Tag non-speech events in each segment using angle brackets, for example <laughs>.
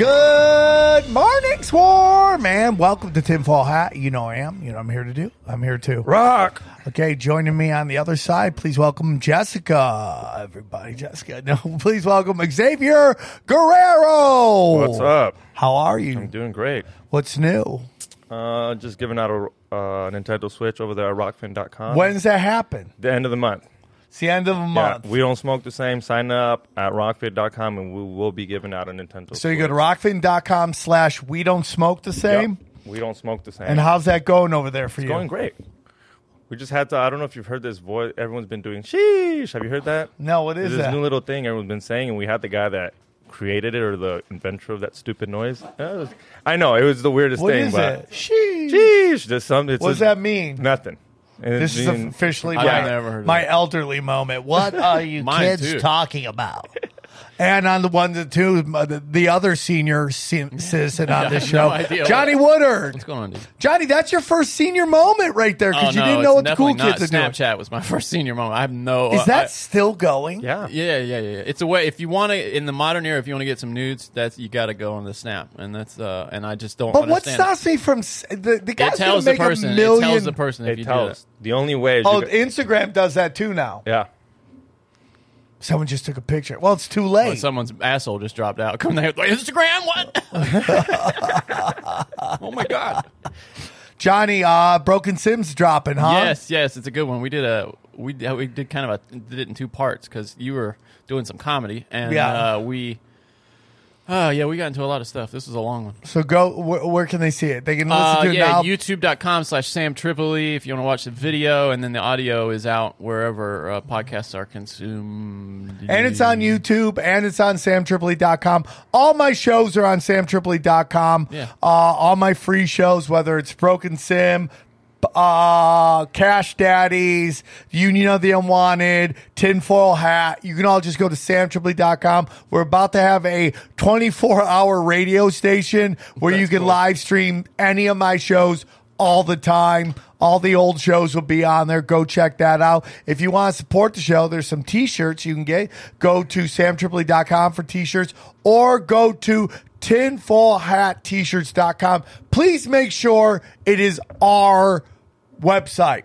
Good morning, Swarm, man. welcome to Tinfoil Hat. You know I am. You know I'm here to do. I'm here to Rock. Okay, joining me on the other side, please welcome Jessica. Everybody, Jessica. No, <laughs> please welcome Xavier Guerrero. What's up? How are you? I'm doing great. What's new? Uh, just giving out a uh, Nintendo Switch over there at rokfin.com. When's that happen? The end of the month. It's the end of the month. Yeah, we don't smoke the same. Sign up at rokfin.com and we will be giving out a Nintendo so you go to Switch. rokfin.com slash we don't smoke the same. Yep. We don't smoke the same. And how's that going over there for you? it's you? going great. We just had to. I don't know if you've heard this voice. Everyone's been doing sheesh. Have you heard that? No, what is There's this new little thing everyone's been saying, and we had the guy that created it or the inventor of that stupid noise. Was- I know it was the weirdest What thing, is but it? Sheesh. sheesh. Some. It's What does a- that mean? Nothing. And This it's is being- officially I've my, never heard of my elderly moment. What are you <laughs> Mine kids too. talking about? And on the one that two, the, the other senior <laughs> citizen on I this show, no idea Johnny what- Woodard. What's going on, dude? Johnny, that's your first senior moment right there because Oh, you no, didn't know what the cool definitely kids are doing. Snapchat was my <laughs> first senior moment. I have no. Is that I- still going? Yeah. yeah, yeah, yeah. It's a way. If you want to, in the modern era, if you want to get some nudes, that's you got to go on the Snap, and that's. uh And I just don't. But what understand stops me from the the It, guy's it tells gonna the make person. a million? It tells the person if It you tells. The only way is oh, go- Instagram does that too now. yeah. Someone just took a picture. Well, it's too late. that. Someone's asshole just dropped out. Come there, like, Instagram. What? <laughs> oh my god. Johnny, uh, Broken Sims dropping, huh? Yes, yes, it's a good one. We did a we we did kind of a did it in two parts because you were doing some comedy and Yeah. uh, we. Oh yeah, we got into a lot of stuff. This was a long one. So go. Where, where can they see it? They can listen Uh, to it yeah, now. youtube.com slash Sam Tripoli if you want to watch the video, and then the audio is out wherever uh, podcasts are consumed. and it's on YouTube and it's on samtripoli.com. All my shows are on samtripoli.com. Yeah. Uh, all my free shows, whether it's Broken Sim, uh, Cash Daddies, Union of the Unwanted, Tinfoil Hat, you can all just go to samtripoli.com. We're about to have a 24 hour radio station where you can live stream any of my shows all the time. All the old shows will be on there. Go check that out. If you want to support the show, there's some t-shirts you can get. Go to samtripoli.com for t-shirts or go to tinfoilhattshirts.com. Please make sure it is our website.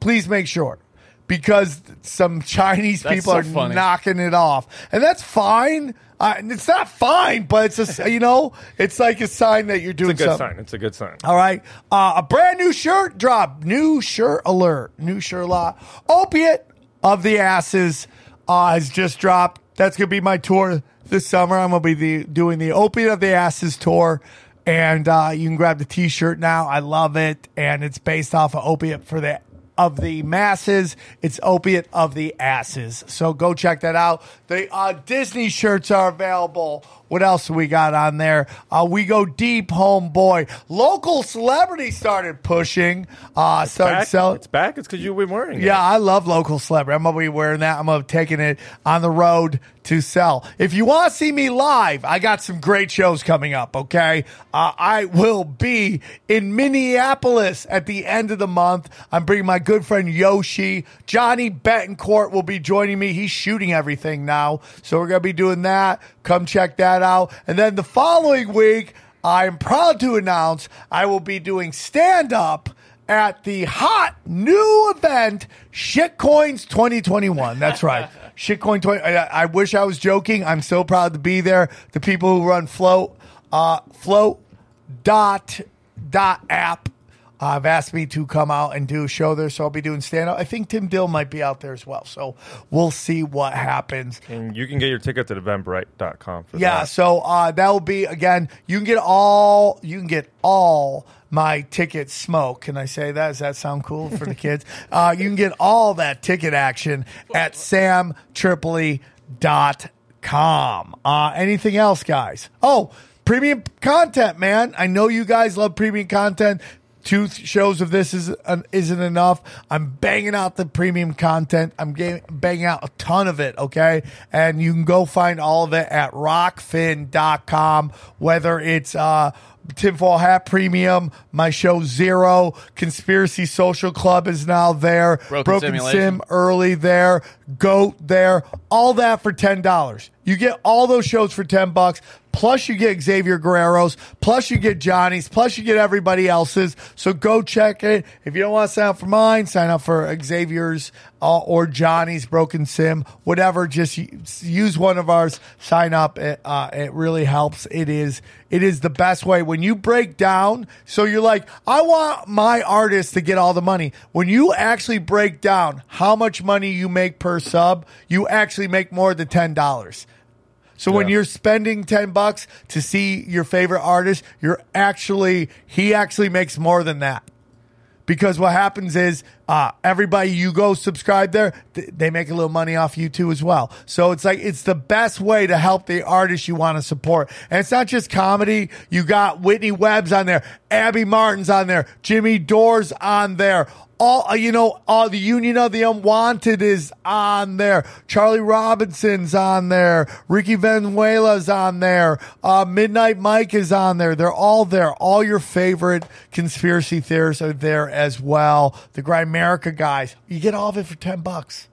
Please make sure. Because some Chinese That's people so are funny. knocking it off. And that's fine. Uh, it's not fine, but it's just, you know, it's like a sign that you're doing It's a good something. sign. It's a good sign. All right. Uh, a brand new shirt drop. New shirt alert. New shirt lot. Opiate of the Asses uh, has just dropped. That's going to be my tour this summer. I'm going to be the, doing the Opiate of the Asses tour. And uh, you can grab the t shirt now. I love it. And it's based off of Opiate for the of the masses. It's opiate of the asses. So go check that out. The uh, Disney shirts are available. What else we got on there? Uh, we go deep, homeboy. Local celebrities started pushing. Uh, started Back? selling. It's back. It's because you've been wearing it. Yeah, I love local celebrity. I'm gonna be wearing that. I'm gonna be taking it on the road to sell. If you want to see me live, I got some great shows coming up. Okay, uh, I will be in Minneapolis at the end of the month. I'm bringing my good friend Yoshi. Johnny Betancourt will be joining me. He's shooting everything now, so we're gonna be doing that. Come check that out. And then the following week, I'm proud to announce I will be doing stand up at the hot new event, Shitcoins 2021. That's right. <laughs> Shitcoin 20. I, I wish I was joking. I'm so proud to be there. The people who run Float, uh, Float dot dot app uh, have asked me to come out and do a show there, so I'll be doing stand up. I think Tim Dill might be out there as well, so we'll see what happens. And you can get your tickets at eventbrite.com for Yeah, that. so uh, that will be again. You can get all. You can get all my ticket smoke. Can I say that? Does that sound cool for the kids? <laughs> Uh, you can get all that ticket action at samtripoli.com. Uh, anything else, guys? Oh, premium content, man. I know you guys love premium content. Two shows of this is uh, isn't enough. I'm banging out the premium content. I'm ga- banging out a ton of it. Okay, and you can go find all of it at rokfin.com. Whether it's uh, Tinfoil Hat Premium, my show Zero, Conspiracy Social Club is now there. Broken Simulation. Sim early there, Goat there, all that for ten dollars. You get all those shows for ten bucks. Plus, you get Xavier Guerrero's. Plus, you get Johnny's. Plus, you get everybody else's. So go check it. If you don't want to sign up for mine, sign up for Xavier's uh, or Johnny's Broken Sim. Whatever. Just use one of ours. Sign up. It, uh, it really helps. It is. It is the best way when you break down. So you're like, I want my artist to get all the money. When you actually break down how much money you make per sub, you actually make more than ten dollars. So when you're spending 10 bucks to see your favorite artist, you're actually, he actually makes more than that. Because what happens is, uh, everybody you go subscribe there, th- they make a little money off you too as well. So it's like, it's the best way to help the artist you want to support. And it's not just comedy. You got Whitney Webb's on there, Abby Martin's on there, Jimmy Dore's on there. All uh, you know, all the Union of the Unwanted is on there. Charlie Robinson's on there. Ricky Venuela's on there. Uh, Midnight Mike is on there. They're all there. All your favorite conspiracy theorists are there as well. The Grimerica guys. You get all of it for ten bucks.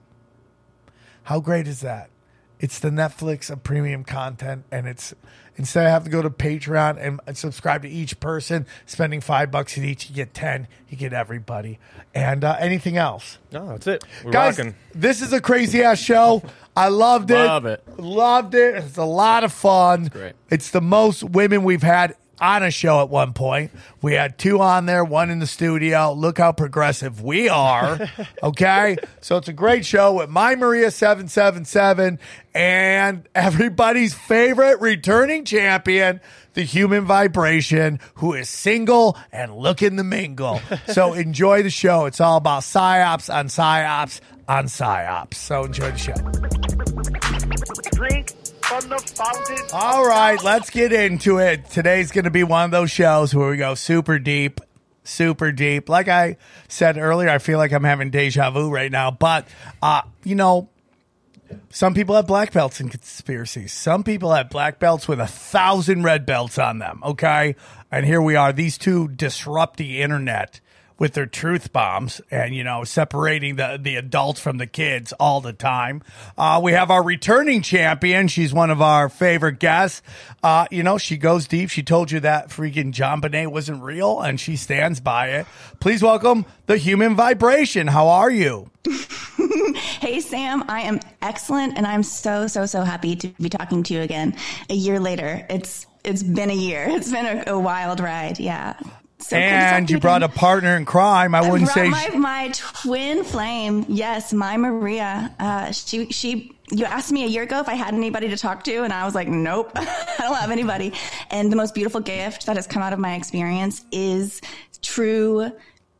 How great is that? It's the Netflix of premium content, and it's instead of having to go to Patreon and, and subscribe to each person, spending five bucks at each, you get ten. You get everybody, and uh, anything else, No, that's it. We're guys. rocking. This is a crazy ass show. I loved it. Love it. Loved it. It's a lot of fun. great. It's the most women we've had on a show at one point. We had two on there, one in the studio. Look how progressive we are. <laughs> Okay. so it's a great show with my Maria 777 and everybody's favorite returning champion, the human vibration, who is single and looking to mingle. so <laughs> enjoy the show. It's all about psyops on psyops on psyops. So enjoy the show. Drink from the fountain. All right, let's get into it. Today's going to be one of those shows where we go super deep, super deep. Like I said earlier, I feel like I'm having deja vu right now. But, uh, you know, some people have black belts in conspiracies. Some people have black belts with a thousand red belts on them. Okay. And here we are. These two disrupt the internet with their truth bombs and, you know, separating the, the adults from the kids all the time. Uh, we have our returning champion. She's one of our favorite guests. Uh, you know, she goes deep. She told you that freaking JonBenét wasn't real and she stands by it. Please welcome the human vibration. How are you? <laughs> Hey, Sam, I am excellent, and I'm so, so, so happy to be talking to you again a year later. It's It's been a year. It's been a, a wild ride. Yeah. So cool to talk and you brought a partner in crime. I I wouldn't say my, my twin flame. Yes, my Maria. Uh, she she. You asked me a year ago if I had anybody to talk to, and I was like, nope, <laughs> I don't have anybody. And the most beautiful gift that has come out of my experience is true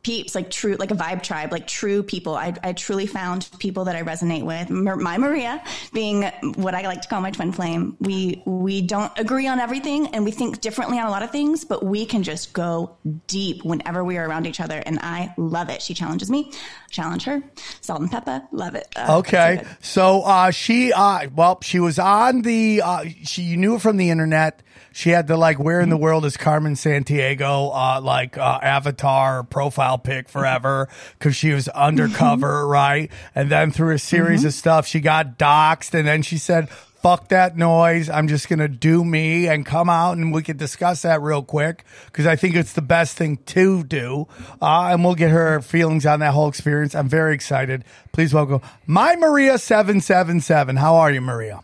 peeps, like true, like a vibe tribe, like true people. I, I truly found people that I resonate with. My Maria being what I like to call my twin flame. We we don't agree on everything, and we think differently on a lot of things, but we can just go deep whenever we are around each other, and I love it. She challenges me, challenge her. Salt and pepper, love it. Uh, Okay. good. So uh she uh well, she was on the uh she you knew from the internet. She had the like where in the world is Carmen Sandiego uh like uh avatar profile pic forever <laughs> cuz she was undercover, right? And then through a series of stuff she got doxxed and then she said Fuck that noise. I'm just going to do me and come out and we can discuss that real quick because I think it's the best thing to do. Uh, and we'll get her feelings on that whole experience. I'm very excited. Please welcome my Maria777. How are you, Maria?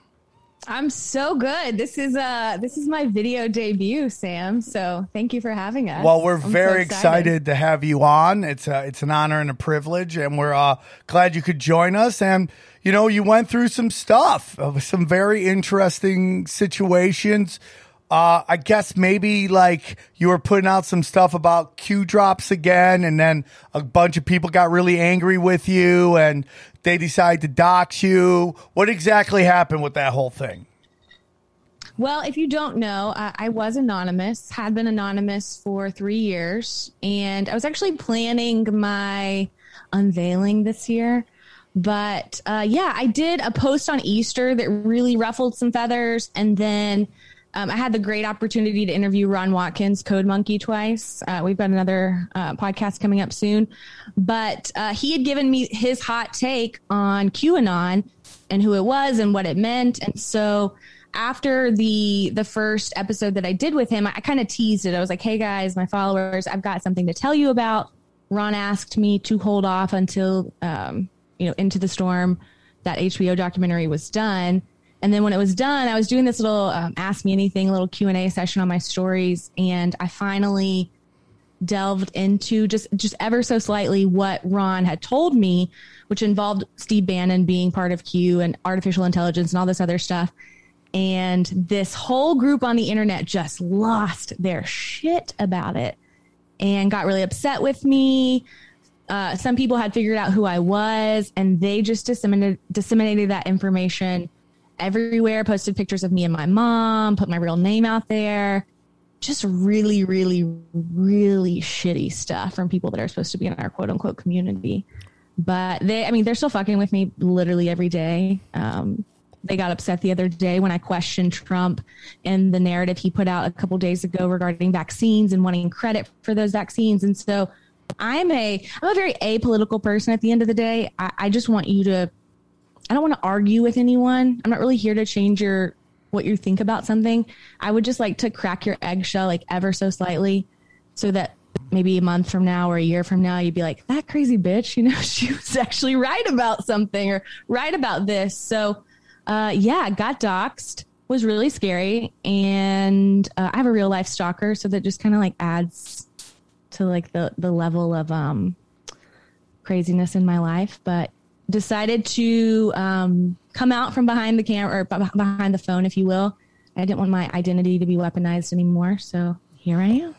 I'm so good. This is uh this is my video debut, Sam. So thank you for having us. Well, we're I'm so very excited. to have you on. It's a, it's an honor and a privilege, and we're uh, glad you could join us. And you know, you went through some stuff, uh, some very interesting situations. Uh, I guess maybe like you were putting out some stuff about Q drops again, and then a bunch of people got really angry with you, and they decided to dox you. What exactly happened with that whole thing? Well, if you don't know, uh, I was anonymous, had been anonymous for three years, and I was actually planning my unveiling this year. But uh, yeah, I did a post on Easter that really ruffled some feathers, and then um, I had the great opportunity to interview Ron Watkins, Code Monkey, twice. Uh, we've got another uh, podcast coming up soon. But uh, he had given me his hot take on QAnon and who it was and what it meant. And so after the the first episode that I did with him, I, I kind of teased it. I was like, "Hey guys, my followers, I've got something to tell you about." Ron asked me to hold off until um, you know Into the Storm, that HBO documentary was done and then when it was done, I was doing this little um, ask me anything, little Q and A session on my stories, and I finally delved into just just ever so slightly what Ron had told me, which involved Steve Bannon being part of Q and artificial intelligence and all this other stuff. And this whole group on the internet just lost their shit about it and got really upset with me. Uh, some people had figured out who I was, and they just disseminated disseminated that information everywhere, posted pictures of me and my mom, put my real name out there. Just really, really, really shitty stuff from people that are supposed to be in our quote unquote community. But they, I mean, they're still fucking with me literally every day. Um, they got upset the other day when I questioned Trump and the narrative he put out a couple days ago regarding vaccines and wanting credit for those vaccines. And so I'm a I'm a very apolitical person at the end of the day. I, I just want you to I don't want to argue with anyone. I'm not really here to change your what you think about something. I would just like to crack your eggshell like ever so slightly so that maybe a month from now or a year from now you'd be like that crazy bitch, you know, <laughs> she was actually right about something or right about this. So uh yeah, got doxxed was really scary and uh, I have a real life stalker so that just kind of like adds to like the the level of um craziness in my life, but decided to um, come out from behind the camera or behind the phone, if you will. I didn't want my identity to be weaponized anymore. So here I am.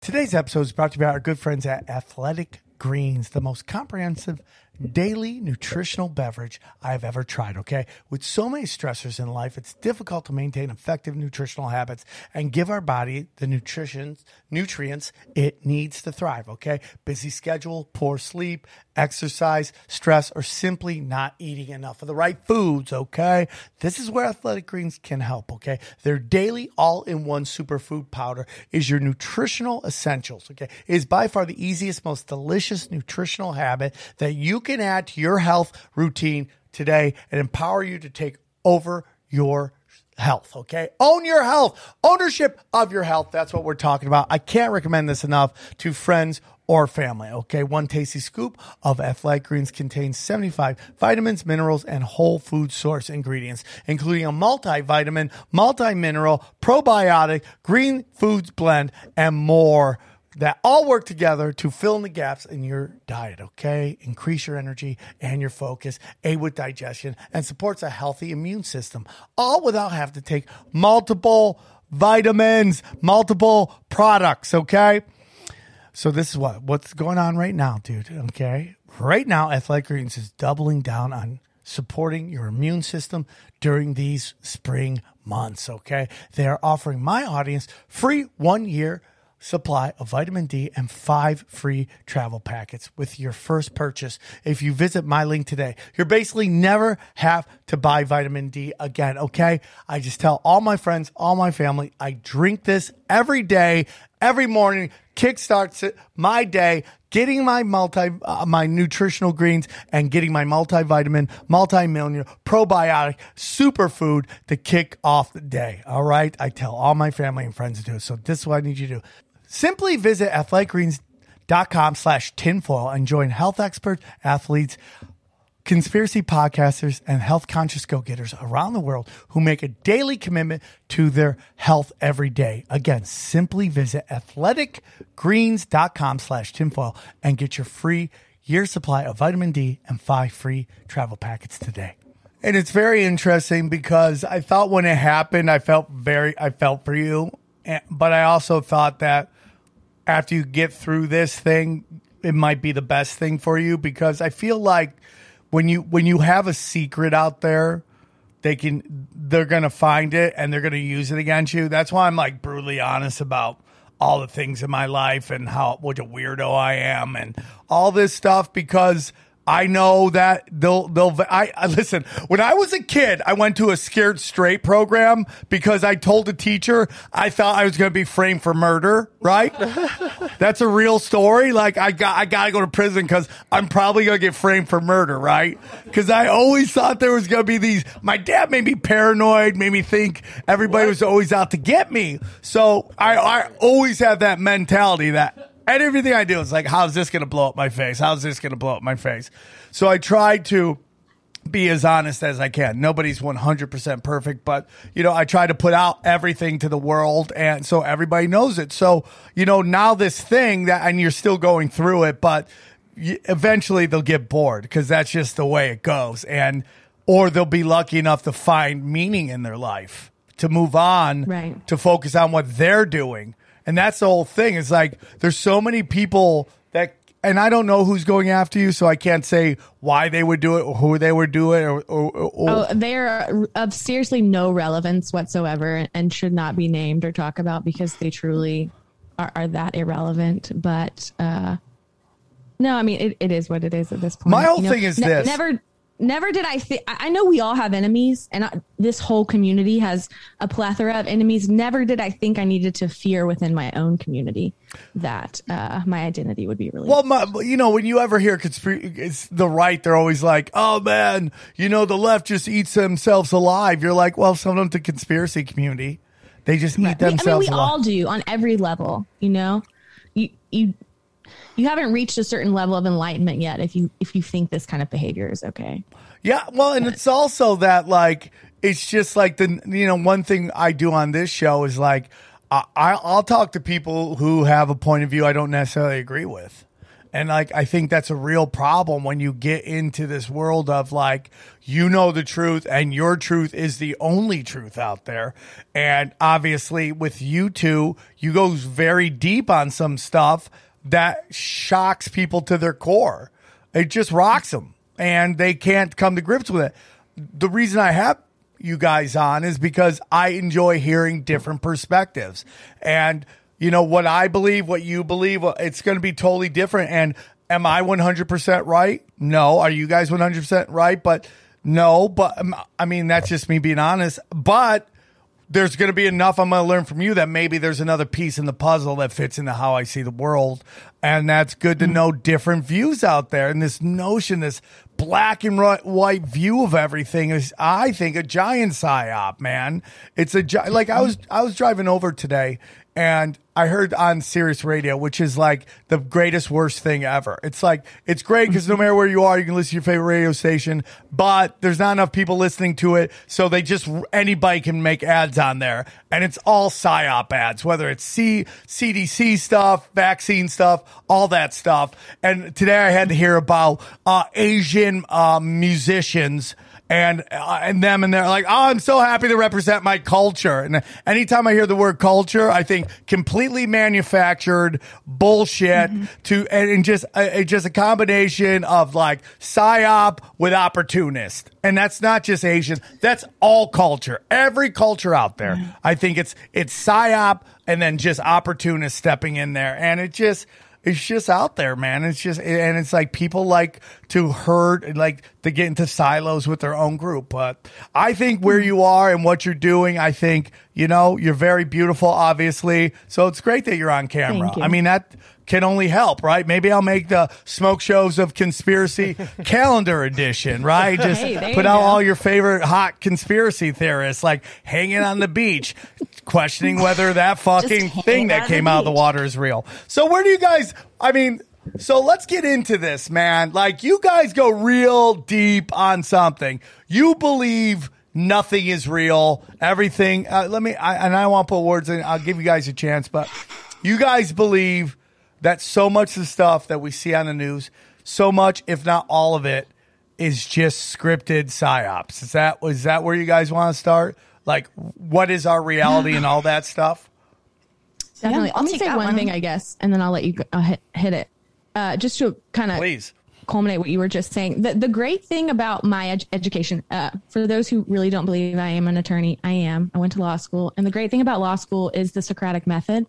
Today's episode is brought to you by our good friends at Athletic Greens, the most comprehensive daily nutritional beverage I've ever tried. Okay. With so many stressors in life, it's difficult to maintain effective nutritional habits and give our body the nutrition, nutrients it needs to thrive. Okay. Busy schedule, poor sleep, exercise, stress, or simply not eating enough of the right foods. Okay. This is where Athletic Greens can help. Okay. Their daily all in one superfood powder is your nutritional essentials. Okay. It is by far the easiest, most delicious nutritional habit that you can add to your health routine today and empower you to take over your health. Okay. Own your health, ownership of your health. That's what we're talking about. I can't recommend this enough to friends or family. Okay. One tasty scoop of Athletic Greens contains 75 vitamins, minerals, and whole food source ingredients, including a multivitamin, multi-mineral, probiotic, green foods blend, and more that all work together to fill in the gaps in your diet, okay? Increase your energy and your focus, aid with digestion, and supports a healthy immune system, all without having to take multiple vitamins, multiple products, okay? So this is what what's going on right now, dude, okay? Right now, Athletic Greens is doubling down on supporting your immune system during these spring months, okay? They are offering my audience free 1 year supply of vitamin D and five free travel packets with your first purchase if you visit my link today. You're basically never have to buy vitamin D again, okay? I just tell all my friends, all my family, I drink this every day, every morning, kickstarts my day, getting my multi uh, my nutritional greens and getting my multivitamin, multi-mineral, probiotic superfood to kick off the day. All right? I tell all my family and friends to do it. So this is what I need you to do. Simply visit athleticgreens.com slash tinfoil and join health experts, athletes, conspiracy podcasters and health conscious go getters around the world who make a daily commitment to their health every day. Again, simply visit athleticgreens.com slash tinfoil and get your free year supply of vitamin D and five free travel packets today. And it's very interesting because I thought when it happened, I felt very, I felt for you. But I also thought that after you get through this thing, it might be the best thing for you because I feel like when you when you have a secret out there, they can they're gonna find it and they're gonna use it against you. That's why I'm like brutally honest about all the things in my life and how what a weirdo I am and all this stuff because I know that they'll they'll I, I listen. When I was a kid, I went to a scared straight program because I told a teacher I thought I was going to be framed for murder. Right? <laughs> That's a real story. Like I got I got to go to prison because I'm probably going to get framed for murder. Right? Because I always thought there was going to be these. My dad made me paranoid. Made me think everybody was always out to get me. So I I always have that mentality that and everything I do is like, how's this going to blow up my face? How's this going to blow up my face? So I try to be as honest as I can. Nobody's 100% perfect, but you know, I try to put out everything to the world and so everybody knows it. So, you know, now this thing that, and you're still going through it, but y- eventually they'll get bored because that's just the way it goes. And, or they'll be lucky enough to find meaning in their life to move on, Right. to focus on what they're doing. And that's the whole thing. It's like there's so many people that, and I don't know who's going after you, so I can't say why they would do it or who they would do it or, or, or Oh, they're of seriously no relevance whatsoever and should not be named or talked about because they truly are, are that irrelevant. But uh, no, I mean, it, it is what it is at this point. My whole thing is this. Never, never did I think, I know we all have enemies and I, this whole community has a plethora of enemies. Never did I think I needed to fear within my own community that uh, my identity would be released. Well, my, you know, when you ever hear conspiracy, it's the right. They're always like, "Oh man, you know, the left just eats themselves alive." You're like, "Well, some of them, the conspiracy community, they just eat I mean, we alive." all do on every level. You know, you you you haven't reached a certain level of enlightenment yet if you if you think this kind of behavior is okay. Yeah, well, and it's also that like it's just like the you know one thing I do on this show is like I I'll talk to people who have a point of view I don't necessarily agree with. And like I think that's a real problem when you get into this world of like you know the truth and your truth is the only truth out there. And obviously with you two, you go very deep on some stuff that shocks people to their core. It just rocks them and they can't come to grips with it. The reason I have you guys on is because I enjoy hearing different perspectives. And, you know, what I believe, what you believe, it's going to be totally different. And am I 100% right? No. Are you guys 100% right? But no, but um, I mean, that's just me being honest. But there's going to be enough I'm going to learn from you that maybe there's another piece in the puzzle that fits into how I see the world. And that's good to mm. know different views out there. And this notion, this black and white view of everything is, I think, a giant psyop, man. It's a, gi- like I was, I was driving over today and I heard on Sirius Radio, which is like the greatest worst thing ever. It's like it's great because no matter where you are, you can listen to your favorite radio station, but there's not enough people listening to it, so they just anybody can make ads on there, and it's all psyop ads, whether it's C CDC stuff, vaccine stuff, all that stuff. And today I had to hear about uh, Asian uh, musicians and uh, and them and they're like, oh, I'm so happy to represent my culture. And anytime I hear the word culture, I think completely manufactured bullshit to and, and just uh, just a combination of like psyop with opportunist. And that's not just Asian. That's all culture. Every culture out there. I think it's it's psyop and then just opportunist stepping in there. And it just it's just out there, man. It's just, and it's like people like to herd, like to get into silos with their own group. But I think where you are and what you're doing, I think, you know, you're very beautiful, obviously. So it's great that you're on camera. I mean, that can only help, right? Maybe I'll make the smoke shows of conspiracy <laughs> calendar edition, right? Just Hey, put out go. all your favorite hot conspiracy theorists, like hanging on the beach, questioning whether that fucking thing that came out of the water is real. So where do you guys? I mean, So let's get into this, man. Like you guys go real deep on something. You believe nothing is real. Everything. Uh, let me. I, and I won't put words in. I'll give you guys a chance, but you guys believe that so much of the stuff that we see on the news, so much, if not all of it, is just scripted psyops. Is that is that where you guys want to start? Like, what is our reality and all that stuff? Definitely. Yeah, I'll Let me take say that one, one. thing, I guess, and then I'll let you go, uh, hit, hit it. Uh, just to kind of Please. culminate what you were just saying. The, the great thing about my ed- education, uh, for those who really don't believe I am an attorney, I am. I went to law school. And the great thing about law school is the Socratic method,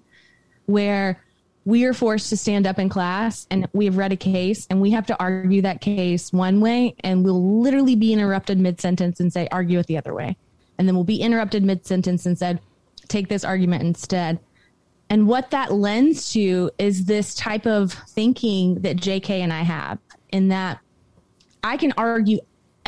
where we are forced to stand up in class and we have read a case and we have to argue that case one way and we'll literally be interrupted mid sentence and say, argue it the other way. And then we'll be interrupted mid sentence and said, take this argument instead. And what that lends to is this type of thinking that JK and I have, in that I can argue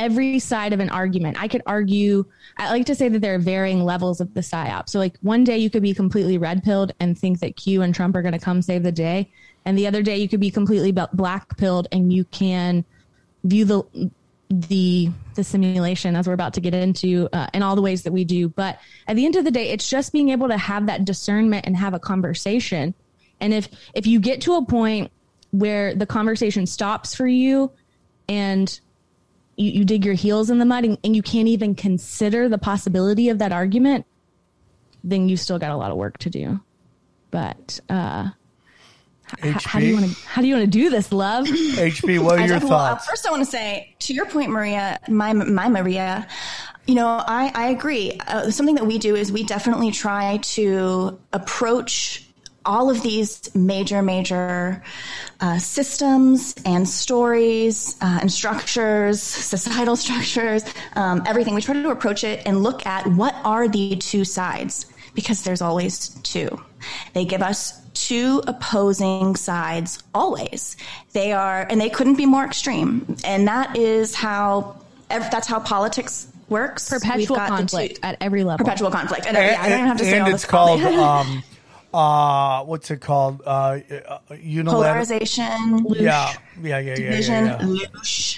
every side of an argument. I could argue, I like to say that there are varying levels of the psyop. So, like, one day you could be completely red pilled and think that Q and Trump are going to come save the day. And the other day you could be completely black pilled and you can view the the the simulation as we're about to get into uh, in all the ways that we do but at the end of the day it's just being able to have that discernment and have a conversation and if if you get to a point where the conversation stops for you and you, you dig your heels in the mud and, and you can't even consider the possibility of that argument then you still got a lot of work to do but uh h- how do you want to how do you want to do this love <coughs> HB, <coughs> what are I your definitely- well, uh, thoughts? first, I want to say to your point, Maria, my my Maria. You know, I I agree. Uh, something that we do is we definitely try to approach all of these major major uh, systems and stories uh, and structures, societal <laughs> structures, um, everything. We try to approach it and look at what are the two sides because there's always two. They give us two opposing sides always. They are, and they couldn't be more extreme. And that is how, that's how politics works. Perpetual got two- conflict at every level perpetual conflict. And, yeah, I don't even have to say and all it's this. called um, <laughs> uh, what's it called? Uh, uh, unilateral. polarization, Yeah, yeah, yeah, yeah, division, yeah, yeah. loosh.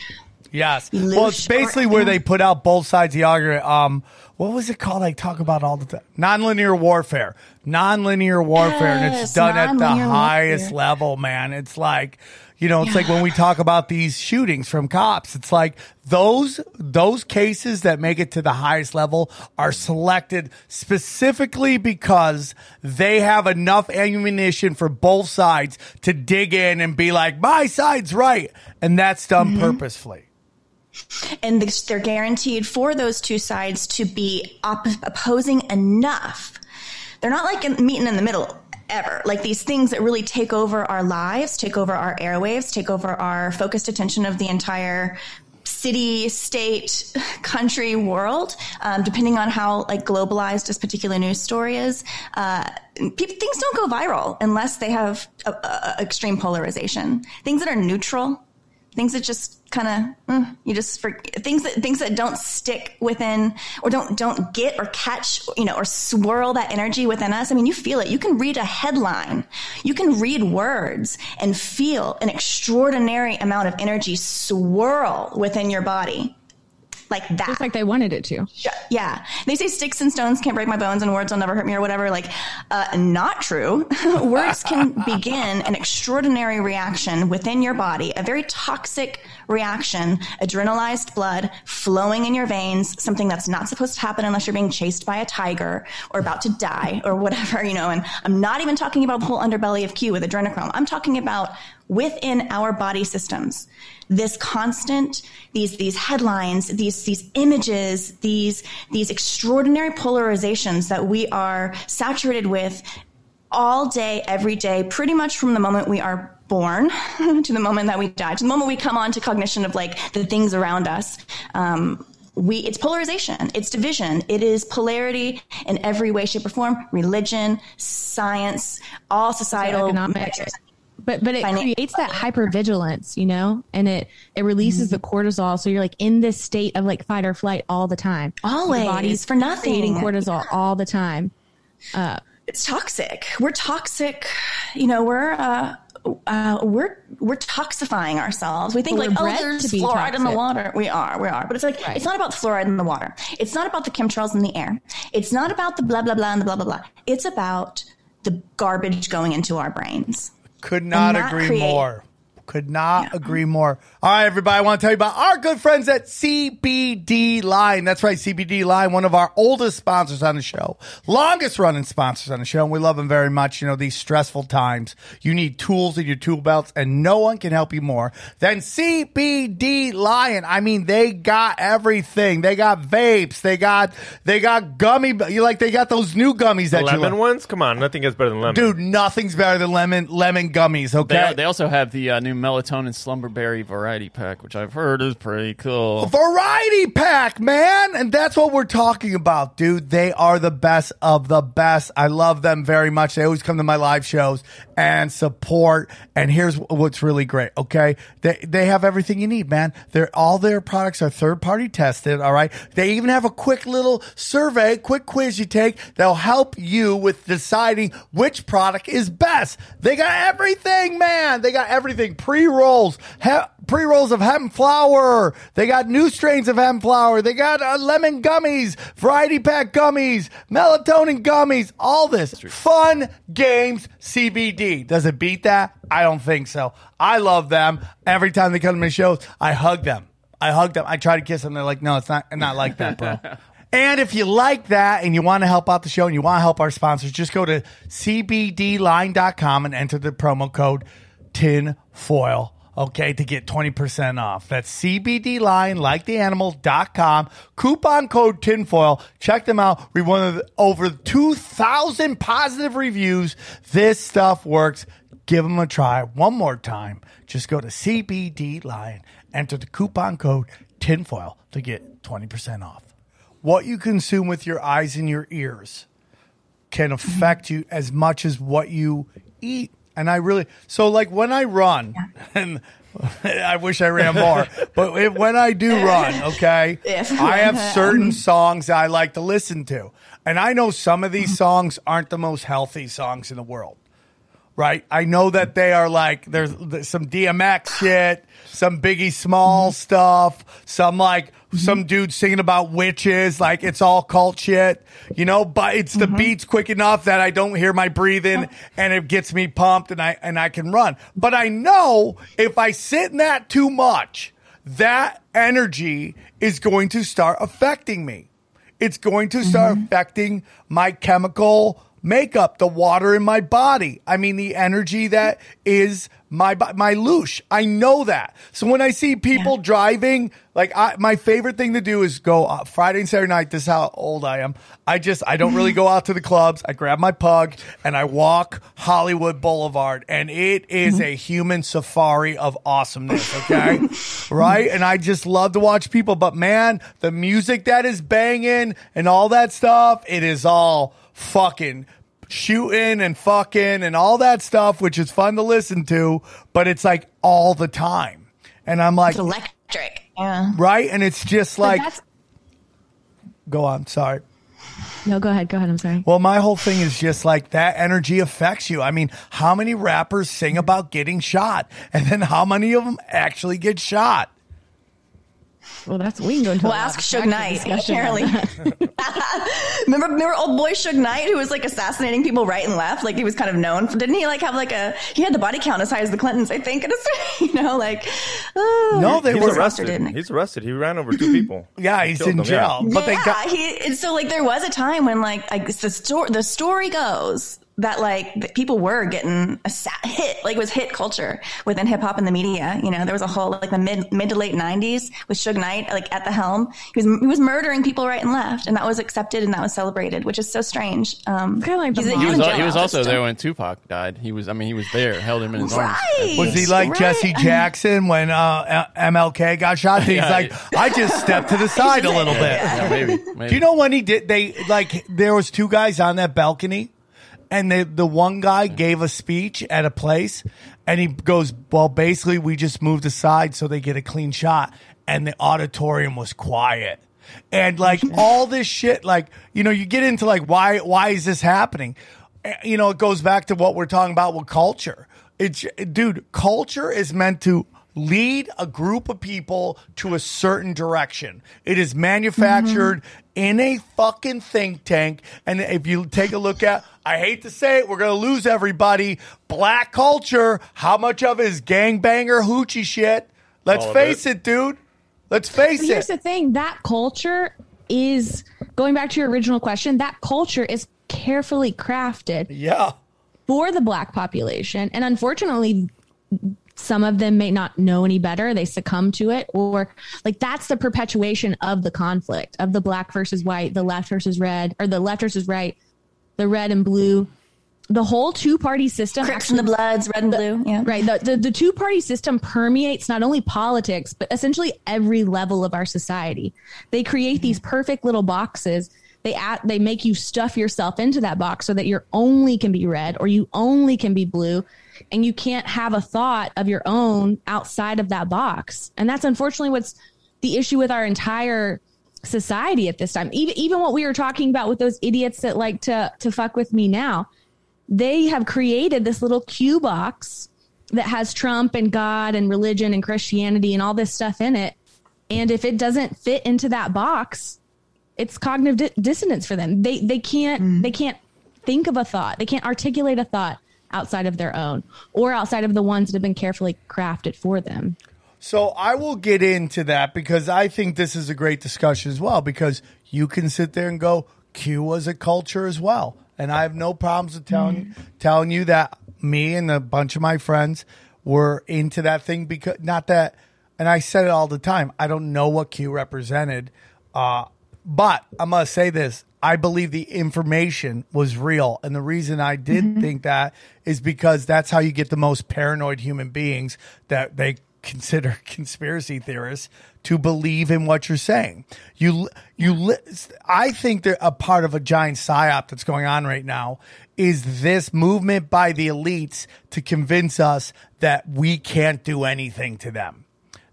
Yes. Loosh Well, it's basically where they put out both sides of the argument. Um, what was it called? I talk about all the time. Nonlinear warfare. Nonlinear warfare, and it's done at the highest warfare. level, man. It's like, you know, it's like when we talk about these shootings from cops. It's like those those cases that make it to the highest level are selected specifically because they have enough ammunition for both sides to dig in and be like, my side's right, and that's done Mm-hmm. purposefully. and they're guaranteed for those two sides to be op- opposing enough. They're not like in, meeting in the middle ever. Like these things that really take over our lives, take over our airwaves, take over our focused attention of the entire city, state, <laughs> country, world, um, depending on how like globalized this particular news story is. Uh, things don't go viral unless they have a, a extreme polarization. Things that are neutral things that just kind of mm, you just for things that things that don't stick within or don't don't get or catch you know or swirl that energy within us. I mean you feel it. You can read a headline. You can read words and feel an extraordinary amount of energy swirl within your body like that just like they wanted it to yeah. They say sticks and stones can't break my bones and words will never hurt me or whatever. Like, uh, not true. <laughs> words can <laughs> begin an extraordinary reaction within your body, a very toxic reaction, adrenalized blood flowing in your veins, something that's not supposed to happen unless you're being chased by a tiger or about to die or whatever, you know. And I'm not even talking about the whole underbelly of Q with adrenochrome. I'm talking about within our body systems. This constant these these headlines these these images these these extraordinary polarizations that we are saturated with all day every day pretty much from the moment we are born <laughs> to the moment that we die to the moment we come on to cognition of like the things around us. Um, we it's polarization. It's division. It is polarity in every way shape or form. Religion science all societal economic. But but it creates that hypervigilance you know and it it releases the Mm-hmm. cortisol so you're like in this state of like fight or flight all the time Always, Your body's for nothing. creating cortisol all the time it's toxic. We're toxic. You know, we're uh, uh, we're we're toxifying ourselves. We think like, oh, there's fluoride in the water. We are, we are. But it's like Right. it's not about the fluoride in the water. It's not about the chemtrails in the air. It's not about the blah blah blah and the blah blah blah. It's about the garbage going into our brains. Could not that agree create- more. Could not agree more. All right, everybody, I want to tell you about our good friends at CBD Lion. That's right, CBD Lion, one of our oldest sponsors on the show, longest running sponsors on the show, and we love them very much. You know, these stressful times, you need tools in your tool belts, and no one can help you more than CBD Lion. I mean, they got everything. They got vapes. They got they got gummy. You like they got those new gummies The that you lemon like. ones? Come on, nothing is better than lemon. Dude, nothing's better than lemon lemon gummies. Okay, They, they also have the uh, new melatonin slumberberry variety pack, which I've heard is pretty cool. Variety pack, man. And that's what we're talking about, dude. They are the best of the best. I love them very much. They always come to my live shows and support. And here's what's really great. Okay. They, they have everything you need, man. They're, all their products are third party tested. All right. They even have a quick little survey, quick quiz you take that'll help you with deciding which product is best. They got everything, man. They got everything. Pre rolls, pre rolls of hemp flower. They got new strains of hemp flower. They got uh, lemon gummies, variety pack gummies, melatonin gummies, all this fun games CBD. Does it beat that? I don't think so. I love them. Every time they come to my shows, I hug them. I hug them. I try to kiss them. They're like, no, it's not, not like that, bro. <laughs> And if you like that and you want to help out the show and you want to help our sponsors, just go to cbdlion.com and enter the promo code tinfoil. Okay, to get 20% off. That's CBDlion, like the animal.com. Coupon code tinfoil. Check them out. We of over 2,000 positive reviews. This stuff works. Give them a try one more time. Just go to CBDlion, enter the coupon code tinfoil to get 20% off what you consume with your eyes and your ears can affect you as much as what you eat. And I really, so like when I run, <laughs> and I wish I ran more, but if, when I do run, <laughs> okay. I <laughs> have certain um, songs that I like to listen to. And I know some of these mm-hmm. songs aren't the most healthy songs in the world right? I know that they are like there's, there's some DMX shit, some Biggie Small stuff, some like Mm-hmm. some dude singing about witches, like it's all cult shit, you know. But it's the mm-hmm. beats quick enough that I don't hear my breathing, and it gets me pumped, and I and I can run. But I know if I sit in that too much, that energy is going to start affecting me it's going to start mm-hmm. affecting my chemical makeup, the water in my body. I mean, the energy that is my my loosh. I know that. So when I see people driving, like I, my favorite thing to do is go uh, Friday and Saturday night. This is how old I am. I just I don't really go out to the clubs. I grab my pug and I walk Hollywood Boulevard, and it is a human safari of awesomeness. Okay, <laughs> right? And I just love to watch people. But man, the music that is banging and all that stuff, it is all fucking shooting and fucking and all that stuff, which is fun to listen to, but it's like all the time. And I'm like, It's electric. Yeah. right? And it's just like, go on, sorry. no. Go ahead. Go ahead. I'm sorry. Well, my whole thing is just like that energy affects you. I mean, how many rappers sing about getting shot? And then how many of them actually get shot? Well, that's we can go into. Well, a ask Suge Knight. Apparently, <laughs> remember, remember old boy Suge Knight who was like assassinating people right and left. Like he was kind of known. For, didn't he like have like a? He had the body count as high as the Clintons, I think. And it's, <laughs> you know, like oh, No, they were- arrested. didn't it? He's arrested. He ran over two people. <clears throat> Yeah, he's in them, jail. yeah. But they yeah, got, he. and So like there was a time when like like the story the story goes that like that people were getting a sa- hit like it was hit culture within hip hop and the media. You know, there was a whole like the mid mid to late '90s with Suge Knight like at the helm. He was he was murdering people right and left, and that was accepted and that was celebrated, which is so strange. Um, Kinda like he's- He was he was also just there when Tupac died. He was I mean he was there, held him in his arms. Was he like Right. Jesse <laughs> Jackson when uh, MLK got shot? <laughs> He's Yeah. like, I just stepped to the <laughs> side a little bit. Yeah, maybe. maybe. Do you know when he did? They like there was two guys on that balcony, and they, the one guy gave a speech at a place, and he goes, "Well, basically, we just moved aside so they get a clean shot," and the auditorium was quiet. And like <laughs> all this shit, like you know, you get into like why why is this happening? Eh, You know, it goes back to what we're talking about with culture. It's dude, culture is meant to lead a group of people to a certain direction. It is manufactured mm-hmm. in a fucking think tank. And if you take a look at, I hate to say it, we're going to lose everybody. Black culture, how much of it is gangbanger hoochie shit? Let's face it. it. dude. Let's face But here's it. the thing that culture is going back to your original question, that culture is carefully crafted yeah. for the black population. And unfortunately, some of them may not know any better. They succumb to it, or like that's the perpetuation of the conflict of the black versus white, the left versus red, or the left versus right, the red and blue. The whole two party system Crips and the Bloods, red and blue. Yeah. Right. The, the, the two party system permeates not only politics, but essentially every level of our society. They create these mm-hmm. perfect little boxes. They add, they make you stuff yourself into that box so that you only can be red or you only can be blue and you can't have a thought of your own outside of that box. And that's unfortunately what's the issue with our entire society at this time. Even even what we were talking about with those idiots that like to to fuck with me now they have created this little Q box that has Trump and God and religion and Christianity and all this stuff in it. And if it doesn't fit into that box, it's cognitive di- dissonance for them. They they can't hmm. they can't think of a thought. They can't articulate a thought outside of their own or outside of the ones that have been carefully crafted for them. So I will get into that because I think this is a great discussion as well because you can sit there and go Q was a culture as well. And I have no problems with telling telling you that me and a bunch of my friends were into that thing because not that and I said it all the time. I don't know what Q represented. Uh but I must say this. I believe the information was real. And the reason I did mm-hmm. think that is because that's how you get the most paranoid human beings that they consider <laughs> conspiracy theorists to believe in what you're saying. You, you, I think that a part of a giant psyop that's going on right now is this movement by the elites to convince us that we can't do anything to them.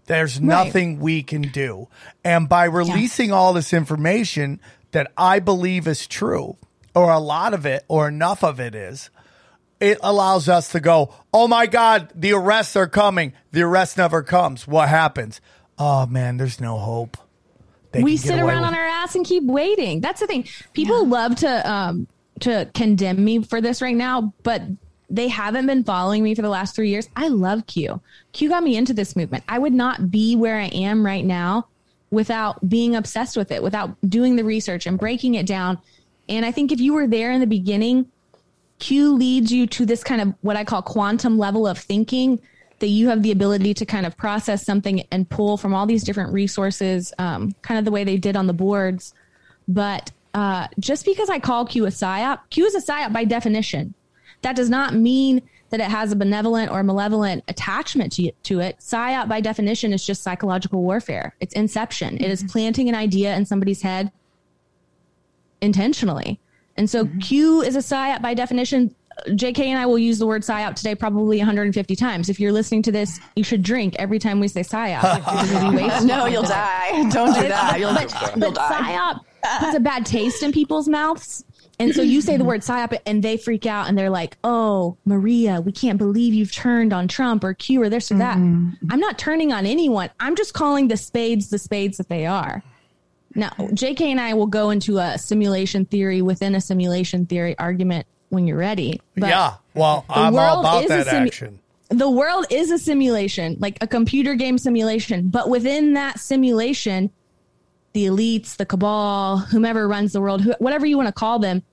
There's nothing we can do. And by releasing all this information that I believe is true, or a lot of it, or enough of it is, it allows us to go, oh my God, the arrests are coming. The arrest never comes. What happens? Oh man, there's no hope. They we sit around on our ass and keep waiting. That's the thing. People love to um to condemn me for this right now, but they haven't been following me for the last three years. I love Q. Q got me into this movement. I would not be where I am right now without being obsessed with it, without doing the research and breaking it down. And I think if you were there in the beginning, Q leads you to this kind of what I call quantum level of thinking that you have the ability to kind of process something and pull from all these different resources, um, kind of the way they did on the boards. But uh, just because I call Q a psyop, Q is a psyop by definition. That does not mean that it has a benevolent or malevolent attachment to, to it. Psyop, by definition, is just psychological warfare. It's inception. It is mm-hmm. planting an idea in somebody's head intentionally. And so mm-hmm. Q is a psyop by definition. JK and I will use the word psyop today probably 150 times. If you're listening to this, you should drink every time we say psyop. because you'll be wasting No, you'll die. <laughs> Don't do that. You'll, but, you'll but die. psyop puts a bad taste in people's mouths. And so you say the word psyop and they freak out and they're like, oh, Maria, we can't believe you've turned on Trump or Q or this or that. Mm-hmm. I'm not turning on anyone. I'm just calling the spades the spades that they are. Now, JK and I will go into a simulation theory within a simulation theory argument when you're ready. But yeah. Well, the I'm all world about is a that simu- action. the world is a simulation, like a computer game simulation. But within that simulation, the elites, the cabal, whomever runs the world, who, whatever you want to call them,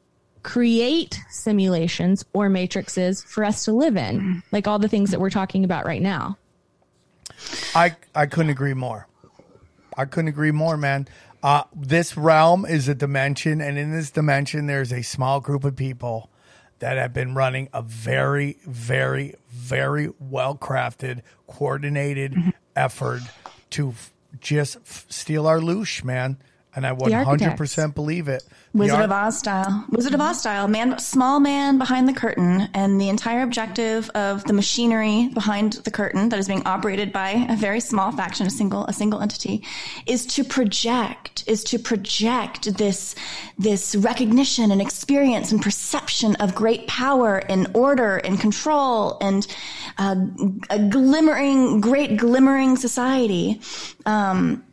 create simulations or matrices for us to live in, like all the things that we're talking about right now. I I couldn't agree more. I couldn't agree more, man. Uh, this realm is a dimension, and in this dimension, there's a small group of people that have been running a very, very, very well crafted, coordinated effort to f- just f- steal our loosh, man. And I The 100% believe it. The Wizard ar- of Oz style. Wizard of Oz style. Man, small man behind the curtain, and the entire objective of the machinery behind the curtain that is being operated by a very small faction, a single, a single entity, is to project, is to project this, this recognition and experience and perception of great power and order and control and uh, a glimmering, great glimmering society. Um,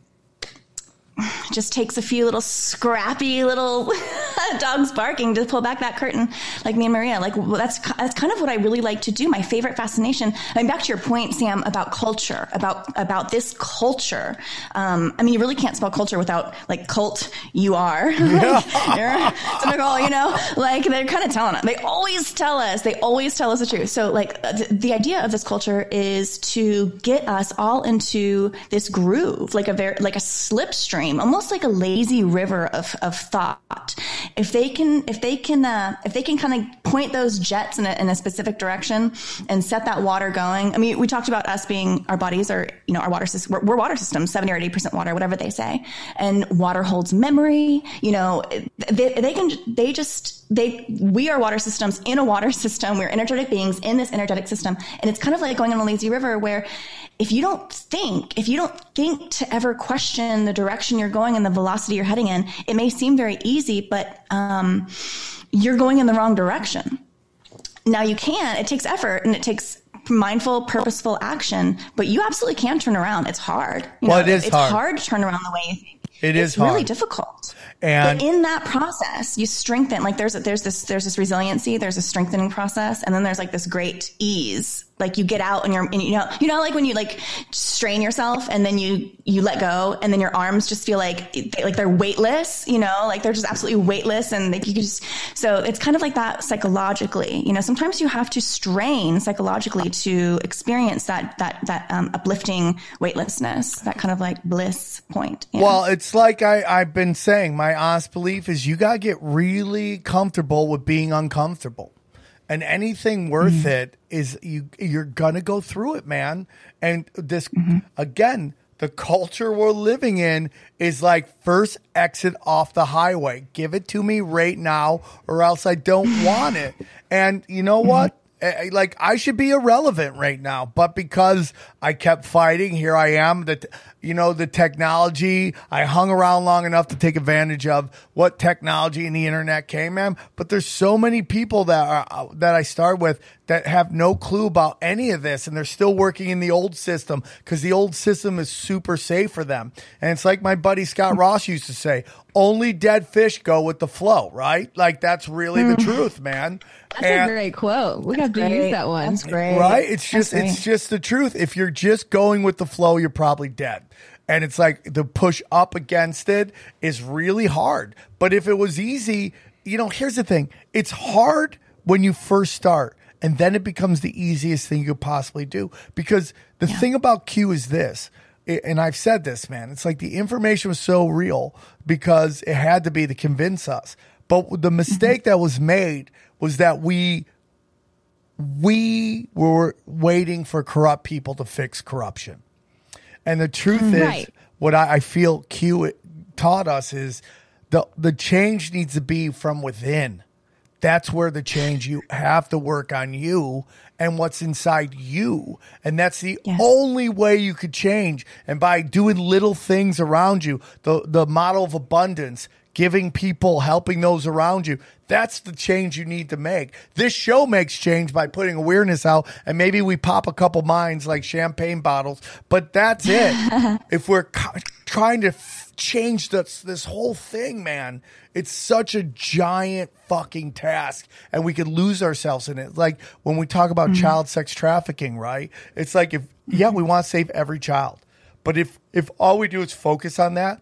it just takes a few little scrappy little <laughs> dogs barking to pull back that curtain like me and maria. Like well, that's that's kind of what i really like to do. My favorite fascination i mean back to your point sam about culture about about this culture. Um, i mean you really can't spell culture without like cult you are. <laughs> Like, you're typical you know like they're kind of telling us. They always tell us they always tell us the truth. So like uh, the, the idea of this culture is to get us all into this groove like a very like a slipstream almost like a lazy river of, of thought. If they can if they can uh, if they can kind of point those jets in a, in a specific direction and set that water going i mean we talked about us being our bodies are you know our water system we're, we're water systems 70 or 80 percent water whatever they say. And water holds memory you know they, they can they just they we are water systems in a water <laughs> system. We're energetic beings in this energetic system. And it's kind of like going on a lazy river where if you don't think if you don't think to ever question the direction you're going and the velocity you're heading in it may seem very easy but um, you're going in the wrong direction. Now you can. It takes effort and it takes mindful purposeful action but you absolutely can turn around. It's hard. You Well, it is it's hard. hard to turn around the way. You think It is it's really hard. difficult. And- but in that process you strengthen like there's a, there's this there's this resiliency there's a strengthening process and then there's like this great ease like you get out and you're and you know you know like when you like strain yourself and then you you let go and then your arms just feel like they, like they're weightless you know like they're just absolutely weightless and like you could just so it's kind of like that psychologically you know sometimes you have to strain psychologically to experience that that that um, uplifting weightlessness that kind of like bliss point. Well, it's like I, I've been saying, my honest belief is you got to get really comfortable with being uncomfortable. And anything worth Mm-hmm. it is you you're gonna go through it, man. And this Mm-hmm. again, the culture we're living in is like first exit off the highway. Give it to me right now, or else I don't <laughs> want it. And you know Mm-hmm. what? Eh, Like I should be irrelevant right now, but because I kept fighting, here I am. That you know the technology. I hung around long enough to take advantage of what technology and the internet came in. But there's so many people that are uh, that I start with that have no clue about any of this, and they're still working in the old system because the old system is super safe for them. And it's like my buddy Scott Ross used to say: "Only dead fish go with the flow." Right? Like that's really the truth, man. That's And- a great quote. We have to Great. use that one. That's great. right? It's just it's just the truth. If you're just going with the flow, you're probably dead. And it's like the push up against it is really hard. But if it was easy, you know, here's the thing. It's hard when you first start and then it becomes the easiest thing you could possibly do because the thing about Q is this and I've said this, man. It's like the information was so real because it had to be to convince us. But the mm-hmm. mistake that was made was that we we were waiting for corrupt people to fix corruption. And the truth mm-hmm. is, Right. what I, I feel Q taught us is the the change needs to be from within. That's where the change you have to work on you and what's inside you. And that's the Yes. only way you could change. And by doing little things around you, the the model of abundance, giving people, helping those around you. That's the change you need to make. This show makes change by putting awareness out, and maybe we pop a couple minds like champagne bottles, but that's it. <laughs> if we're co- trying to f- change this this whole thing, man, it's such a giant fucking task, and we could lose ourselves in it. Like when we talk about mm-hmm. child sex trafficking, right? It's like if yeah, we want to save every child, but if if all we do is focus on that,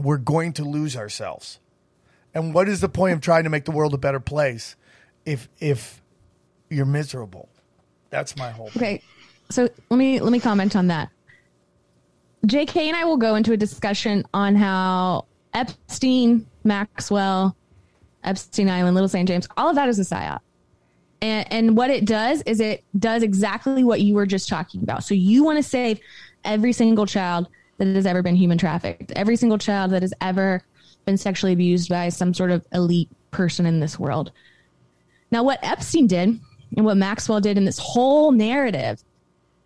we're going to lose ourselves. And what is the point of trying to make the world a better place if if you're miserable? That's my whole. Okay, so let me let me comment on that. J.K. and I will go into a discussion on how Epstein, Maxwell, Epstein Island, Little St. James, all of that is a psyop. And, and what it does is it does exactly what you were just talking about. So you want to save every single child, that has ever been human trafficked, every single child that has ever been sexually abused by some sort of elite person in this world. Now, what Epstein did and what Maxwell did in this whole narrative,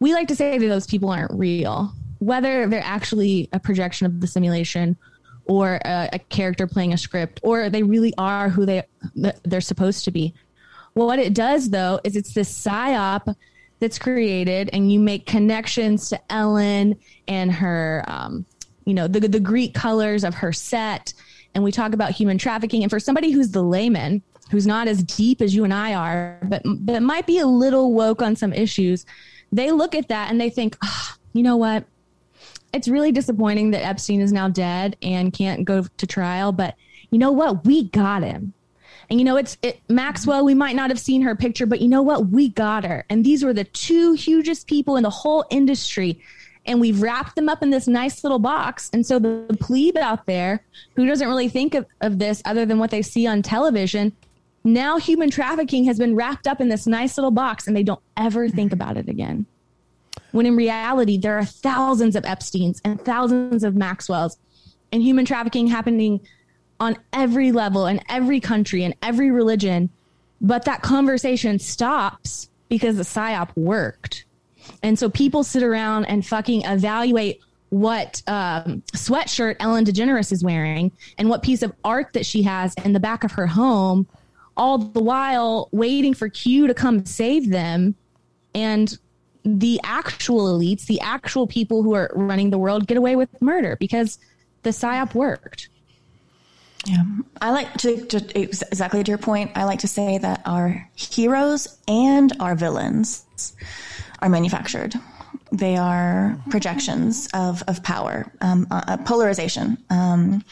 we like to say that those people aren't real, whether they're actually a projection of the simulation or a, a character playing a script, or they really are who they they're supposed to be. Well, what it does though is it's this psyop that's created, and you make connections to Ellen and her, um, you know, the the Greek colors of her set, and we talk about human trafficking. And for somebody who's the layman, who's not as deep as you and I are, but but might be a little woke on some issues, they look at that and they think, oh, you know what? It's really disappointing that Epstein is now dead and can't go to trial, but you know what? We got him. And you know, it's it, Maxwell. We might not have seen her picture, but you know what? We got her. And these were the two hugest people in the whole industry. And we've wrapped them up in this nice little box. And so the, plebe out there who doesn't really think of, of this other than what they see on television, now human trafficking has been wrapped up in this nice little box and they don't ever think about it again. When in reality, there are thousands of Epsteins and thousands of Maxwells and human trafficking happening on every level in every country and every religion. But that conversation stops because the psyop worked. And so people sit around and fucking evaluate what um, sweatshirt Ellen DeGeneres is wearing and what piece of art that she has in the back of her home, all the while waiting for Q to come save them. And the actual elites, the actual people who are running the world, get away with murder because the psyop worked. Yeah, I like to, to exactly to your point. I like to say that our heroes and our villains are manufactured. They are projections of, of power, um, uh, polarization. Um,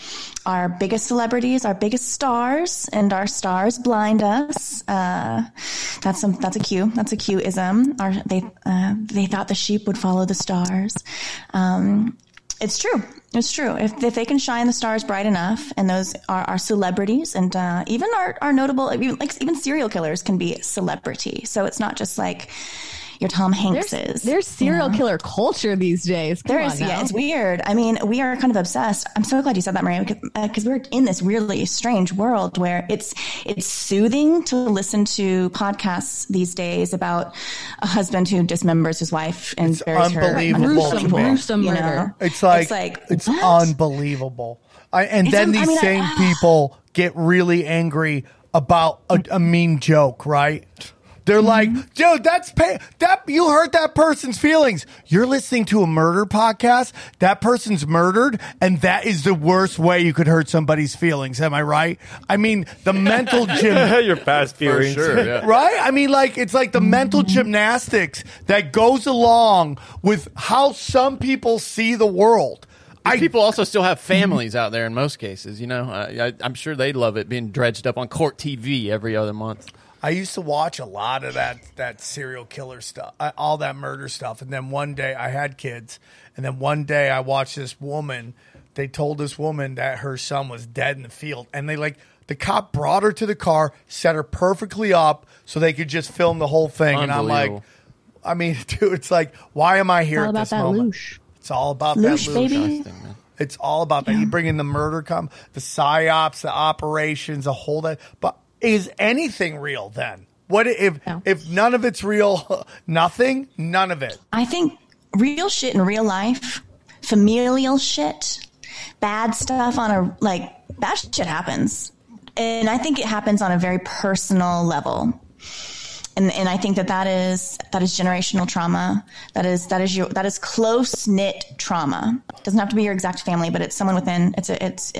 our biggest celebrities, our biggest stars, and our stars blind us. Uh, that's a that's a cue. That's a Q ism. Our, they uh, they thought the sheep would follow the stars. Um, it's true. It's true. If, if they can shine the stars bright enough, and those are, are celebrities, and uh, even our, our notable, even, like even serial killers can be celebrity. So it's not just like your Tom Hankses. There's, there's serial killer culture these days. Come There's, yeah, it's weird. I mean, we are kind of obsessed. I'm so glad you said that, Maria, because uh, we're in this really strange world where it's it's soothing to listen to podcasts these days about a husband who dismembers his wife and It's buries her. unbelievable under to people, me. Gruesome you know? murder. It's like it's like it's unbelievable. I, and It's then un- I these mean, I- same people get really angry about a, a mean joke, right? They're Mm-hmm. like, dude, that's pay- that you hurt that person's feelings. You're listening to a murder podcast. That person's murdered, and that is the worst way you could hurt somebody's feelings. Am I right? I mean, the mental <laughs> gym. <laughs> Your past feelings. sure, yeah. <laughs> Right? I mean, like, it's like the mental gymnastics that goes along with how some people see the world. I, people also still have families out there in most cases. You know, I, I, I'm sure they love it being dredged up on court TV every other month. I used to watch a lot of that that serial killer stuff, uh, all that murder stuff, and then one day I had kids, and then one day I watched this woman. They told this woman that her son was dead in the field, and they like the cop brought her to the car, set her perfectly up so they could just film the whole thing, and I'm like, I mean, <laughs> dude, it's like, why am I here All at about this that moment? loosh. It's all about Loosh, that loosh. baby. It's all about that. You bring in the murder, com, the psyops, the operations, the whole that. But is anything real then? What if No. if none of it's real? <laughs> Nothing. None of it. I think real shit in real life, familial shit, bad stuff on a like bad shit happens, and I think it happens on a very personal level. And, and I think that that is that is generational trauma. That is that is your that is close knit trauma. It doesn't have to be your exact family, but it's someone within. It's a, it's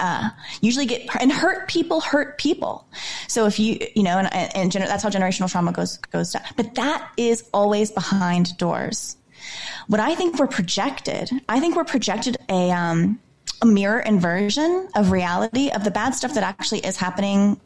uh, usually get and hurt people hurt people. So if you you know and and gener- that's how generational trauma goes goes down. But that is always behind doors. What I think we're projected, I think we're projected a um, a mirror inversion of reality of the bad stuff that actually is happening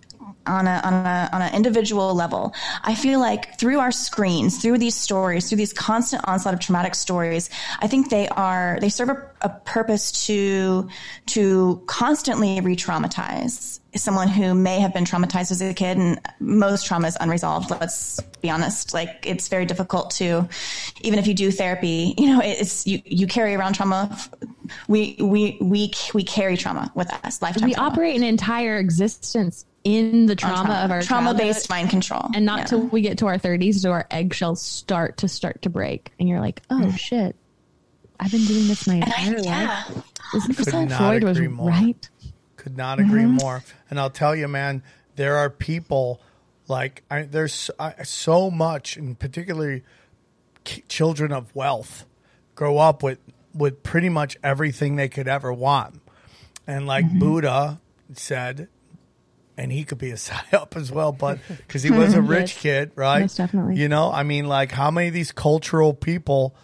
on a on a on an individual level. I feel like through our screens, through these stories, through these constant onslaught of traumatic stories, I think they are they serve a, a purpose to to constantly re-traumatize someone who may have been traumatized as a kid and most trauma is unresolved let's be honest like it's very difficult to even if you do therapy you know it's you you carry around trauma we we we we carry trauma with us lifetime we trauma. operate an entire existence in the trauma, trauma. of our trauma-based mind control and not Yeah. till we get to our 30s do our eggshells start to start to break and you're like oh shit i've been doing this my Mm. And I- entire yeah. life isn't this Could how not freud was more. right Could not agree Mm-hmm. more. And I'll tell you, man, there are people like I, there's I, so much, and particularly ki- children of wealth, grow up with with pretty much everything they could ever want, and like Mm-hmm. Buddha said. And he could be a <laughs> psyop as well, but because he was a <laughs> rich Yes. kid, right? Most definitely. You know, I mean, like how many of these cultural people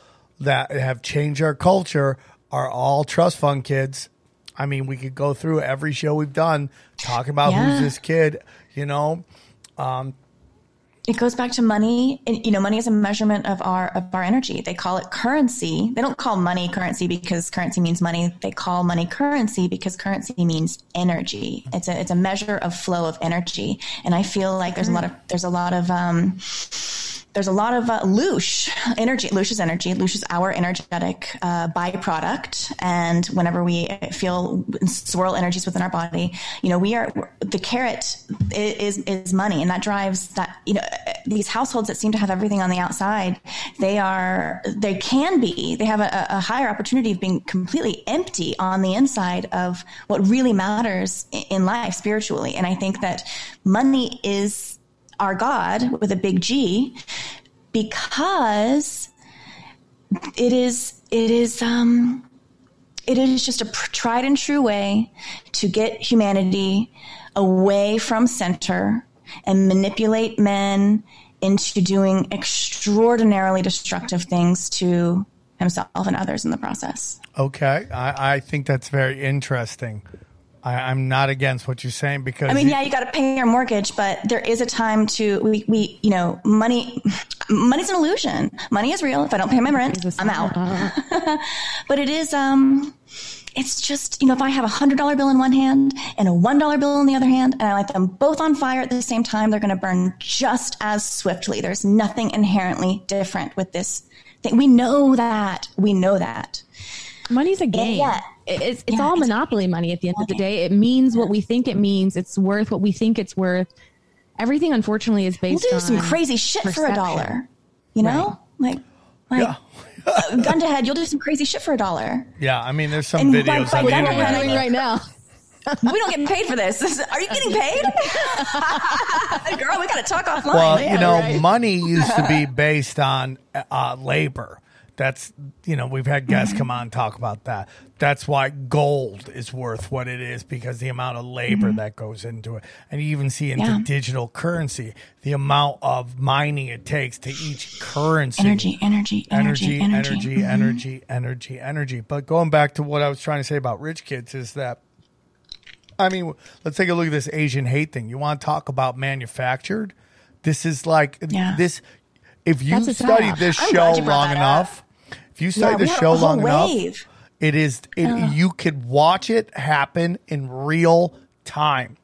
that have changed our culture are all trust fund kids. I mean, we could go through every show we've done talking about Yeah. who's this kid, you know. Um, it goes back to money. And you know money is a measurement of our of our energy. They call it currency. They don't call money currency because currency means money. They call money currency because currency means energy. It's a it's a measure of flow of energy. And i feel like there's a lot of there's a lot of um there's a lot of uh, loosh energy. Loosh is energy. Loosh is our energetic uh, byproduct. And whenever we feel swirl energies within our body, you know, we are the carrot is is money, and that drives that. You know, these households that seem to have everything on the outside, they are they can be. They have a, a higher opportunity of being completely empty on the inside of what really matters in life spiritually. And I think that money is our God with a big G because it is it is um it is just a tried and true way to get humanity away from center and manipulate men into doing extraordinarily destructive things to himself and others in the process. Okay, I, I think that's very interesting. I, I'm not against what you're saying because I mean, you- yeah, you got to pay your mortgage, but there is a time to we, we you know, money <laughs> money's an illusion. Money is real. If I don't pay my rent, I'm out. <laughs> but it is um it's just, you know, if I have a hundred dollar bill in one hand and a one dollar bill in the other hand, and I light them both on fire at the same time, they're going to burn just as swiftly. There's nothing inherently different with this thing. We know that. We know that. Money's a game. yeah. It- It's, it's Yeah, all it's- monopoly money at the end of the day. It means what we think it means. It's worth what we think it's worth. Everything, unfortunately, is We'll based do on some crazy shit for a dollar. You know, like, like Yeah. <laughs> uh, gun to head, you'll do some crazy shit for a dollar. yeah, I mean, there's some And videos by on the internet. head, What are we doing right now? We don't get paid for this. This Are you getting paid? <laughs> Girl, we got to talk offline. Well, Yeah, you know, right. money used to be based on uh, labor. That's you know we've had guests come on and talk about that. That's why gold is worth what it is because the amount of labor that goes into it, and you even see into Yeah. digital currency the amount of mining it takes to each currency. Energy, energy, energy, energy, energy. energy, Mhm. energy, energy, energy. But going back to what I was trying to say about rich kids is that, I mean, let's take a look at this Asian hate thing. You want to talk about manufactured? This is like Yeah. this. If you That's study this I'm show glad you brought long enough, if you study Yeah, this show long enough, it is it, you could watch it happen in real time.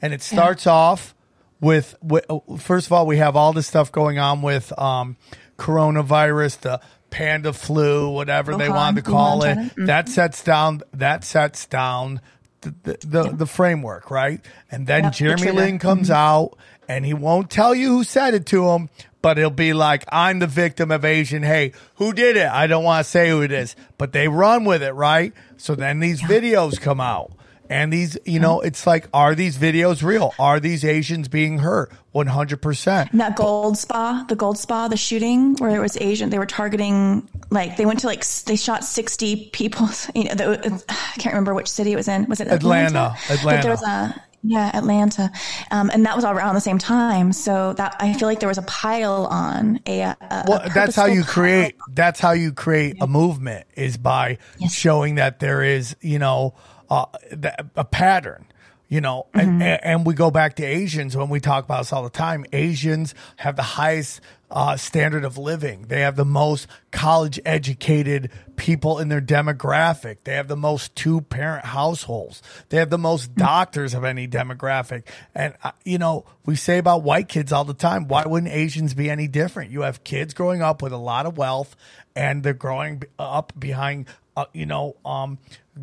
And it starts off with, with first of all we have all this stuff going on with um, coronavirus the panda flu whatever they Wuhan, wanted to call Wuhan, it. Mhm. that sets down that sets down the the, the, the framework right? And then Yep, jeremy lin comes out and he won't tell you who said it to him but he'll be like i'm the victim of asian hate. Who did it? I don't want to say who it is. But they run with it right? So then these videos come out. And these you know it's like are these videos real? Are these asians being hurt? 100% And that gold spa, the gold spa, the shooting where it was Asian, they were targeting like they went to like they shot sixty people. <laughs> You know, the, I can't remember which city it was in. Was it Atlanta. Atlanta? But there was a yeah, Atlanta, um, and that was all around the same time. So that I feel like there was a pile on a. a, a that's how you pile. create that's how you create a movement is by Yes. showing that there is you know uh, a pattern You know, and, and, and we go back to Asians when we talk about this all the time. Asians have the highest uh, standard of living. They have the most college educated people in their demographic. They have the most two parent households. They have the most doctors of any demographic. And, uh, you know, we say about white kids all the time, why wouldn't Asians be any different? You have kids growing up with a lot of wealth and they're growing up behind, uh, you know, um,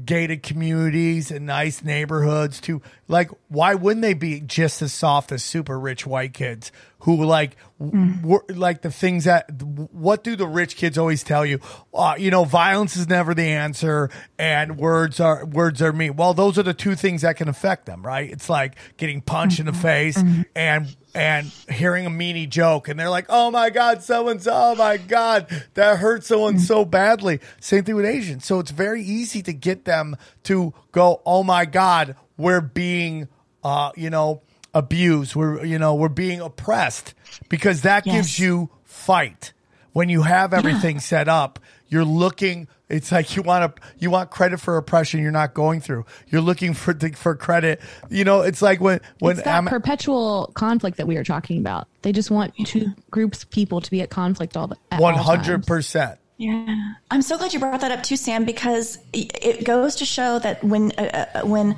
gated communities and nice neighborhoods too. Like, why wouldn't they be just as soft as super rich white kids who like, w- wor- like the things that, what do the rich kids always tell you? Uh, you know, violence is never the answer and words are, words are mean. Well, those are the two things that can affect them, right? It's like getting punched in the face and, and hearing a meanie joke and they're like, oh my God, someone's, oh my God, that hurt someone so badly. Same thing with Asians. So it's very easy to get them to go, oh my God, we're being, uh, you know, abused. We're, you know, we're being oppressed because that Yes. gives you fight. When you have everything set up, you're looking. It's like you want to you want credit for oppression you're not going through. You're looking for for credit. You know, it's like when when it's that Am- perpetual conflict that we are talking about. They just want two groups of people to be at conflict all the times. hundred percent. Yeah, I'm so glad you brought that up too, Sam, because it goes to show that when uh, uh, when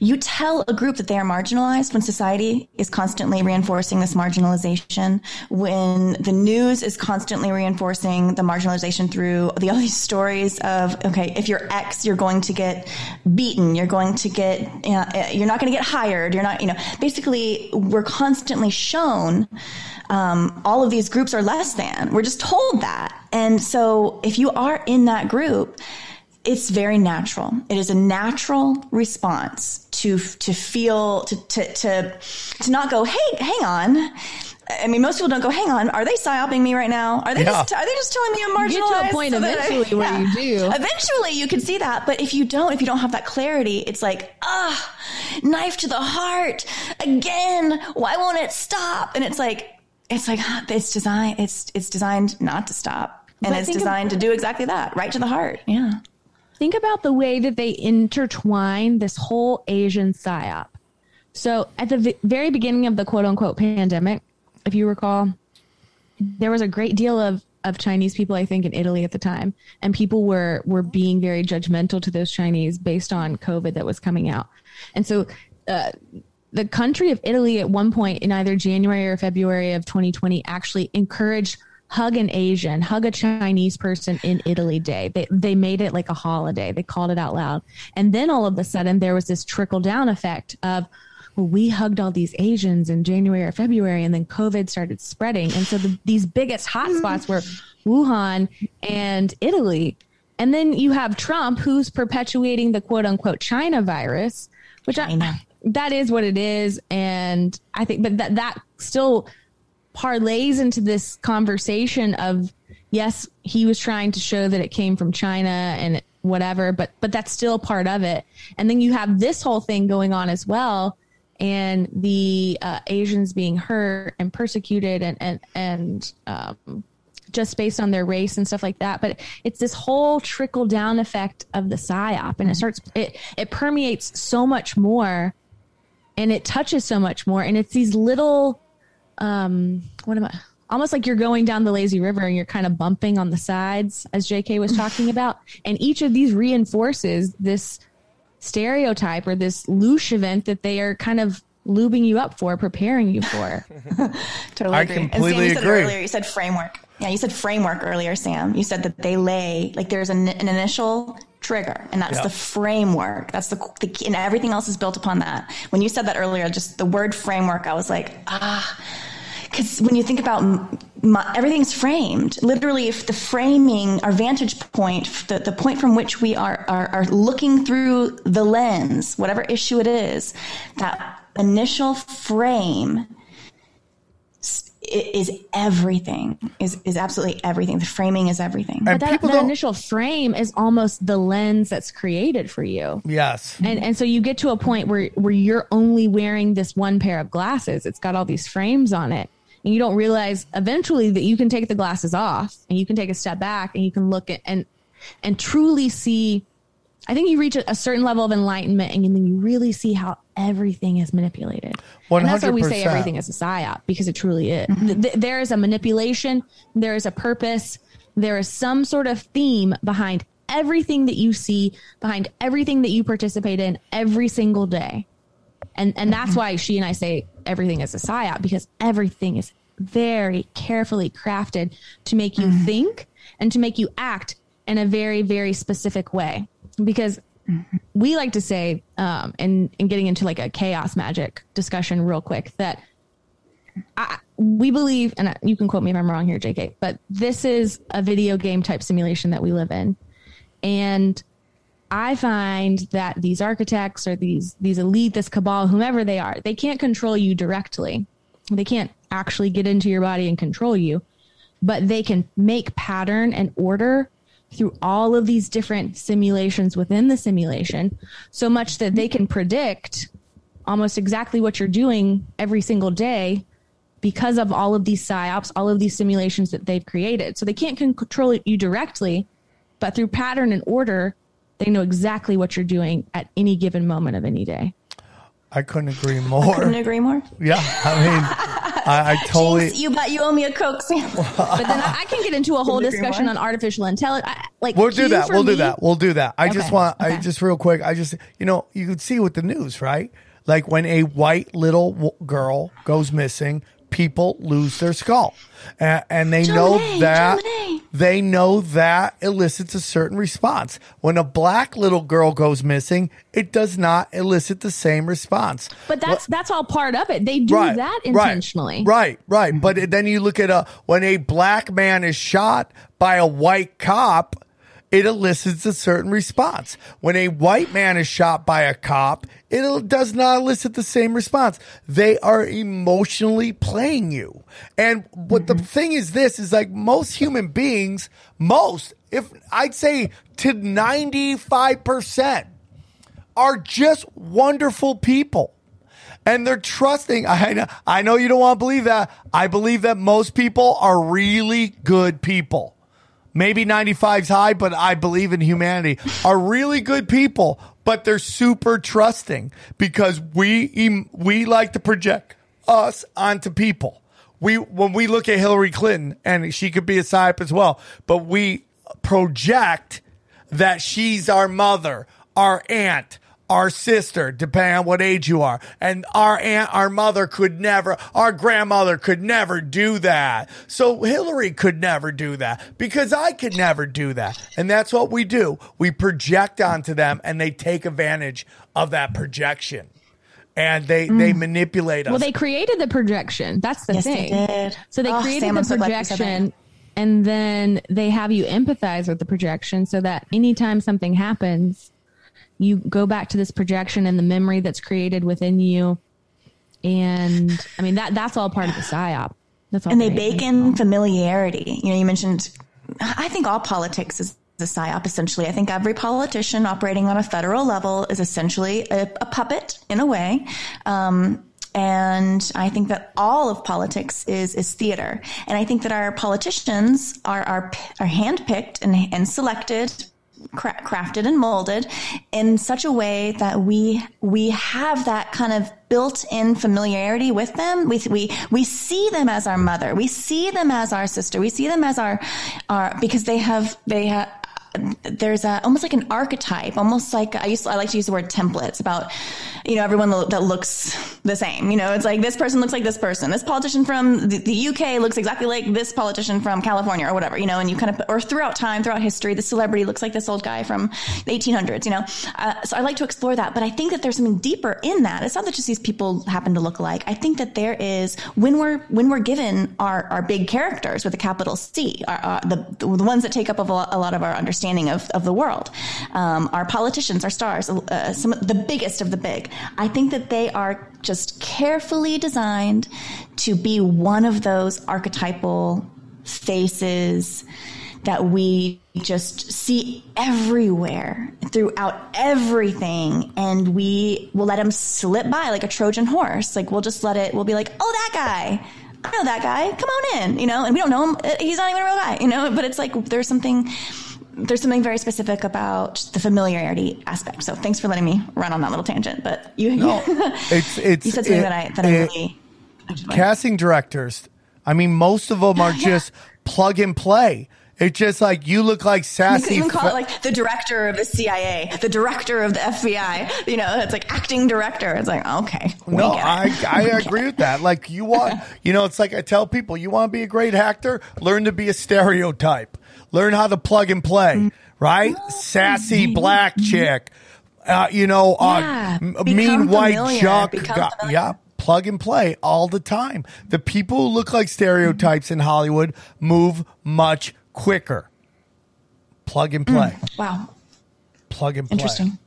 you tell a group that they are marginalized, when society is constantly reinforcing this marginalization, when the news is constantly reinforcing the marginalization through the all these stories of okay, if you're X, you're going to get beaten, you're going to get, uh, you're not going to get hired, you're not, you know, basically we're constantly shown um, all of these groups are less than. We're just told that. And so if you are in that group, it's very natural. It is a natural response to to feel to to to, to not go, hey, hang on. I mean, most people don't go, hang on, are they psyoping me right now? Are they Yeah. just are they just telling me I'm marginalized? You marginalized? get to a point so that I- eventually where you do. Eventually, you can see that, but if you don't, if you don't have that clarity, it's like ah, knife to the heart again. Why won't it stop? And it's like it's like it's designed. It's it's designed not to stop, and But it's designed to do exactly that, right to the heart. Yeah. think about the way that they intertwine this whole Asian psyop. So at the v- very beginning of the quote unquote pandemic, if you recall, there was a great deal of of Chinese people, I think, in Italy at the time, and people were were being very judgmental to those Chinese based on COVID that was coming out, and so. Uh, the country of Italy at one point in either January or February of 2020 actually encouraged hug an Asian, hug a Chinese person in Italy Day. They they made it like a holiday. They called it out loud. And then all of a sudden there was this trickle down effect of well, we hugged all these Asians in January or February, and then COVID started spreading. And so the, these biggest hotspots mm. were Wuhan and Italy. And then you have Trump, who's perpetuating the quote unquote China virus, which I, that is what it is. And I think, but that, that still parlays into this conversation of, yes, he was trying to show that it came from China and whatever, but, but that's still part of it. And then you have this whole thing going on as well. And the uh, Asians being hurt and persecuted and, and, and, um, just based on their race and stuff like that. But it's this whole trickle down effect of the psyop, and it starts it it permeates so much more, and it touches so much more, and it's these little, um, what am I? Almost like you're going down the lazy river and you're kind of bumping on the sides, as J.K. was talking <laughs> about, and each of these reinforces this stereotype or this loosh event that they are kind of lubing you up for, preparing you for. <laughs> <laughs> Totally I agree. and Sam, completely you said agree. It earlier, you said framework. Yeah, you said framework earlier, Sam. You said that they lay like there's an, an initial trigger, and that's Yeah. the framework. That's the, the key, and everything else is built upon that. When you said that earlier, just the word framework, I was like, ah, because when you think about my, everything's framed. Literally, if the framing, our vantage point, the, the point from which we are, are are looking through the lens, whatever issue it is, that initial frame is everything is is absolutely everything the framing is everything And But that, that initial frame is almost the lens that's created for you. yes. And and so you get to a point where where you're only wearing this one pair of glasses. It's got all these frames on it. And you don't realize eventually that you can take the glasses off and you can take a step back and you can look at and and truly see I think you reach a, certain level of enlightenment and then you really see how everything is manipulated. And that's why we say everything is a psyop because it truly is. Th- there is a manipulation, there is a purpose, there is some sort of theme behind everything that you see, behind everything that you participate in every single day. And and that's why she and I say everything is a psyop because everything is very carefully crafted to make you think and to make you act in a very very specific way. Because we like to say, um, and and getting into like a chaos magic discussion real quick that I, we believe, and you can quote me if I'm wrong here, JK, but this is a video game type simulation that we live in, and I find that these architects or these these elite, this cabal, whomever they are, they can't control you directly. They can't actually get into your body and control you, but they can make pattern and order through all of these different simulations within the simulation, so much that they can predict almost exactly what you're doing every single day because of all of these psyops, all of these simulations that they've created. So they can't control you directly, but through pattern and order, they know exactly what you're doing at any given moment of any day. I couldn't agree <laughs> more. I Couldn't agree more. Yeah, I mean, I, I <laughs> totally. Jinx, you bet you owe me a Coke sample. <laughs> But then I, I can get into a whole discussion on artificial intelligence. I- Like We'll do that. We'll do that. We'll do that. I just Okay, want, I just real quick. I just, you know, you could see with the news, right? Like when a white little w- girl goes missing, people lose their skull, and, and they know that Germany. they know that elicits a certain response. When a black little girl goes missing, it does not elicit the same response. But that's that's all part of it. They do that intentionally. Right, right. But then you look at a when a black man is shot by a white cop, it elicits a certain response. When a white man is shot by a cop, it does not elicit the same response. They are emotionally playing you. And what the mm-hmm. thing is this is like most human beings, most, if I'd say to 95%, are just wonderful people and they're trusting. I know, I know you don't want to believe that. I believe that most people are really good people. Maybe 95's high, but I believe in humanity are really good people, but they're super trusting because we, we like to project us onto people. We, when we look at Hillary Clinton and she could be a psyop as well, but we project that she's our mother, our aunt, our sister, depending on what age you are. And our aunt, our mother could never, our grandmother could never do that. So Hillary could never do that because I could never do that. And that's what we do. We project onto them and they take advantage of that projection. And they, they mm. manipulate us. Well, they created the projection. That's the Yes, they thing. did. So they Oh, created Sam, the so glad you said that. projection, and then they have you empathize with the projection, so that anytime something happens, you go back to this projection and the memory that's created within you. And I mean that that's all part of the psyop. That's all. and they part of it. bake in familiarity. You know, you mentioned, I think all politics is a psyop essentially. I think every politician operating on a federal level is essentially a, a puppet in a way. Um, and I think that all of politics is is theater. And I think that our politicians are are, are handpicked and, and selected crafted and molded in such a way that we we have that kind of built-in familiarity with them. We we we see them as our mother. We see them as our sister. We see them as our our because they have they have there's a almost like an archetype, almost like I used to, I like to use the word template. It's about you know everyone that looks the same. You know, it's like this person looks like this person. This politician from the, the UK looks exactly like this politician from California or whatever. You know, and you kind of or throughout time, throughout history, the celebrity looks like this old guy from the 1800s. You know, uh, so I like to explore that. But I think that there's something deeper in that. It's not that just these people happen to look alike. I think that there is when we're when we're given our our big characters with a capital C, our, uh, the the ones that take up a lot of our understanding of, of the world, um, our politicians, our stars, uh, some of the biggest of the big. I think that they are just carefully designed to be one of those archetypal faces that we just see everywhere throughout everything and we will let him slip by like a trojan horse. Like we'll just let it we'll be like oh that guy. I know that guy. Come on in you know? And we don't know him. Uh, he's not even a real guy you know? But it's like there's something there's something very specific about the familiarity aspect. So thanks for letting me run on that little tangent. But you, No, <laughs> it's it's you said something it- that I that I really enjoyed. casting directors. I mean, most of them are <laughs> just plug and play. It's just like you look like You sassy. even call fa- it like the director of the CIA, the director of the FBI. You know, it's like acting director. It's like okay, No. I, I <laughs> agree with that. Like you want, you know, it's like I tell people, you want to be a great actor, learn to be a stereotype, learn how to plug and play, Mm. right? Sassy black chick, uh, you know, uh, Yeah, mean white junk, become guy- familiar. yeah, plug and play all the time. The people who look like stereotypes in Hollywood move much quicker. Plug and play, Wow, plug and play. Mm. interesting.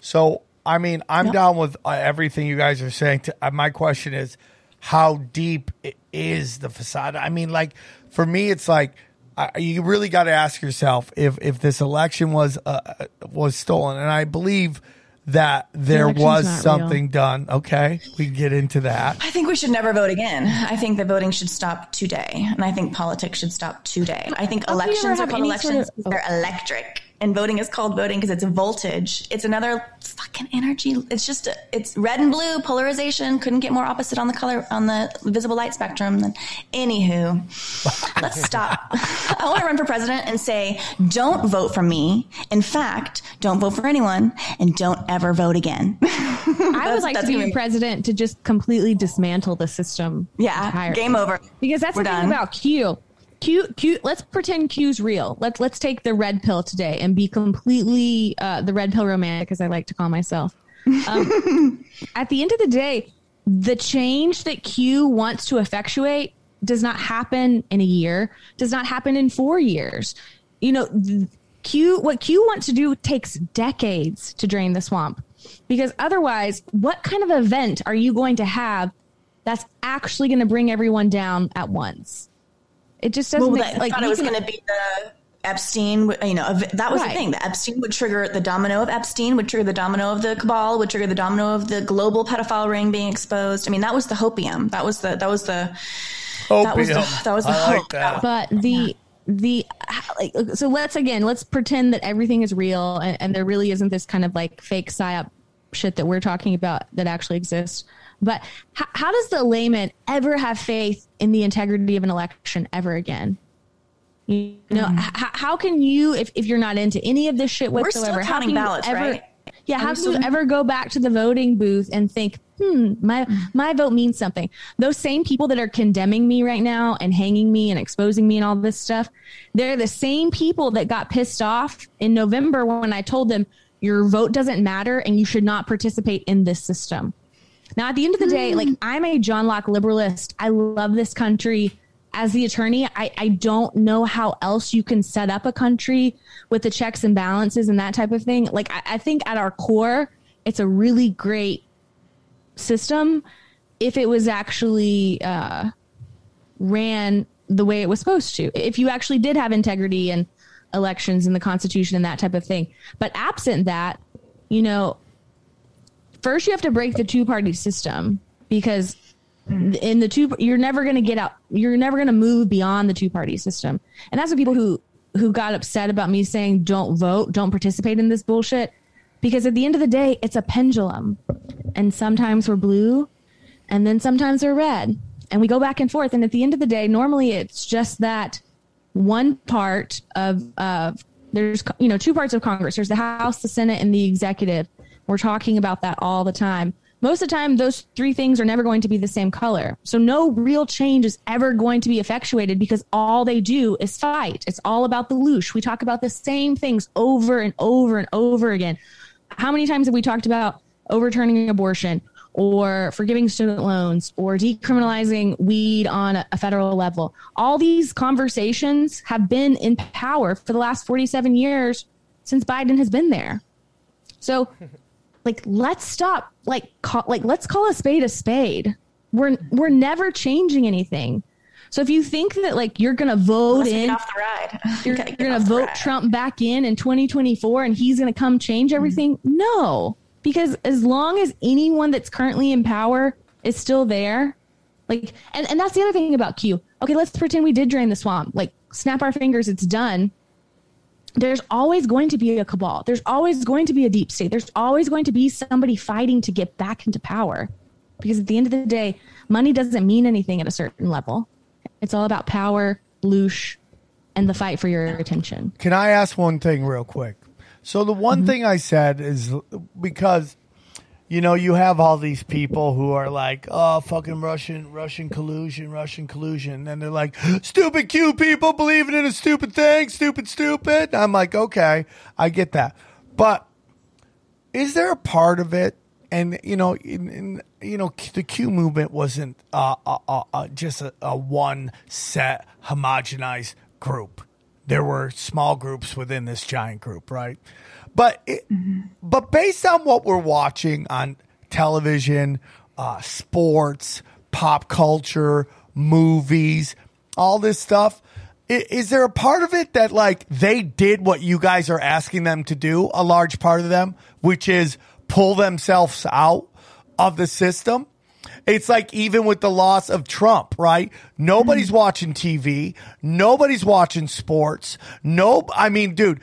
So, I mean, I'm Yep. down with uh, everything you guys are saying. To, uh, my question is, how deep is the facade? I mean, like for me, it's like uh, you really got to ask yourself if if this election was uh, uh, was stolen, and I believe that there election's was not real. something done. Okay, we can get into that. I think we should never vote again. I think the voting should stop today, and I think politics should stop today. I think How can elections are called any sort elections of- because they're electric, and voting is called voting because it's a voltage. It's another fucking energy. It's just it's red and blue polarization. Couldn't get more opposite on the color on the visible light spectrum. Than anywho, <laughs> let's stop. <laughs> I want to run for president and say, don't vote for me. In fact, don't vote for anyone, and don't ever vote again. <laughs> I would like to that's be gonna be- president to just completely dismantle the system. Yeah, entirely. game over. Because that's We're the done. thing about Q. Q, Q. Let's pretend Q's real. Let's let's take the red pill today and be completely uh, the red pill romantic, as I like to call myself. Um, <laughs> at the end of the day, the change that Q wants to effectuate does not happen in a year. Does not happen in four years. You know, Q. What Q wants to do takes decades to drain the swamp, because otherwise, what kind of event are you going to have that's actually going to bring everyone down at once? It just doesn't Well, make that, I like thought it was going to be the Epstein. You know, that was Right. the thing. The Epstein would trigger the domino of Epstein, would trigger the domino of the cabal, would trigger the domino of the global pedophile ring being exposed. I mean, that was the hopium. That was the that was the that was the Opium. that was the I like that. but the the like so let's again let's pretend that everything is real and, and there really isn't this kind of like fake psyop shit that we're talking about that actually exists but how, how does the layman ever have faith in the integrity of an election ever again you know Mm-hmm. h- how can you if, if you're not into any of this shit We're still whatsoever how counting can you ballots, ever right? yeah how can you ever go back to the voting booth and think hmm my my vote means something those same people that are condemning me right now and hanging me and exposing me and all this stuff they're the same people that got pissed off in november when i told them your vote doesn't matter and you should not participate in this system now at the end of the day like i'm a john locke liberalist i love this country as the attorney I, I don't know how else you can set up a country with the checks and balances and that type of thing like i, I think at our core it's a really great system if it was actually uh, ran the way it was supposed to. If you actually did have integrity and elections and the Constitution and that type of thing. But absent that, you know, first you have to break the two party system because in the two you're never going to get out you're never going to move beyond the two party system. And that's what people who who got upset about me saying don't vote don't participate in this bullshit because at the end of the day it's a pendulum. And sometimes we're blue and then sometimes we're red. And we go back and forth and at the end of the day normally it's just that one part of of there's you know two parts of congress. There's the house the senate and the executive we're talking about that all the time. Most of the time those three things are never going to be the same color. So no real change is ever going to be effectuated because all they do is fight. It's all about the loosh we talk about the same things over and over and over again. How many times have we talked about overturning abortion or forgiving student loans or decriminalizing weed on a, federal level? All these conversations have been in power for the last 47 years since biden has been there. So like let's stop like call, like let's call a spade a spade we're we're never changing anything so if you think that like you're gonna vote Let's in off the ride. <laughs> you're, Gotta you're gonna vote ride. Trump back in in 2024 and he's gonna come change mm-hmm. everything. No, because as long as anyone that's currently in power is still there, like, and, and that's the other thing about Q. Okay, let's pretend we did drain the swamp. Like, snap our fingers, it's done. There's always going to be a cabal. There's always going to be a deep state. There's always going to be somebody fighting to get back into power. Because at the end of the day, money doesn't mean anything at a certain level. It's all about power, loosh, and the fight for your attention. Can I ask one thing real quick? So the one mm-hmm. thing I said is because you know you have all these people who are like, oh, fucking Russian, Russian collusion, Russian collusion, and they're like, stupid Q people believing in a stupid thing, stupid, stupid. I'm like, okay, I get that, but is there a part of it? And you know, in, in you know, the Q movement wasn't uh, uh, uh, uh, just a, a one set homogenized group. There were small groups within this giant group, right? But it, but based on what we're watching on television, uh, sports, pop culture, movies, all this stuff, i- is there a part of it that like they did what you guys are asking them to do? A large part of them, which is pull themselves out of the system. It's like even with the loss of Trump, right? Nobody's mm-hmm. watching TV. Nobody's watching sports. No, I mean, dude,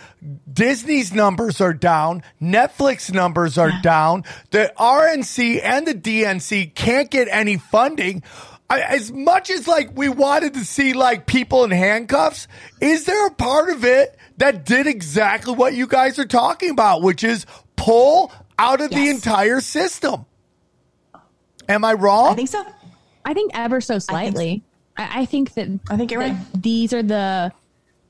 Disney's numbers are down. Netflix numbers are down. The RNC and the DNC can't get any funding. I, as much as like we wanted to see like people in handcuffs, is there a part of it that did exactly what you guys are talking about, which is pull out of the entire system? Am I wrong? I think so. I think ever so slightly. I, I think that I think you're right. These are the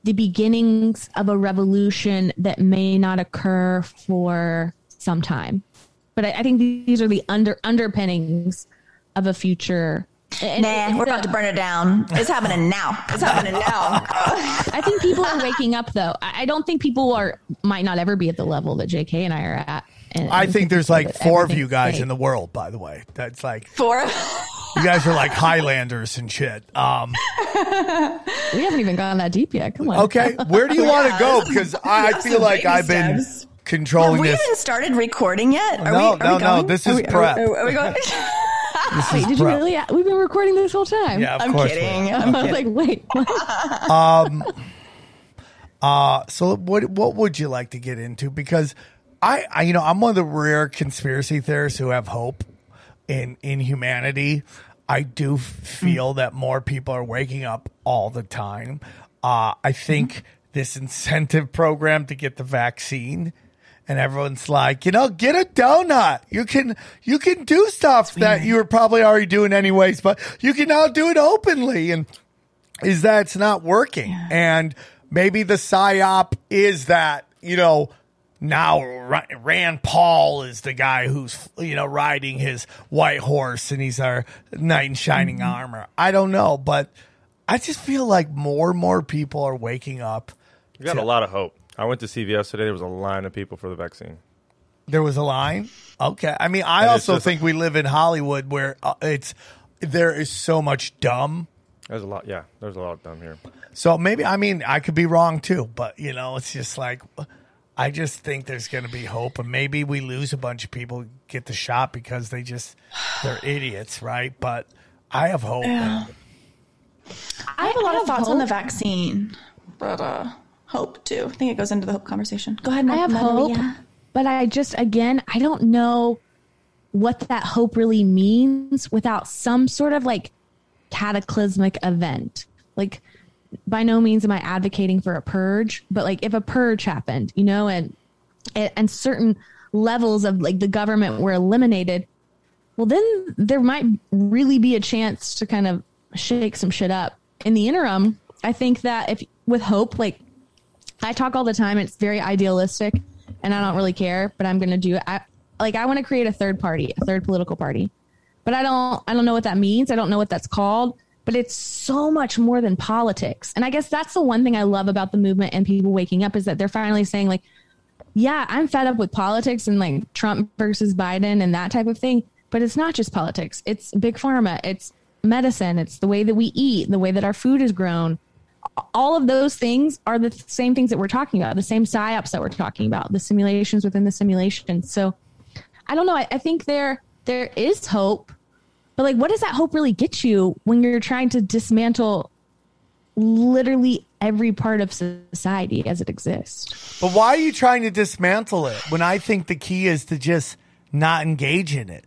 the beginnings of a revolution that may not occur for some time, but I, I think these are the under underpinnings of a future. and- Nah, and we're the- about to burn it down. It's happening now. It's happening now. <laughs> I think people are waking up, though. I I don't think people are might not ever be at the level that J.K. and I are at. And, I think there's like four of you guys fake. in the world, by the way. That's like Four. you guys are like <laughs> Highlanders and shit. Um, <laughs> We haven't even gone that deep yet. Come on. okay, where do you <laughs> want to go? Because I Yeah, feel like I've been steps. controlling Have we this. even started recording yet? Are No, we, are no, we no, this is are we- prep. Are, are we going? This Wait, is did you really? We've been recording this whole time. Yeah, of I'm course. we kidding. are. I'm kidding. I was kidding. like, wait. What? Uh, so what what would you like to get into? Because I, I you know I'm one of the rare conspiracy theorists who have hope in in humanity. I do feel that more people are waking up all the time. Uh, I think this incentive program to get the vaccine, and everyone's like, you know, get a donut. You can you can do stuff that you were probably already doing anyways, but you can now do it openly and is that it's not working. And maybe the psyop is that, you know, now Rand Paul is the guy who's, you know, riding his white horse and he's our knight in shining armor. I don't know, but I just feel like more and more people are waking up. You got a lot of hope. I went to CVS today. There was a line of people for the vaccine. There was a line. Okay. I mean, I And also just- think we live in Hollywood where uh, it's, there is so much dumb There's a lot. Yeah, there's a lot of them here. So maybe I mean I could be wrong too, but you know it's just like I just think there's going to be hope, and maybe we lose a bunch of people get the shot because they just they're <sighs> idiots, right? But I have hope. I have a lot I of thoughts on the vaccine, but uh, hope too. I think it goes into the hope conversation. Go ahead. And I have hope, but I just again I don't know what that hope really means without some sort of like cataclysmic event. Like by no means am I advocating for a purge, but like if a purge happened, you know, and and, certain levels of like the government were eliminated, well then there might really be a chance to kind of shake some shit up. In the interim, I think that if with hope, like I talk all the time. It's very idealistic, and I don't really care, but I'm going to do it. I, like I want to create a third party, a third political party, but I don't. I don't know what that means. I don't know what that's called. But it's so much more than politics, and I guess that's the one thing I love about the movement and people waking up is that they're finally saying like, yeah, I'm fed up with politics and like Trump versus Biden and that type of thing. But it's not just politics. It's big pharma. It's medicine. It's the way that we eat, the way that our food is grown all of those things are the same things that we're talking about, the same psyops that we're talking about, the simulations within the simulation. So I don't know. I, I think there there is hope, but like, what does that hope really get you when you're trying to dismantle literally every part of society as it exists. But why are you trying to dismantle it when I think the key is to just not engage in it?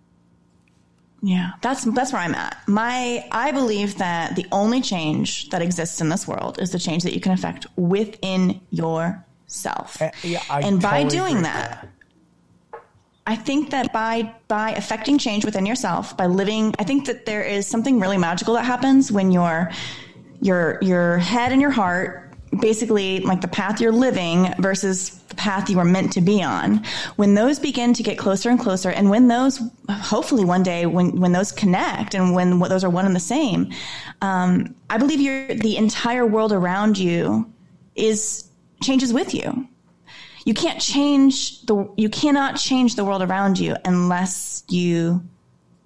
Yeah, that's that's where I'm at. My I believe that the only change that exists in this world is the change that you can affect within yourself. Uh, yeah, I and by totally doing agree with that, I think that by by affecting change within yourself, by living, I think that there is something really magical that happens when your your your head and your heart basically like the path you're living versus the path you were meant to be on. When those begin to get closer and closer and when those hopefully one day when when those connect and when those are one and the same um, i believe you're the entire world around you is changes with you you can't change the you cannot change the world around you unless you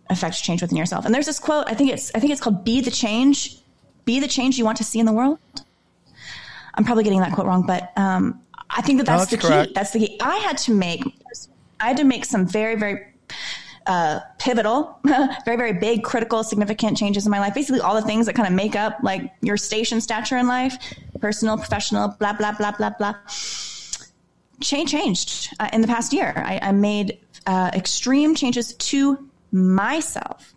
affect change within yourself and there's this quote i think it's i think it's called be the change be the change you want to see in the world I'm probably getting that quote wrong, but um, I think that No, that's, that's the correct. key. That's the key. I had to make, I had to make some very, very uh, pivotal, <laughs> very, very big, critical, significant changes in my life. Basically, all the things that kind of make up like your station stature in life, personal, professional, blah, blah, blah, blah, blah. Change changed uh, in the past year. I, I made uh, extreme changes to myself.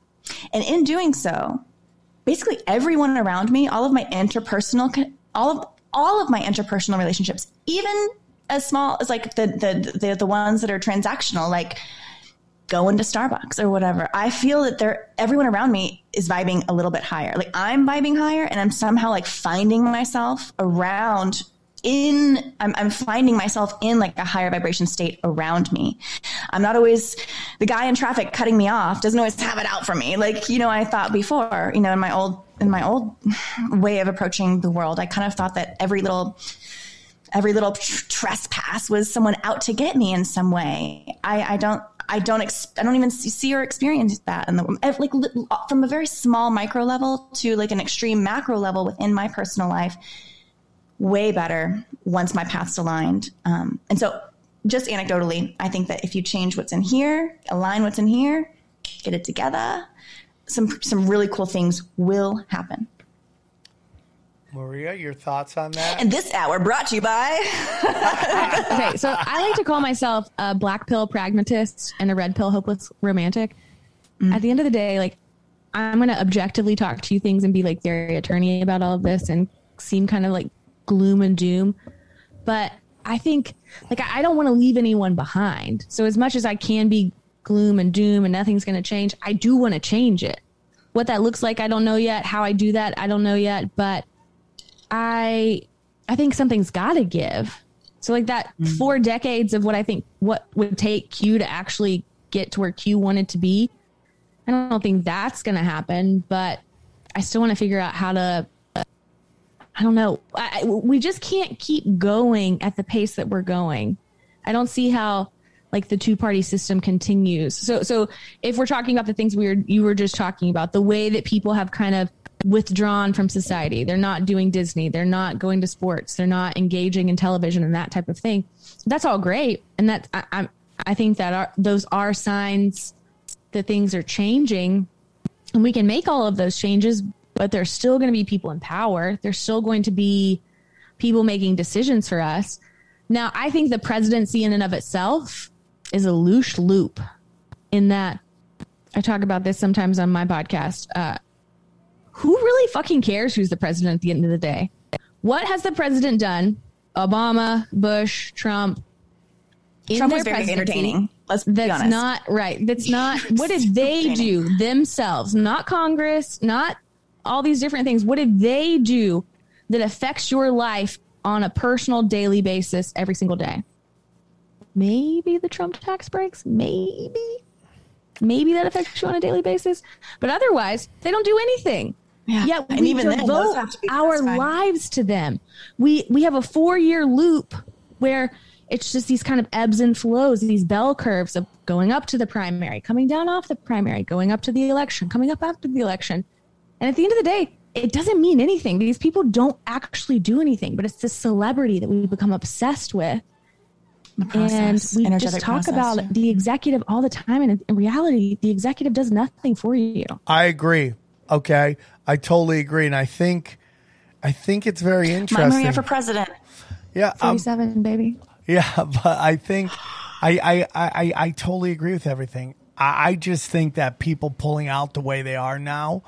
And in doing so, basically everyone around me, all of my interpersonal, all of all of my interpersonal relationships, even as small as like the the the, the ones that are transactional, like going to Starbucks or whatever. I feel that they're everyone around me is vibing a little bit higher. Like I'm vibing higher, and I'm somehow like finding myself around in I'm, I'm finding myself in like a higher vibration state around me i'm not always the guy in traffic cutting me off doesn't always have it out for me like you know i thought before you know in my old in my old <laughs> way of approaching the world i kind of thought that every little every little tr- trespass was someone out to get me in some way i i don't I don't. Ex- I don't even see or experience that, in the like from a very small micro level to like an extreme macro level within my personal life way better once my path's aligned. Um, and so, just anecdotally, I think that if you change what's in here, align what's in here, get it together, some some really cool things will happen. Maria, your thoughts on that? And this hour brought to you by. <laughs> okay, so I like to call myself a black pill pragmatist and a red pill hopeless romantic. At the end of the day, like I'm going to objectively talk to you things and be like very attorney about all of this and seem kind of like gloom and doom. But I think like I don't want to leave anyone behind. So as much as I can be gloom and doom and nothing's going to change, I do want to change it. What that looks like, I don't know yet. How I do that, I don't know yet. But I I think something's got to give. So like that mm. four decades of what I think what would take Q to actually get to where Q wanted to be. I don't think that's going to happen, but I still want to figure out how to I don't know. I, we just can't keep going at the pace that we're going. I don't see how like the two party system continues. So so if we're talking about the things we were you were just talking about, the way that people have kind of withdrawn from society. They're not doing Disney, they're not going to sports, they're not engaging in television and that type of thing. That's all great. And that I I, I think that are those are signs that things are changing and we can make all of those changes, but there's still going to be people in power. There's still going to be people making decisions for us. Now, I think the presidency in and of itself is a loose loop in that I talk about this sometimes on my podcast. Uh, who really fucking cares who's the president at the end of the day? What has the president done? Obama, Bush, Trump. Trump was very entertaining. Let's be that's not right. That's <laughs> not what did they do themselves, not Congress, not all these different things. What did they do that affects your life on a personal daily basis every single day? Maybe the Trump tax breaks, maybe. Maybe that affects you on a daily basis, but otherwise, they don't do anything. Yeah. Yet And we even then, those devote be our satisfying. lives to them. We we have a four year loop where it's just these kind of ebbs and flows, these bell curves of going up to the primary, coming down off the primary, going up to the election, coming up after the election. And at the end of the day, it doesn't mean anything. These people don't actually do anything, but it's this celebrity that we become obsessed with. process, and we just talk process, about yeah. the executive all the time. And in reality, the executive does nothing for you. I agree. Okay. I totally agree. And I think I think it's very interesting. My interesting. Maria for president. yeah, um, 47, baby. Yeah, <laughs> but I think I I, I, I totally agree with everything. I, I just think that people pulling out the way they are now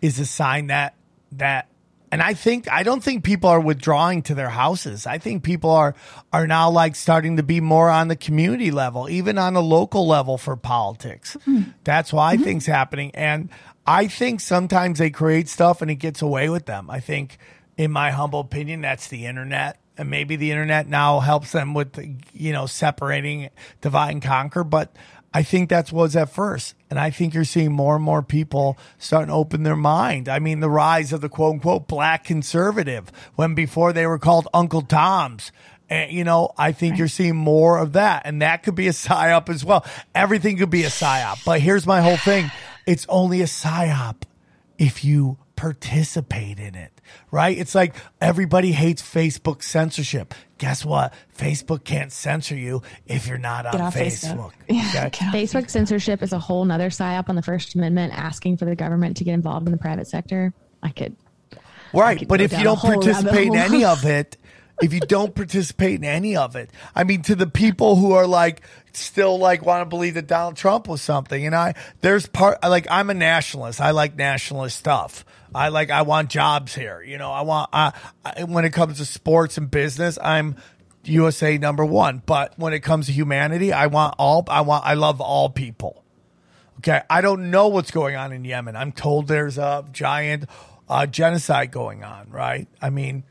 is a sign that that and I think I don't think people are withdrawing to their houses. I think people are are now like starting to be more on the community level, even on a local level for politics. Hmm. That's why mm-hmm. I think's happening. And I think sometimes they create stuff and it gets away with them. I think in my humble opinion, that's the internet. And maybe the internet now helps them with, you know, separating, divide and conquer. But I think that's was at first. And I think you're seeing more and more people starting to open their mind. I mean, the rise of the quote unquote black conservative when before they were called Uncle Toms. And, you know, I think you're seeing more of that. And that could be a <laughs> psyop as well. Everything could be a psyop. But here's my whole thing it's only a psyop if you participate in it, right? It's like everybody hates Facebook censorship. Guess what? Facebook can't censor you if you're not on Facebook. Facebook. <laughs> Yeah, okay? Facebook censorship is a whole nother psyop on the First Amendment, asking for the government to get involved in the private sector. I could. Right. could But if you don't participate in any of it, if you don't participate in any of it, I mean, to the people who are like, still like want to believe that Donald Trump was something, and I, there's part, like, I'm a nationalist. I like nationalist stuff. I like, I want jobs here. You know, I want, I, I, when it comes to sports and business, I'm, USA number one, but when it comes to humanity, I want all, I want, I love all people. Okay, I don't know what's going on in Yemen. I'm told there's a giant uh, genocide going on. Right? I mean,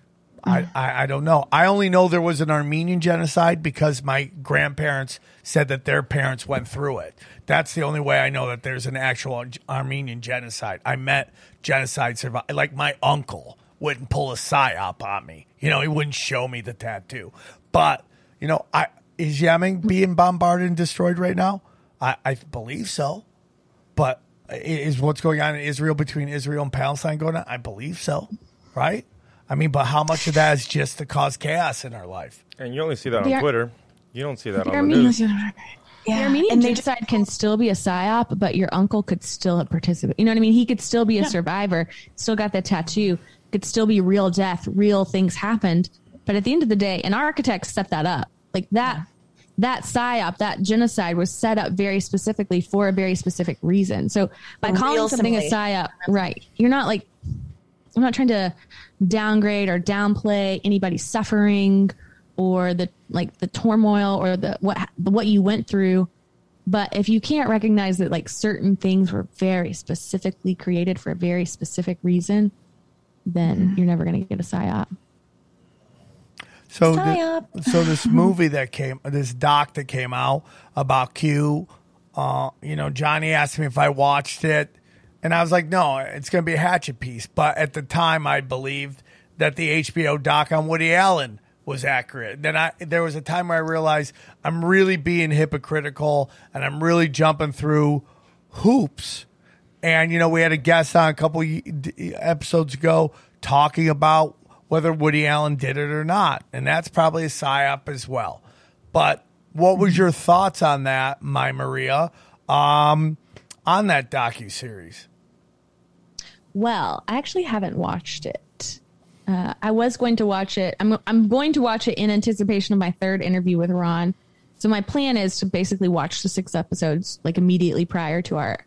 I, I I don't know. I only know there was an Armenian genocide because my grandparents said that their parents went through it. That's the only way I know that there's an actual Armenian genocide. I met genocide survivors. Like my uncle wouldn't pull a psyop on me. You know, he wouldn't show me the tattoo. But you know, I is Yemen being bombarded and destroyed right now? I, I believe so. But is what's going on in Israel between Israel and Palestine going on? I believe so. Right? I mean, but how much of that is just to cause chaos in our life? And you only see that on Ar- Twitter. You don't see that on the Armenian, news. the Armenian and they just, genocide can still be a psyop, but your uncle could still participate. You know what I mean? He could still be a survivor, still got the tattoo, could still be real death, real things happened. But at the end of the day, and architects set that up. Like that, that psyop, that genocide was set up very specifically for a very specific reason. So by A calling something a simulation. psyop, right? You're not like I'm not trying to downgrade or downplay anybody's suffering or the like the turmoil or the what what you went through. But if you can't recognize that like certain things were very specifically created for a very specific reason, then you're never going to get a psyop. So, the, so this <laughs> movie that came, this doc that came out about Q, uh, you know, Johnny asked me if I watched it, and I was like, no, it's going to be a hatchet piece. But at the time, I believed that the HBO doc on Woody Allen was accurate. Then I, there was a time where I realized I'm really being hypocritical, and I'm really jumping through hoops. And you know, we had a guest on a couple episodes ago talking about whether Woody Allen did it or not, and that's probably a psyop as well. But what was your thoughts on that, my Maria, um, on that docu series? Well, I actually haven't watched it. Uh, I was going to watch it. I'm I'm going to watch it in anticipation of my third interview with Ron. So my plan is to basically watch the six episodes like immediately prior to our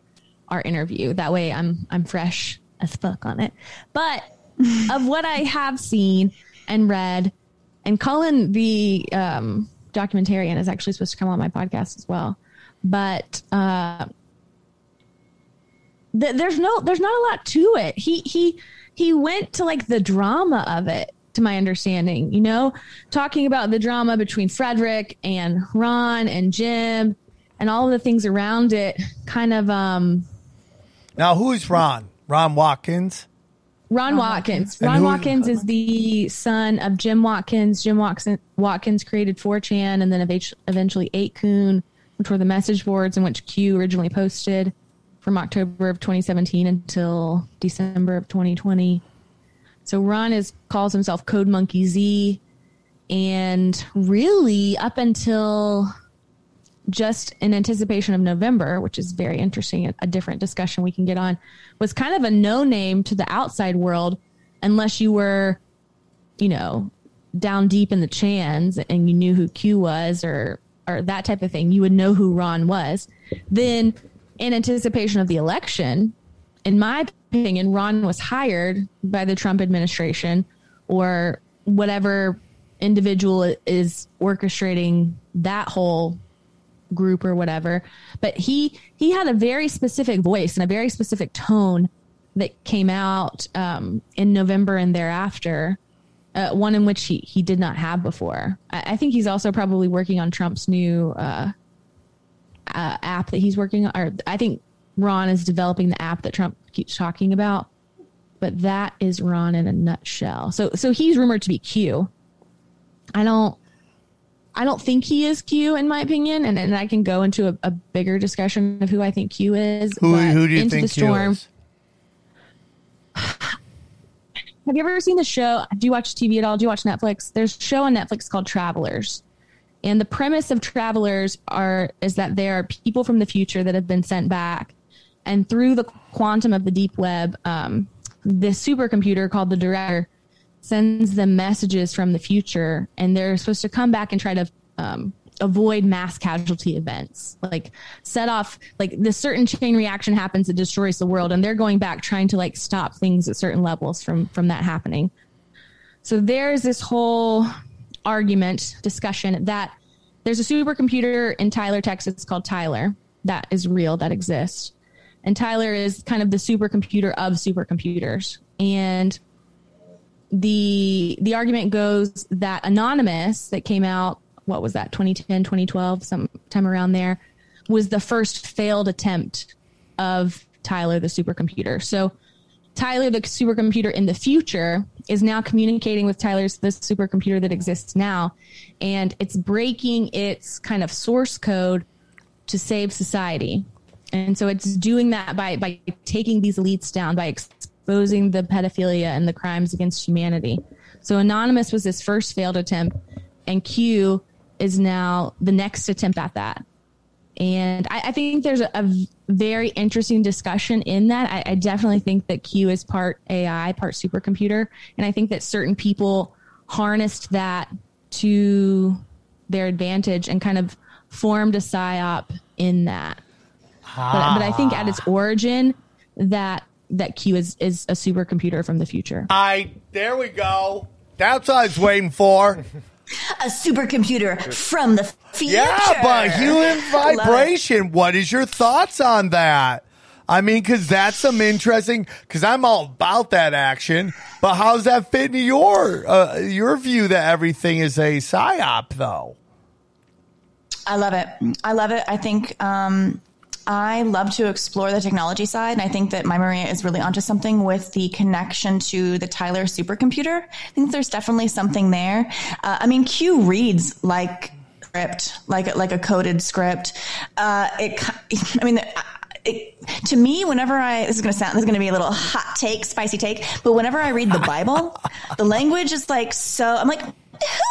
our interview. That way, I'm I'm fresh as fuck on it. But <laughs> of what I have seen and read, and Cullen, the um, documentarian, is actually supposed to come on my podcast as well. But uh, th- there's no there's not a lot to it. He he he went to like the drama of it to my understanding, you know, talking about the drama between Fredrick and Ron and Jim and all the things around it kind of um Now, who's Ron? Ron Watkins. Ron Watkins. And Ron who- Watkins is the son of Jim Watkins. Jim Watkins, Watkins created 4chan and then eventually 8kun, which were the message boards in which Q originally posted from October of 2017 until December of 2020. So Ron is calls himself Code Monkey Z, and really up until just in anticipation of November, which is very interesting, a different discussion we can get on, was kind of a no name to the outside world unless you were, you know, down deep in the chans and you knew who Q was or or that type of thing, you would know who Ron was. Then, in anticipation of the election, in my opinion, Ron was hired by the Trump administration or whatever individual is orchestrating that whole group or whatever. But he he had a very specific voice and a very specific tone that came out um, in November and thereafter. Uh, one in which he, he did not have before. I, I think he's also probably working on Trump's new uh, uh, app that he's working on. Or I think Ron is developing the app that Trump keeps talking about. But that is Ron in a nutshell. So so he's rumored to be Q. I don't I don't think he is Q in my opinion, and, and I can go into a, a bigger discussion of who I think Q is. Who, who do you Into think the Storm, Q is? <sighs> Have you ever seen the show? Do you watch TV at all? Do you watch Netflix? There's a show on Netflix called Travelers. And the premise of Travelers are is that there are people from the future that have been sent back, and through the quantum of the deep web, um, this supercomputer called the Director sends them messages from the future, and they're supposed to come back and try to um, avoid mass casualty events, like set off like this certain chain reaction happens that destroys the world, and they're going back trying to like stop things at certain levels from from that happening. So there's this whole argument discussion that there's a supercomputer in Tyler, Texas called Tyler that is real that exists. And Tyler is kind of the supercomputer of supercomputers. And the the argument goes that Anonymous that came out what was that 2010 2012 sometime around there was the first failed attempt of Tyler the supercomputer. So Tyler, the supercomputer in the future, is now communicating with Tyler's the supercomputer that exists now, and it's breaking its kind of source code to save society. And so it's doing that by by taking these elites down, by exposing the pedophilia and the crimes against humanity. So Anonymous was his first failed attempt, and Q is now the next attempt at that. And I, I think there's a, a very interesting discussion in that. I, I definitely think that Q is part AI, part supercomputer. And I think that certain people harnessed that to their advantage and kind of formed a psyop in that. But, but I think at its ah. origin, that that Q is, is a supercomputer from the future. I there we go. That's what I was waiting for. A supercomputer from the future. Yeah, but human <laughs> vibration. What is your thoughts on that? I mean, because that's some interesting. Because I'm all about that action, but how does that fit into your uh, your view that everything is a psyop, though? I love it. I love it. I think um, I love to explore the technology side, and I think that My Maria is really onto something with the connection to the Tyler supercomputer. I think there's definitely something there. Uh, I mean, Q reads like script, like like a coded script. Uh, it, <laughs> I mean. It, to me, whenever I this is going to sound this is going to be a little hot take, spicy take, but whenever I read the Bible, <laughs> the language is like so. I'm like,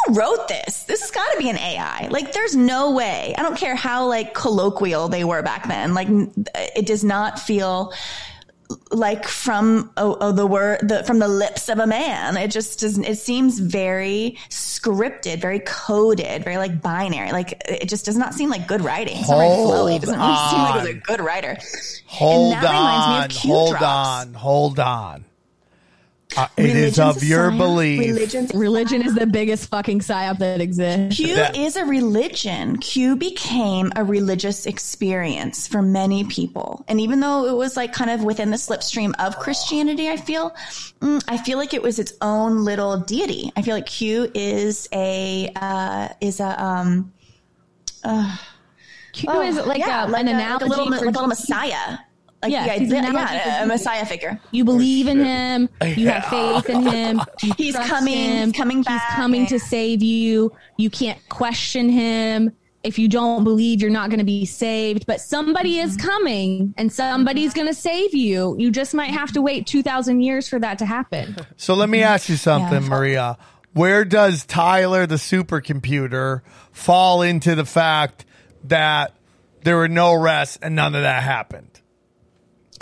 who wrote this? This has got to be an AI. Like, there's no way. I don't care how like colloquial they were back then. Like, it does not feel like from oh, oh, the word the, from the lips of a man. It just doesn't. It seems very scripted, very coded, very like binary. Like, it just does not seem like good writing. It's not very flowy. It doesn't really seem like it was a good writer. Hold and that reminds me on, of Q hold drops. on, hold on. Uh, it is of your belief. Religion's Religion is the biggest fucking psyop that exists. Q That- is a religion. Q became a religious experience for many people. And even though it was like kind of within the slipstream of Christianity, I feel, mm, I feel like it was its own little deity. I feel like Q is a, uh, is a, um, Q is like yeah, a, like an a, analogy like a little, for like a little messiah. Like, yeah, he's an yeah, yeah, a messiah figure. You believe in him. You have faith in him. He's coming- Him, he's coming back. He's coming to save you. You can't question him. If you don't believe, you're not going to be saved. But somebody is Mm-hmm. coming, and somebody's going to save you. You just might have to wait two thousand years for that to happen. So let me ask you something, Yeah. Maria. Where does Tyler, the supercomputer, fall into the fact that there were no arrests and none of that happened?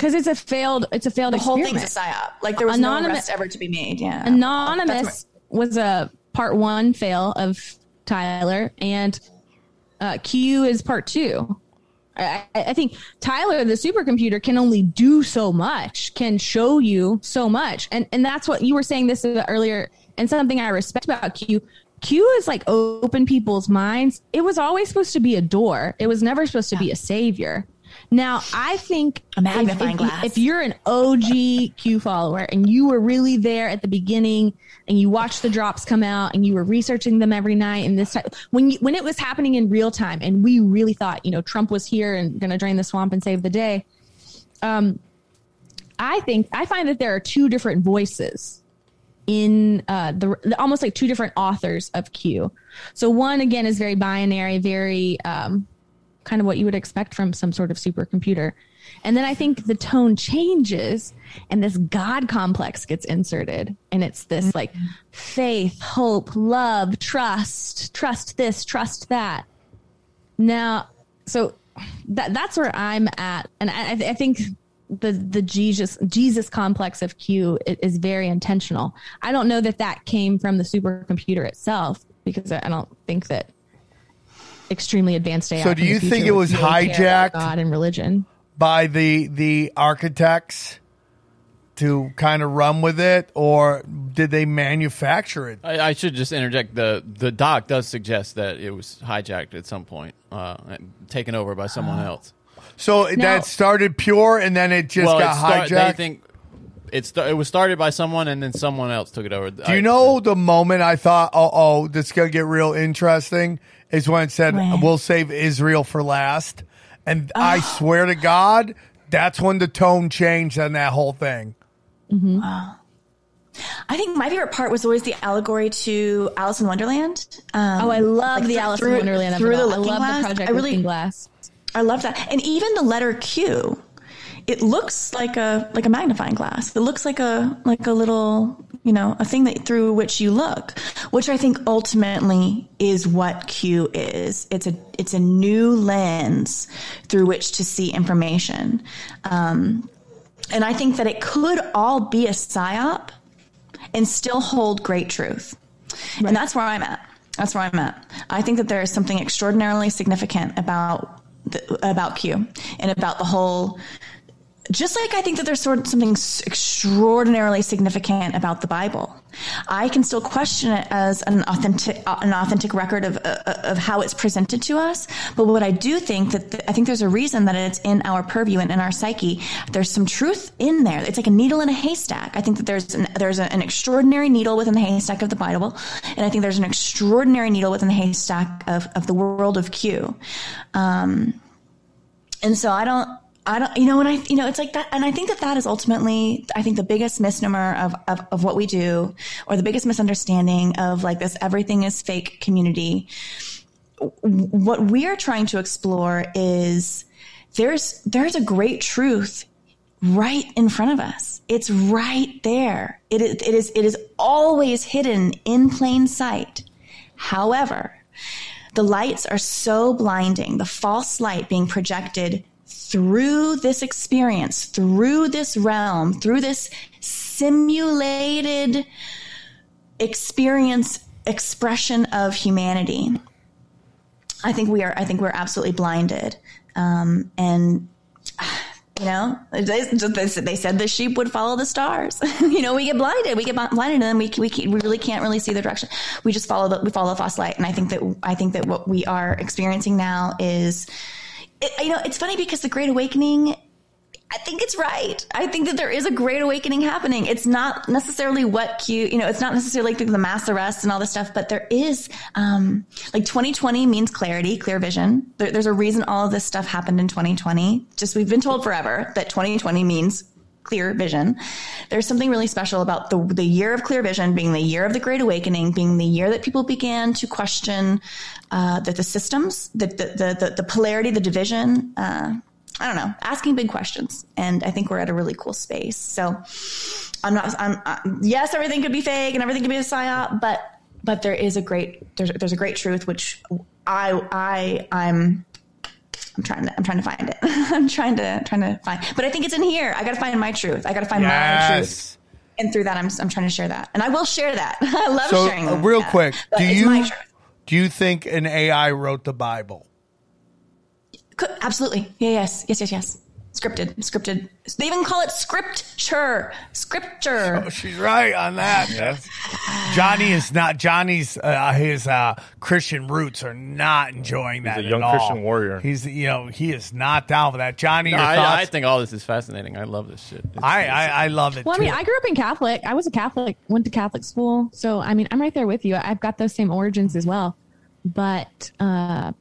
Because it's a failed it's a failed The whole experiment. thing's a psyop. Like there was Anonymous- no arrest ever to be made. Yeah. Anonymous was a part one fail of Tyler, and uh, Q is part two. I, I I think Tyler, the supercomputer, can only do so much, can show you so much, and and that's what you were saying this earlier, and something I respect about Q. Q is like open people's minds. It was always supposed to be a door. It was never supposed to be a savior. Now, I think A magnifying if, glass. if you're an OG Q follower and you were really there at the beginning and you watched the drops come out and you were researching them every night and this type, when you, when it was happening in real time and we really thought you know Trump was here and going to drain the swamp and save the day, um, I think I find that there are two different voices in uh, the almost like two different authors of Q. So one again is very binary, very um, kind of what you would expect from some sort of supercomputer. And then I think the tone changes and this God complex gets inserted. And it's this mm-hmm. like faith, hope, love, trust, trust this, trust that. Now, so that that's where I'm at. And I, I think the the Jesus Jesus complex of Q is very intentional. I don't know that that came from the supercomputer itself because I I don't think that extremely advanced AI. So do you think it was really care about hijacked? God and religion? by the the architects to kind of run with it, or did they manufacture it? I, I should just interject. the The doc does suggest that it was hijacked at some point, uh, taken over by someone else. So Now- that started pure, and then it just well, got it start- hijacked. They think it, sta- it was started by someone, and then someone else took it over. Do you know the moment I thought, oh, oh, this is gonna get real interesting? Is when it said, When? "We'll save Israel for last," and I swear to God, that's when the tone changed on that whole thing. I think my favorite part was always the allegory to Alice in Wonderland. Um, Oh, I love like the Alice through- in Wonderland. of through the all. I looking love glass. the Project I really, Looking Glass. I love that, and even the letter Q, it looks like a like a magnifying glass. It looks like a like a little you know a thing that through which you look, which I think ultimately is what Q is. It's a it's a new lens through which to see information, um, and I think that it could all be a psyop and still hold great truth. And that's where I'm at. That's where I'm at. I think that there is something extraordinarily significant about the, about Q and about the whole. Just like I think that there's sort of something extraordinarily significant about the Bible, I can still question it as an authentic uh, an authentic record of uh, of how it's presented to us. But what I do think that th- I think there's a reason that it's in our purview and in our psyche. There's some truth in there. It's like a needle in a haystack. I think that there's an, there's an extraordinary needle within the haystack of the Bible, and I think there's an extraordinary needle within the haystack of of the world of Q. Um, and so I don't. I don't, you know, when I, you know, it's like that. And I think that that is ultimately, I think the biggest misnomer of, of, of what we do or the biggest misunderstanding of like this everything is fake community. What we are trying to explore is there's, there's a great truth right in front of us. It's right there. It is, it is, it is always hidden in plain sight. However, the lights are so blinding, the false light being projected through this experience, through this realm, through this simulated experience expression of humanity. I think we are I think we're absolutely blinded. Um, and you know, they, they said the sheep would follow the stars. <laughs> you know, we get blinded. We get blinded, and then we we, we really can't really see the direction. We just follow the we follow the false light. And I think that I think that what we are experiencing now is, it, you know, it's funny because the Great Awakening. I think it's right. I think that there is a great awakening happening. It's not necessarily what Q, you know, it's not necessarily like the mass arrest and all this stuff, but there is, um, like 2020 means clarity, clear vision. There, there's a reason all of this stuff happened in 2020. Just we've been told forever that 2020 means clear vision. There's something really special about the the year of clear vision being the year of the Great Awakening, being the year that people began to question uh, that the systems, the the, the the polarity, the division. Uh, I don't know, asking big questions, and I think we're at a really cool space. So I'm not. I'm uh, yes, everything could be fake and everything could be a psyop, but but there is a great there's there's a great truth which I I I'm I'm trying to I'm trying to find it. <laughs> I'm trying to trying to find, but I think it's in here. I got to find my truth. I got to find my truth, Yes. and through that, I'm I'm trying to share that, and I will share that. <laughs> I love So, sharing. uh, real that. quick, do you do you think an AI wrote the Bible? Absolutely. Yeah, yes. Yes, yes, yes. Scripted. Scripted. They even call it scripture. Scripture. Oh, she's right on that. Johnny is not. Johnny's uh, his uh, Christian roots are not enjoying that. He's a at young all. Christian warrior. He's you know he is not down for that. Johnny, No, your I. I think all this is fascinating. I love this shit. I, I I love it. Well, I mean. I grew up in Catholic. I was a Catholic, went to Catholic school. So, I mean, I'm right there with you. I've got those same origins as well. But uh,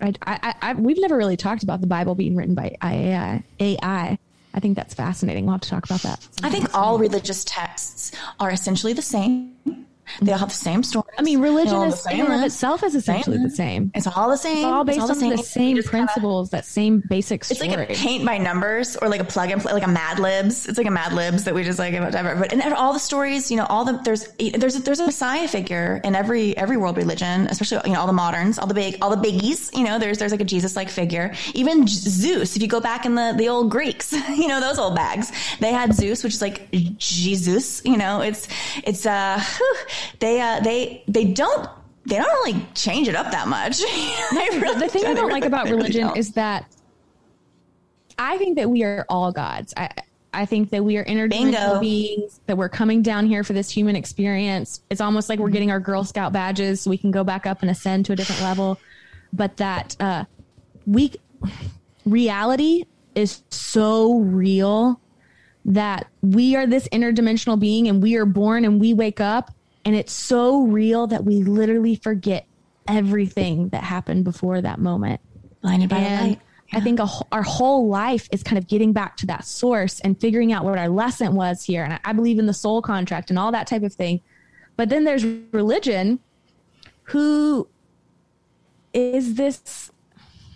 I, I, I, we've never really talked about the Bible being written by AI. AI. I think that's fascinating. We'll have to talk about that. I think all religious texts are essentially the same. They all have the same story. I mean, religion all is the in and of same- itself is essentially the same. It's all the same. It's all based on the same, just kinda- principles, that same basic It's story. like a paint by numbers or like a plug and play, like a Mad Libs. It's like a Mad Libs that we just like whatever. But and all the stories, you know, all the there's there's a, there's a Messiah figure in every every world religion, especially you know all the moderns, all the big all the biggies. You know, there's there's like a Jesus like figure. Even J- Zeus, if you go back in the the old Greeks, <laughs> you know those old bags, they had Zeus, which is like Jesus. You know, it's it's uh whew, they uh they they don't. They don't really change it up that much. <laughs> Really the thing I don't like about they really religion is that I think that we are all gods. I I think that we are interdimensional beings. That we're coming down here for this human experience. It's almost like we're getting our Girl Scout badges so we can go back up and ascend to a different level. But that uh, we reality is so real that we are this interdimensional being and we are born and we wake up and it's so real that we literally forget everything that happened before that moment. blinded by And light. I think a, our whole life is kind of getting back to that source and figuring out what our lesson was here. And I, I believe in the soul contract and all that type of thing. But then there's religion who is this,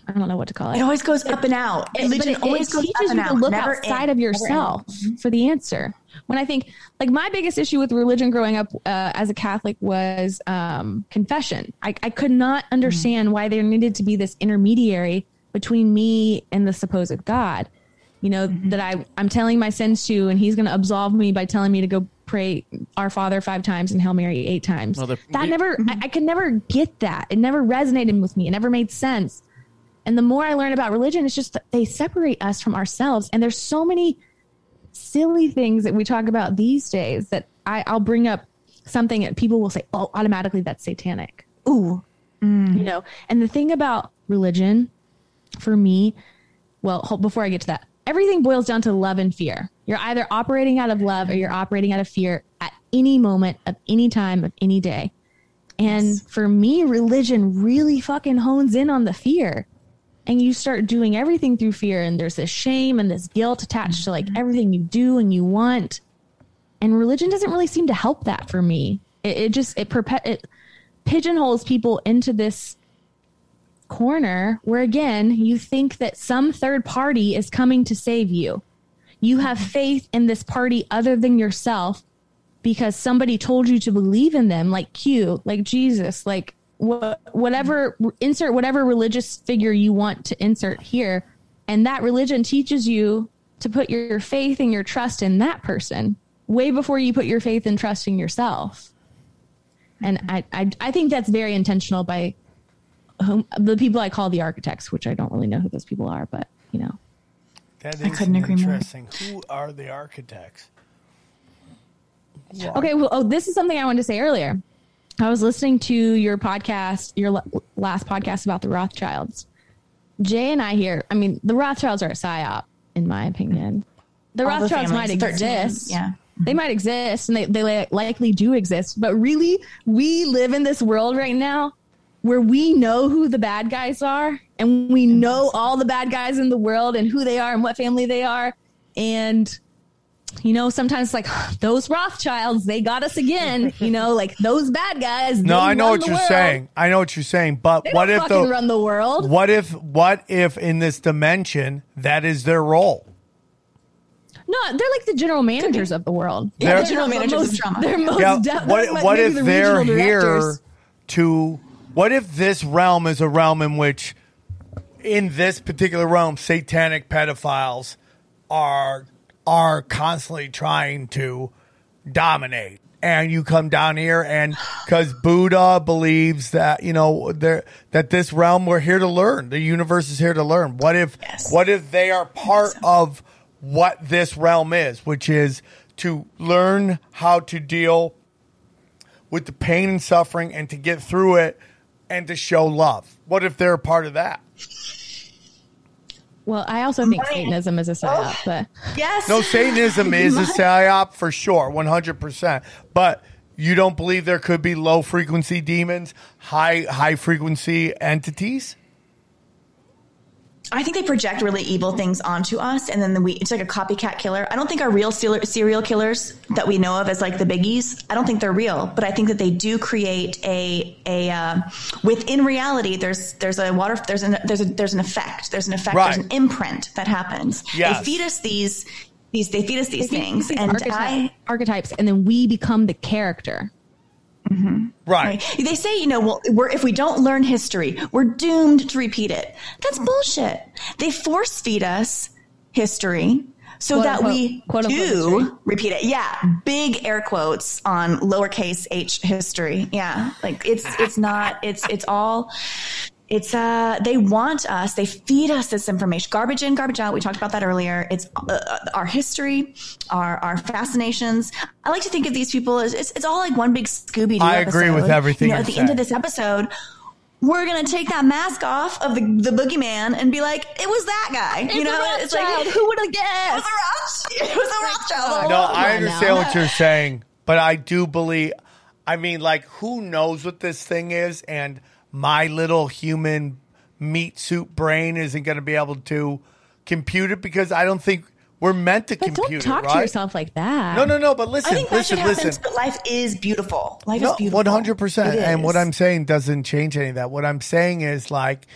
I don't know what to call it. It always goes up and out. It- Religion but it, always it goes teaches up you and to look Never outside in, of yourself for the answer. When I think, like, my biggest issue with religion growing up uh, as a Catholic was um, confession. I, I could not understand why there needed to be this intermediary between me and the supposed God. You know that I I'm telling my sins to, and He's going to absolve me by telling me to go pray Our Father five times and Hail Mary eight times. Well, the- that you- never I, I could never get that. It never resonated with me. It never made sense. And the more I learn about religion, it's just that they separate us from ourselves. And there's so many silly things that we talk about these days that I, I'll bring up something that people will say, oh, automatically that's satanic. Ooh. Mm. Mm. You know, and the thing about religion for me, well, hold, before I get to that, everything boils down to love and fear. You're either operating out of love or you're operating out of fear at any moment of any time of any day. And for me, religion really fucking hones in on the fear. And you start doing everything through fear, and there's this shame and this guilt attached to like mm-hmm. everything you do and you want. And religion doesn't really seem to help that for me. It, it just it perpet it pigeonholes people into this corner where again you think that some third party is coming to save you. You have mm-hmm. faith in this party other than yourself because somebody told you to believe in them, like Q, like Jesus, like whatever, insert whatever religious figure you want to insert here. And that religion teaches you to put your faith and your trust in that person way before you put your faith and trust in yourself. And I, I, I think that's very intentional by whom, the people I call the architects, which I don't really know who those people are, but you know. That I couldn't agree more. Who are the architects? Okay, well, oh, this is something I wanted to say earlier. I was listening to your podcast, your last podcast about the Rothschilds. Jay and I here, I mean, the Rothschilds are a psyop, in my opinion. The All the Rothschilds might families, 13, exist. yeah. They might exist and they, they likely do exist. But really, we live in this world right now where we know who the bad guys are and we know all the bad guys in the world and who they are and what family they are. And you know, sometimes like <sighs> those Rothschilds, they got us again. You know, like those bad guys. No, I know what you're world. saying. I know what you're saying. But They what if fucking the run the world? what if what if in this dimension that is their role? No, they're like the general managers of the world. Yeah, They're general managers most- of drama. They're most Yeah. de- what they're what if the they're here directors. to? What if this realm is a realm in which in this particular realm, satanic pedophiles are are constantly trying to dominate. And you come down here, and because Buddha believes that you know there that this realm we're here to learn, the universe is here to learn. What if Yes. what if they are part of what this realm is, which is to learn how to deal with the pain and suffering and to get through it and to show love. What if they're a part of that? Well, I also think Satanism is a oh, psyop, but Yes. No, Satanism is a <laughs> psyop for sure, 100%. But you don't believe there could be low frequency demons, high high frequency entities? I think they project really evil things onto us, and then we, it's like a copycat killer. I don't think our real serial serial killers that we know of as like the biggies. I don't think they're real, but I think that they do create a a uh, within reality. There's there's a water there's an there's a there's an effect. There's an effect. Right. There's an imprint that happens. Yes. They feed us these these they feed us these They things, feed us and these archetype- I archetypes, and then we become the character. Mm-hmm. Right. Right. They say, you know, well, we're, if we don't learn history, we're doomed to repeat it. That's bullshit. They force feed us history so Quote, that unquote, we quote, unquote do history. repeat it. Yeah, hmm. big air quotes on lowercase h history. Yeah, like it's it's not it's it's all. It's uh they want us they feed us this information garbage in garbage out we talked about that earlier it's uh, our history our our fascinations I like to think of these people as it's, it's all like one big Scooby Doo I agree episode. with everything you know, at the end of this episode we're gonna take that mask off of the the boogeyman and be like it was that guy you know it's like who would have it was guessed? a Rothschild. It was a Rothschild. <laughs> No, I understand what you're <laughs> saying, but I do believe. I mean, like, who knows what this thing is? And my little human meat suit brain isn't going to be able to compute it because I don't think we're meant to But compute don't talk it, to yourself like that. No, no, no. But listen, I think that listen, listen. But life is beautiful. Life No, is beautiful. one hundred percent. And what I'm saying doesn't change any of that. What I'm saying is like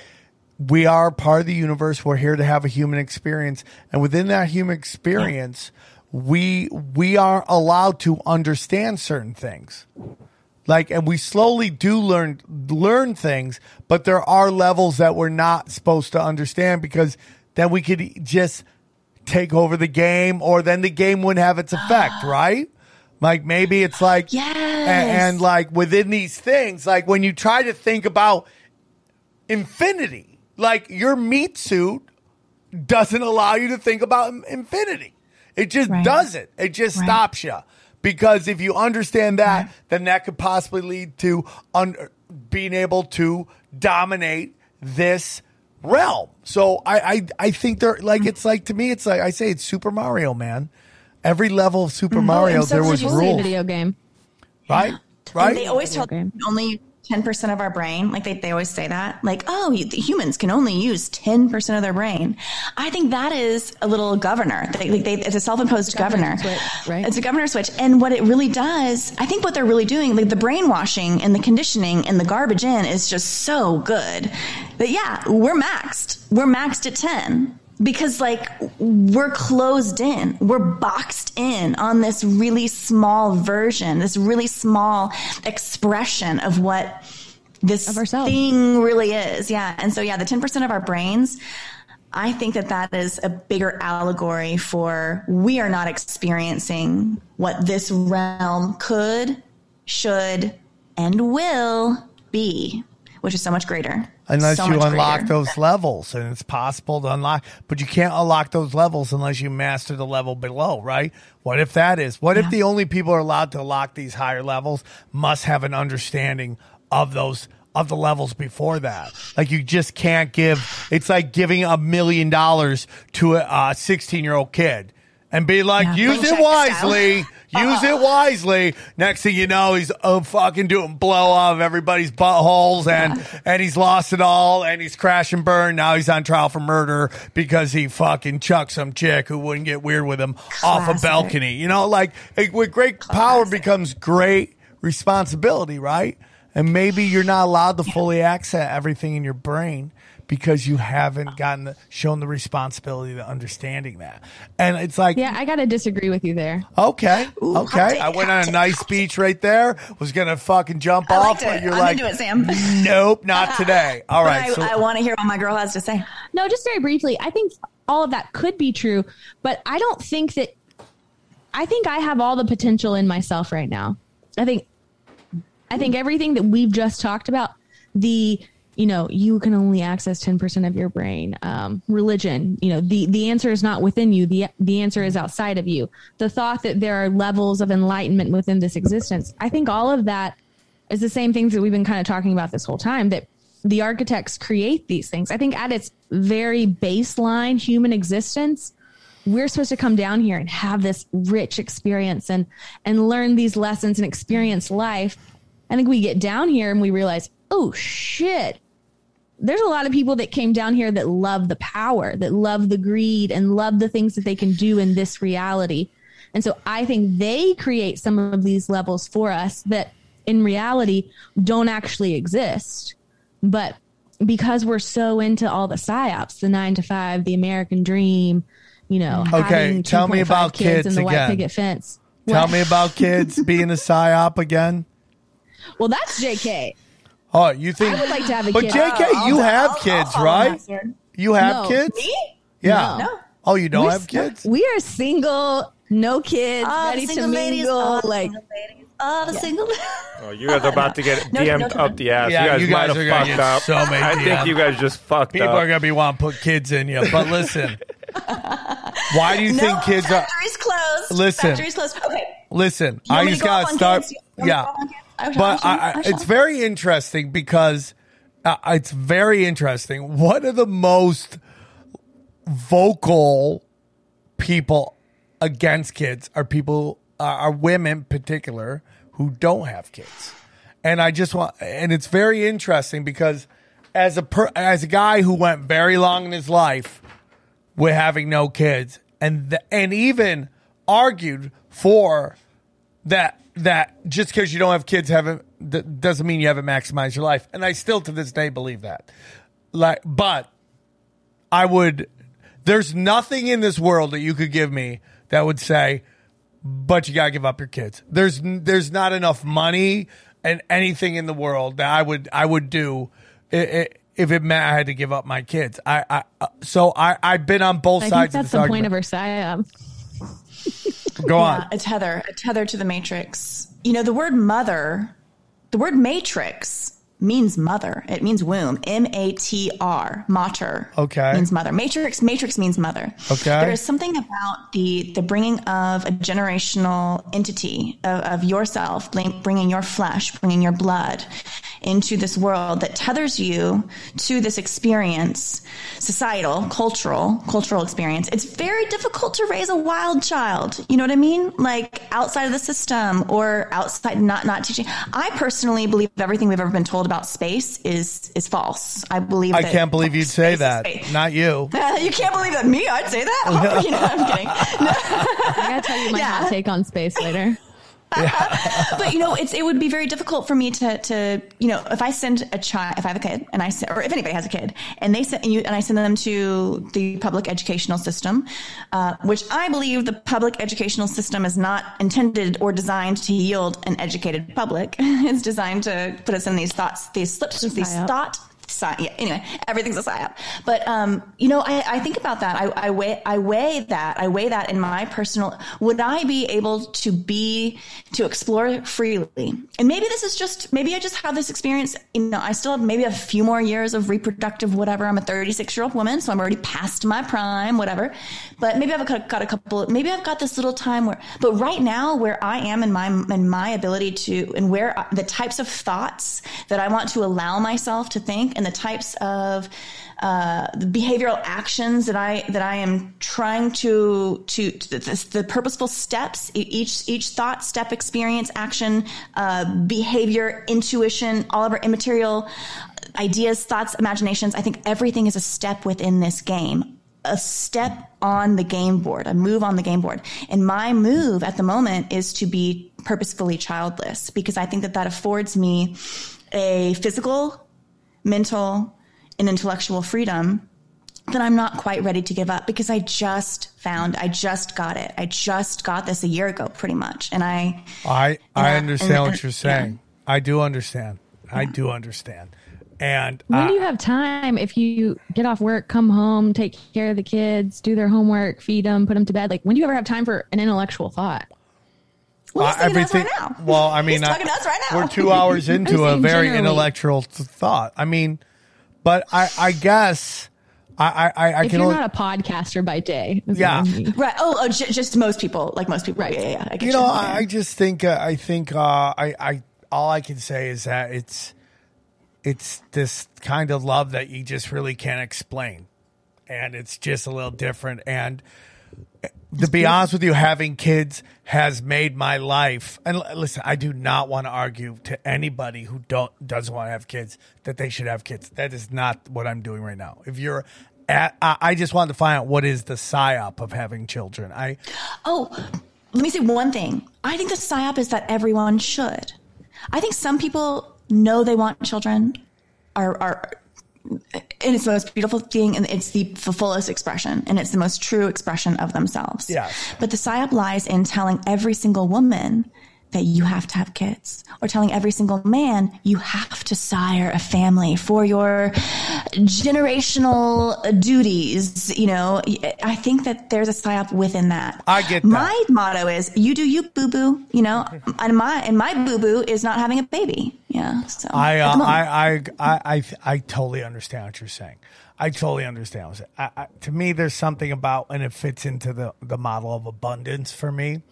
we are part of the universe. We're here to have a human experience, and within that human experience, we we are allowed to understand certain things. Like, and we slowly do learn learn things, but there are levels that we're not supposed to understand because then we could just take over the game, or then the game wouldn't have its effect, <gasps> right? Like maybe it's like Yes. and, and like within these things, like when you try to think about infinity, like your meat suit doesn't allow you to think about infinity. It just Right. doesn't. It just Right. stops you. Because if you understand that, mm-hmm. then that could possibly lead to un- being able to dominate this realm. So I, I, I think they're like, it's like, to me, it's like, I say it's Super Mario, man. Every level of Super mm-hmm. Mario, and so there was you say Totally rules, video game. right? And Right? they always tell Okay. only ten percent of our brain. Like they, they always say that. Like, oh, you, the humans can only use ten percent of their brain. I think that is a little governor. They, like they, it's a self-imposed governor. Governor switch, right? It's a governor switch. And what it really does, I think what they're really doing, like the brainwashing and the conditioning and the garbage in is just so good that yeah, we're maxed. We're maxed at ten. Because like we're closed in, we're boxed in on this really small version, this really small expression of what this Of thing really is. Yeah. And so, yeah, the 10% of our brains, I think that that is a bigger allegory for we are not experiencing what this realm could, should, and will be, which is so much greater. Unless So you unlock greater. those levels and it's possible to unlock but you can't unlock those levels unless you master the level below right? What if that is? What if the only people are allowed to unlock these higher levels must have an understanding of those of the levels before that? Like you just can't give it's like giving a million dollars to a 16 year old kid and be like Yeah, use it wisely. <laughs> Use it wisely. Next thing you know, he's oh, fucking doing blow off everybody's buttholes and and he's lost it all and he's crash and burn. Now he's on trial for murder because he fucking chucked some chick who wouldn't get weird with him off a balcony. You know, like with great power becomes great responsibility, right? and maybe you're not allowed to fully access everything in your brain because you haven't gotten the, shown the responsibility to understanding that. And it's like, Yeah, I got to disagree with you there. okay, Ooh, okay, I went on a nice hot speech right there. Was gonna fucking jump I off, liked but you're I'm like, into it, Sam. <laughs> nope, not today. <laughs> All right, I, so I want to hear what my girl has to say. No, just very briefly. I think all of that could be true, but I don't think that. I think I have all the potential in myself right now. I think, I think everything that we've just talked about, the you know, you can only access ten percent of your brain. Um, religion, you know, the the answer is not within you. the The answer is outside of you. The thought that there are levels of enlightenment within this existence. I think all of that is the same things that we've been kind of talking about this whole time. That the architects create these things. I think at its very baseline human existence, we're supposed to come down here and have this rich experience and and learn these lessons and experience life. I think we get down here and we realize, oh shit, there's a lot of people that came down here that love the power, that love the greed, and love the things that they can do in this reality. And so I think they create some of these levels for us that in reality don't actually exist. But because we're so into all the psyops, the nine to five, the American dream, you know, mm-hmm. Okay, tell me about kids and the white picket fence. tell What? me about kids <laughs> being a psyop again. Well, that's JK. Oh, you think? I would like to have a but kid. JK, you have kids, right? You have No. kids? Me? Yeah. No. Oh, you don't We're have kids? We are single, no kids, Oh, ready to single ladies. mingle. Oh, the like, single ladies. Oh, the single. <laughs> Oh, you guys are about to get No, DM'd no, up the ass. Yeah, you guys, you guys might are have fucked up. so many I think you guys just fucked People up. People are gonna be wanting to put kids in you. But listen, <laughs> why do you no, think kids are? factory's closed. Listen. Factory's closed. Okay. Listen, You I want me to just gotta start. kids? You want me to Yeah, go off on kids? I but I I, it's very interesting because uh, it's very interesting. One of the most vocal people against kids are people uh, are women in particular who don't have kids and i just want and it's very interesting because as a per, as a guy who went very long in his life with having no kids and th- and even argued for that that just because you don't have kids haven't doesn't mean you haven't maximized your life. And i still to this day believe that. Like but i would there's nothing in this world that you could give me that would say but you got to give up your kids. There's there's not enough money and anything in the world that i would i would do if it meant i had to give up my kids. I i uh, so i i've been on both I think sides that's of the this point of her psyop. Go Yeah, on a tether, a tether to the matrix. You know, the word mother, the word matrix means mother. It means womb. M A T R, mater. Okay. Means mother. Matrix, matrix means mother. Okay. There is something about the the bringing of a generational entity of, of yourself, bringing your flesh, bringing your blood into this world that tethers you to this experience, societal, cultural, cultural experience. It's very difficult to raise a wild child. You know what I mean? Like outside of the system or outside, not not teaching. I personally believe everything we've ever been told about space is is false. I believe. i that can't believe you'd say that not you <laughs> you can't believe that me. I'd say that. <laughs> <laughs> you know, I'm kidding. No. I gotta tell you my Yeah. hot take on space later. <laughs> but you know, it's it would be very difficult for me to to you know if I send a child if I have a kid and I send, or if anybody has a kid and they send and, you, and I send them to the public educational system, uh, which I believe the public educational system is not intended or designed to yield an educated public. <laughs> it's designed to put us in these thoughts, these slips, these thought Sci- yeah, anyway, everything's a psyop. But um, you know, I, I think about that. I, I weigh I weigh that. I weigh that in my personal. Would I be able to be to explore freely? And maybe this is just maybe I just have this experience. You know, I still have maybe a few more years of reproductive whatever. I'm a 36 year old woman, so I'm already past my prime, whatever. But maybe I've got, a couple. Maybe I've got this little time where. But right now, where I am in my in my ability to and where the types of thoughts that I want to allow myself to think and the types of uh, the behavioral actions that I that I am trying to to, to the, the purposeful steps each each thought step experience action uh, behavior intuition all of our immaterial ideas thoughts imaginations I think everything is a step within this game a step on the game board, a move on the game board. And my move at the moment is to be purposefully childless because I think that that affords me a physical, mental, and intellectual freedom that I'm not quite ready to give up because I just found, I just got it. I just got this a year ago, pretty much. And I, I I And I- understand and- what and- you're saying. I do understand. I do understand. And When uh, do you have time if you get off work, come home, take care of the kids, do their homework, feed them, put them to bed? Like, when do you ever have time for an intellectual thought? Well, uh, thinking us everything. right now. Well, I mean, he's I- to us right now. we're two hours <laughs> into a very generally. intellectual th- thought. I mean, but I I guess I I, I, I If can you're only. not a podcaster by day, Yeah. what I mean. Right. Oh, oh j- just most people, like most people. Right. Yeah, yeah, yeah. I get you you. know, Yeah. I, I just think uh, I think uh, I I all I can say is that it's it's this kind of love that you just really can't explain, and it's just a little different. And to be honest with you, having kids has made my life. And listen, I do not want to argue to anybody who don't doesn't want to have kids that they should have kids. That is not what I'm doing right now. If you're at, I I just wanted to find out what is the psyop of having children. I Oh, let me say one thing. I think the psyop is that everyone should. I think some people know they want children, are are, and it's the most beautiful thing, and it's the, the fullest expression, and it's the most true expression of themselves. Yeah. But the psyop lies in telling every single woman that you have to have kids, or telling every single man you have to sire a family for your generational duties. You know, I think that there's a psyop within that. I get that. My motto is you do you boo boo, you know, <laughs> and my and my boo boo is not having a baby. Yeah. So I, uh. I, I, I, I, I totally understand what you're saying. I totally understand. What you're saying. I, I, to me, there's something about, and it fits into the, the model of abundance for me,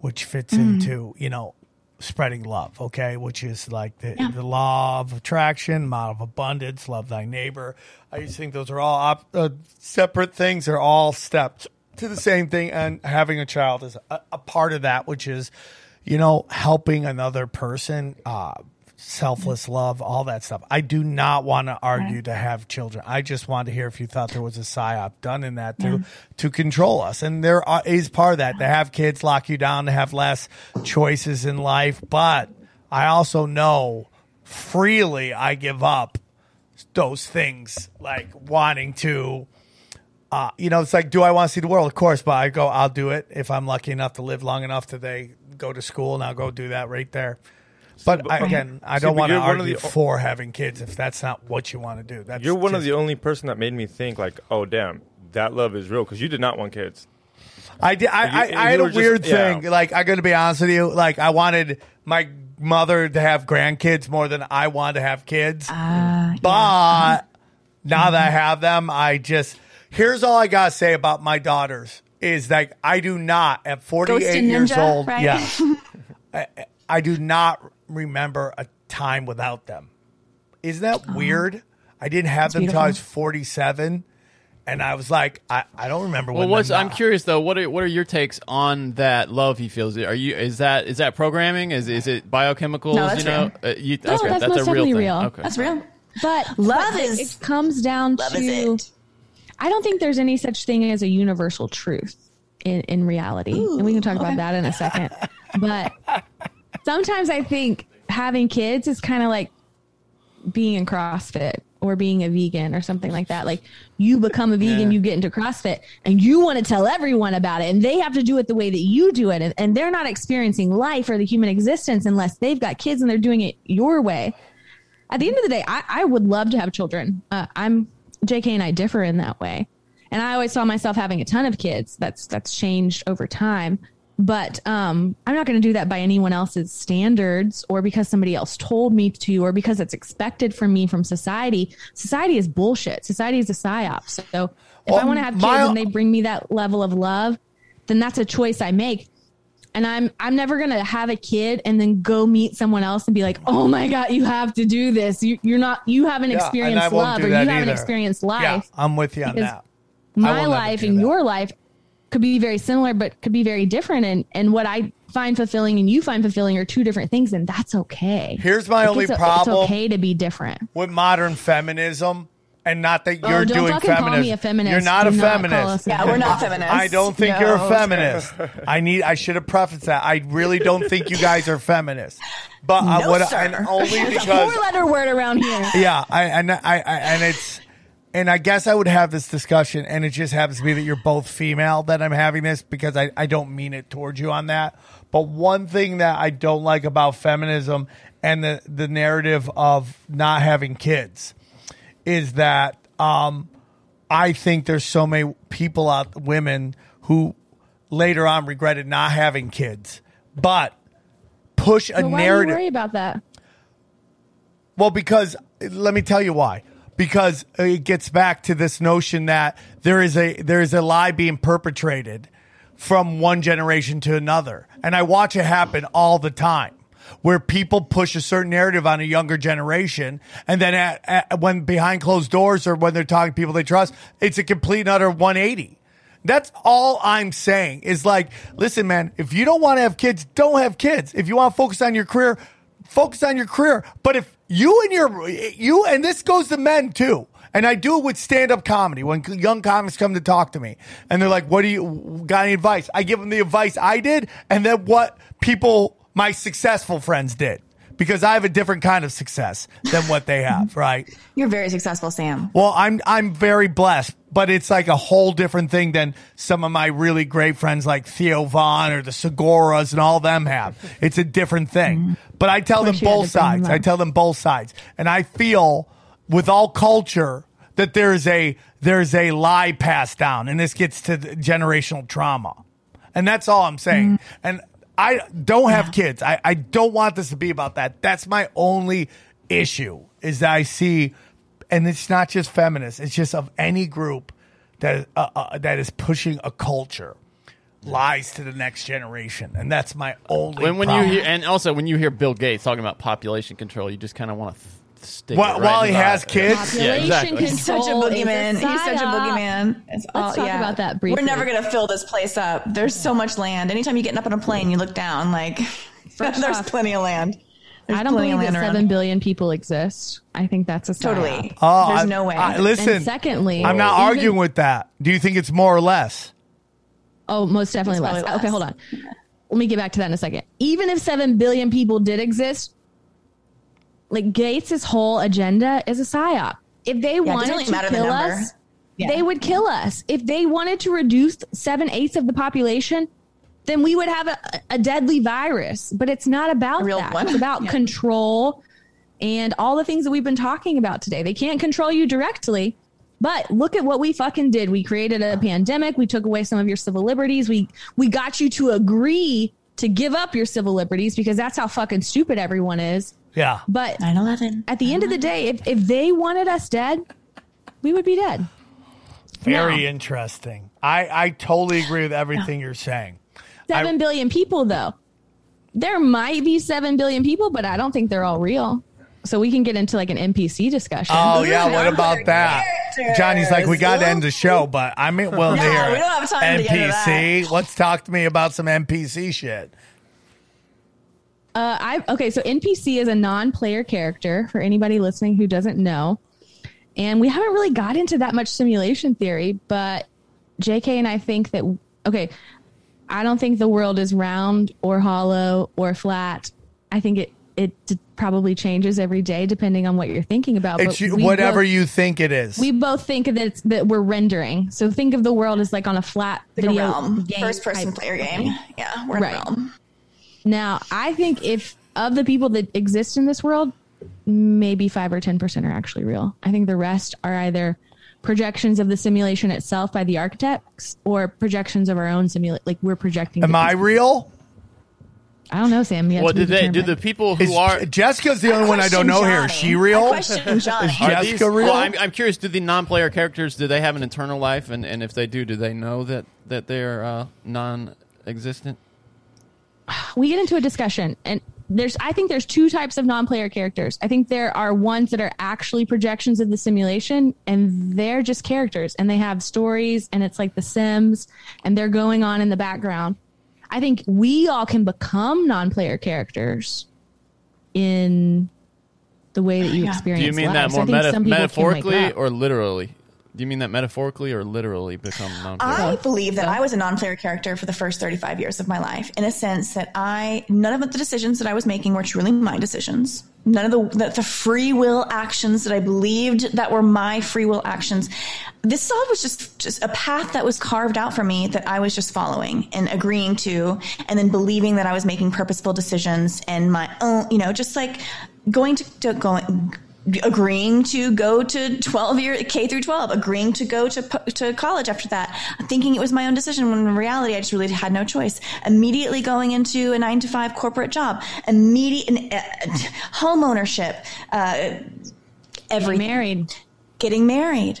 which fits into, you know, spreading love, okay? Which is like the, the law of attraction, model of abundance, love thy neighbor. I just think those are all op- uh, separate things. They're all steps to the same thing. And having a child is a, a part of that, which is, you know, helping another person, uh, selfless love, all that stuff. I do not want to argue to have children. I just want to hear if you thought there was a psyop done in that to to control us. And there are, is part of that to have kids lock you down, to have less choices in life. But I also know freely I give up those things like wanting to uh, you know, it's like, do I want to see the world? Of course, but I go, I'll do it if I'm lucky enough to live long enough that they go to school, and I'll go do that right there. But but- I, again, <clears throat> I See, don't want to you're one of argue the- for having kids if that's not what you want to do. That's You're one of the only person that made me think like, oh damn, that love is real because you did not want kids. I did. I, You- I, I had a were just- weird yeah. thing. Like I'm going to be honest with you. Like I wanted my mother to have grandkids more than I wanted to have kids. Uh, but <laughs> now that I have them, I just here's all I gotta say about my daughters is like I do not at 48 Ghost years Ninja, old. right? Yeah, <laughs> I, I do not remember a time without them. Isn't that weird? I didn't have them until I was 47. And I was like, I, I don't remember Well, when. what's I'm curious though. What are what are your takes on that love he feels? Are you is that is that programming? Is is it biochemicals? No, that's you know, real. Uh, you, No, okay, that's that's, most a real definitely thing. real. Okay, That's real. But Love but is- it comes down Love to is it. I don't think there's any such thing as a universal truth in, in reality. and we can talk okay. about that in a second. but <laughs> sometimes I think having kids is kind of like being in CrossFit or being a vegan or something like that. Like you become a vegan, Yeah. you get into CrossFit and you want to tell everyone about it and they have to do it the way that you do it. And, and they're not experiencing life or the human existence unless they've got kids and they're doing it your way at the end of the day, I, I would love to have children. Uh, I'm JK and I differ in that way, and I always saw myself having a ton of kids. That's that's changed over time, but um, I'm not going to do that by anyone else's standards or because somebody else told me to or because it's expected from me from society. Society is bullshit. Society is a psyop. So if I want to have kids my- and they bring me that level of love, then that's a choice I make and I'm I'm never gonna have a kid and then go meet someone else and be like, oh my god, you have to do this. You, you're not you haven't Yeah, experienced love or you haven't either. experienced Yeah, life. I'm with you on that. My life and that. your life could be very similar, but could be very different. And and what I find fulfilling and you find fulfilling are two different things, and that's okay. Here's my Like, only it's, o- problem. It's okay to be different. with modern feminism And not that Oh, you're don't doing feminism. call feminist. me a feminist. You're not Do a not feminist. Yeah, we're not feminists. I don't think No, you're a feminist. I need. I should have prefaced that. I really don't think you guys are feminists. But uh, No, what? sir. And only <laughs> It's a because four-letter word around here. yeah, I and I, I and it's and I guess I would have this discussion, and it just happens to be that you're both female that I'm having this because I I don't mean it towards you on that. But one thing that I don't like about feminism and the the narrative of not having kids is that um, I think there's so many people out, women who later on regretted not having kids, but push a why do you narrative. worry about that? Well, because let me tell you why. Because it gets back to this notion that there is a there is a lie being perpetrated from one generation to another, and I watch it happen all the time, where people push a certain narrative on a younger generation, and then at, at, when behind closed doors or when they're talking to people they trust, it's a complete and utter 180. That's all I'm saying is like, listen, man, if you don't want to have kids, don't have kids. If you want to focus on your career, focus on your career. But if you and your, you, and this goes to men too. And I do it with stand up comedy when young comics come to talk to me and they're like, what do you, got any advice? I give them the advice I did and then what people, my successful friends did because I have a different kind of success than what they have, <laughs> right? You're very successful, Sam. Well, I'm I'm very blessed, but it's like a whole different thing than some of my really great friends like Theo Von or the Seguras and all them have. It's a different thing. Mm-hmm. But I tell them course you had both sides. them I tell them both sides. And I feel with all culture that there's a there's a lie passed down and this gets to the generational trauma. And that's all I'm saying. Mm-hmm. And I don't have kids. I, I don't want this to be about that. That's my only issue is that I see, and it's not just feminists. It's just of any group that uh, uh, that is pushing a culture lies to the next generation, and that's my only. When, when you hear, and also when you hear Bill Gates talking about population control, you just kind of want to th- stick. While- right while he has eye. kids? Yeah, exactly. He's such a Control boogeyman. He's such a boogeyman. It's all, Let's talk yeah. about that briefly. We're never going to fill this place up. There's so much land. Anytime you get up on a plane, you look down, like, <laughs> there's off, plenty of land. There's I don't believe that land seven around. billion people exist. I think that's a psyop. Totally. Oh, there's I- no way. I- listen, And secondly, I'm not even- arguing with that. Do you think it's more or less? Oh, most definitely It's less. Okay, hold on. Let me get back to that in a second. Even if 7 billion people did exist, like Gates' whole agenda is a psyop. If they doesn't wanted to kill us, Yeah. they would kill us. If they wanted to reduce seven eighths of the population, then we would have a, a deadly virus. But it's not about real that. one. It's about <laughs> Yeah. control and all the things that we've been talking about today. They can't control you directly. But look at what we fucking did. We created a pandemic. We took away some of your civil liberties. We we got you to agree to give up your civil liberties because that's how fucking stupid everyone is. Yeah. But 9/11. at the end of the day, if, if they wanted us dead, we would be dead. Very No. interesting. I, I totally agree with everything you're saying. Seven billion people, though. There might be seven billion people, but I don't think they're all real. So we can get into like an NPC discussion. Oh yeah, what about that? characters. Johnny's like, we got to end the show, but I'm willing to No, hear we don't have time to get into NPC. Let's talk to me about some NPC shit. Uh, I okay. So NPC is a non-player character for anybody listening who doesn't know, and we haven't really got into that much simulation theory. But J.K. and I think that okay, I don't think the world is round or hollow or flat. I think it it probably changes every day depending on what you're thinking about. It's but you, whatever both- you think it is. we both think that it's that we're rendering. So think of the world as like on a flat Like a video realm. game First person type player thing. game. Yeah, we're in Right. a realm. Now, I think if of the people that exist in this world, maybe five or ten percent are actually real. I think the rest are either projections of the simulation itself by the architects or projections of our own simulation. Like we're projecting. Am I real? I don't know, Sam. Yet Well, do they? Do the people who Is, are Jessica's the only one I don't question know here. Is she real? I question Johnny. Is Jessica these, real? Well, I'm, I'm curious. Do the non-player characters do they have an internal life, and, and if they do, do they know that that they're uh, non-existent? We get into a discussion and there's i think there's two types of non-player characters i think there are ones that are actually projections of the simulation and they're just characters and they have stories and it's like the sims and they're going on in the background i think we all can become non-player characters in the way that you Yeah. experience Do you mean life. that more think meta- some can wake metaphorically or literally? Do you mean that metaphorically or literally become non-player? I believe that I was a non-player character for the first 35 years of my life, in a sense that I none of the decisions that I was making were truly my decisions. None of the the, the free will actions that I believed that were my free will actions. This all was just just a path that was carved out for me that I was just following and agreeing to, and then believing that I was making purposeful decisions and my own, you know, just like going to, to going agreeing to go to 12 year K through 12, agreeing to go to to college after that, thinking it was my own decision when in reality I just really had no choice. Immediately going into a 9 to 5 corporate job, immediate uh, home ownership, uh every married. getting married.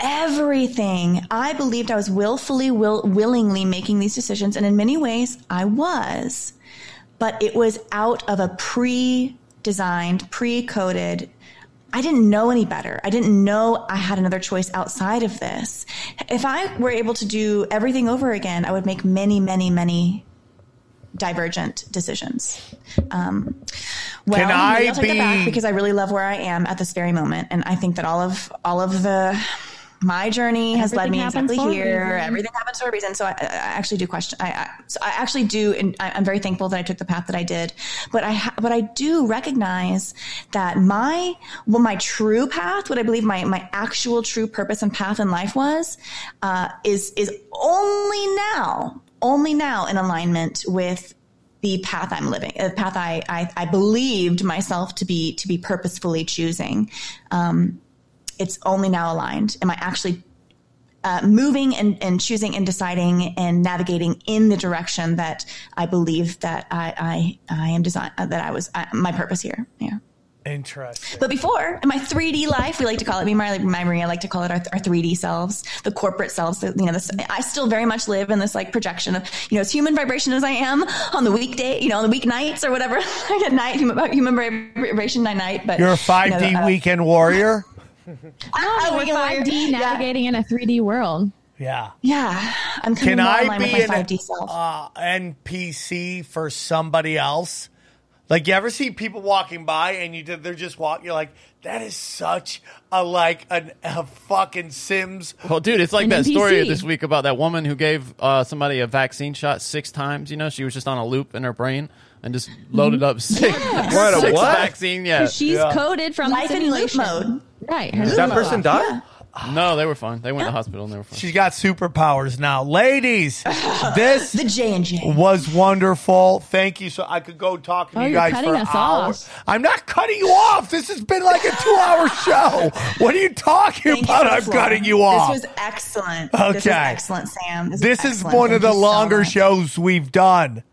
Everything. I believed I was willfully, will, willingly making these decisions, and in many ways, I was. But it was out of a pre designed, pre coded. I didn't know any better. I didn't know I had another choice outside of this. If I were able to do everything over again, I would make many, many, many divergent decisions. Um, well, Can I I'll take that back because I really love where I am at this very moment, and I think that all of all of the my journey has led me exactly here. Everything happens for a reason. So I, I actually do question. I, I, so I actually do, and I- I'm very thankful that I took the path that I did. But I, ha- but I do recognize that my, well, my true path, what I believe my my actual true purpose and path in life was, uh, is is only now, only now in alignment with the path I'm living, the path I, I, I believed myself to be to be purposefully choosing. Um, it's only now aligned. Am I actually uh, moving and, and choosing and deciding and navigating in the direction that I believe that I I, I am design uh, that I was uh, my purpose here. Yeah. Interesting. But before, in my 3D life, we like to call it, me and my, my Maria like to call it our, our 3D selves, the corporate selves. The, you know, this, I still very much live in this like projection of, you know, as human vibration as I am on the weekday, you know, on the weeknights or whatever, <laughs> like at night, human, human vibration night night. But You're a 5D you know, uh, weekend warrior? <laughs> I- I We're weekend warrior. 5D Yeah. navigating in a 3D world. Yeah. Yeah, I'm coming Can I be with my an 5D self. uh, NPC for somebody else? Like you ever see people walking by and you they're just walking. You're like, that is such a like an, a fucking Sims. Well, dude, it's like An that story this week about that woman who gave uh, somebody a vaccine shot six times. You know, she was just on a loop in her brain and just loaded up <laughs> six, What, a six what? vaccine. Yeah, She's coded from Life the in loop mode. Right. Did that person die? no, they were fine. They went to the hospital and they were fine. She's got superpowers now, ladies. <laughs> this The J and J. was wonderful. Thank you. So I could go talk to Oh, you you're guys cutting for us hours. off. I'm not cutting you off. This has been like a two-hour <laughs> show. What are you talking Thank you about? for I'm floor. cutting you off. This was excellent. This was Okay. excellent, Sam. This, This is excellent. one of Thank the you so longer much. shows we've done.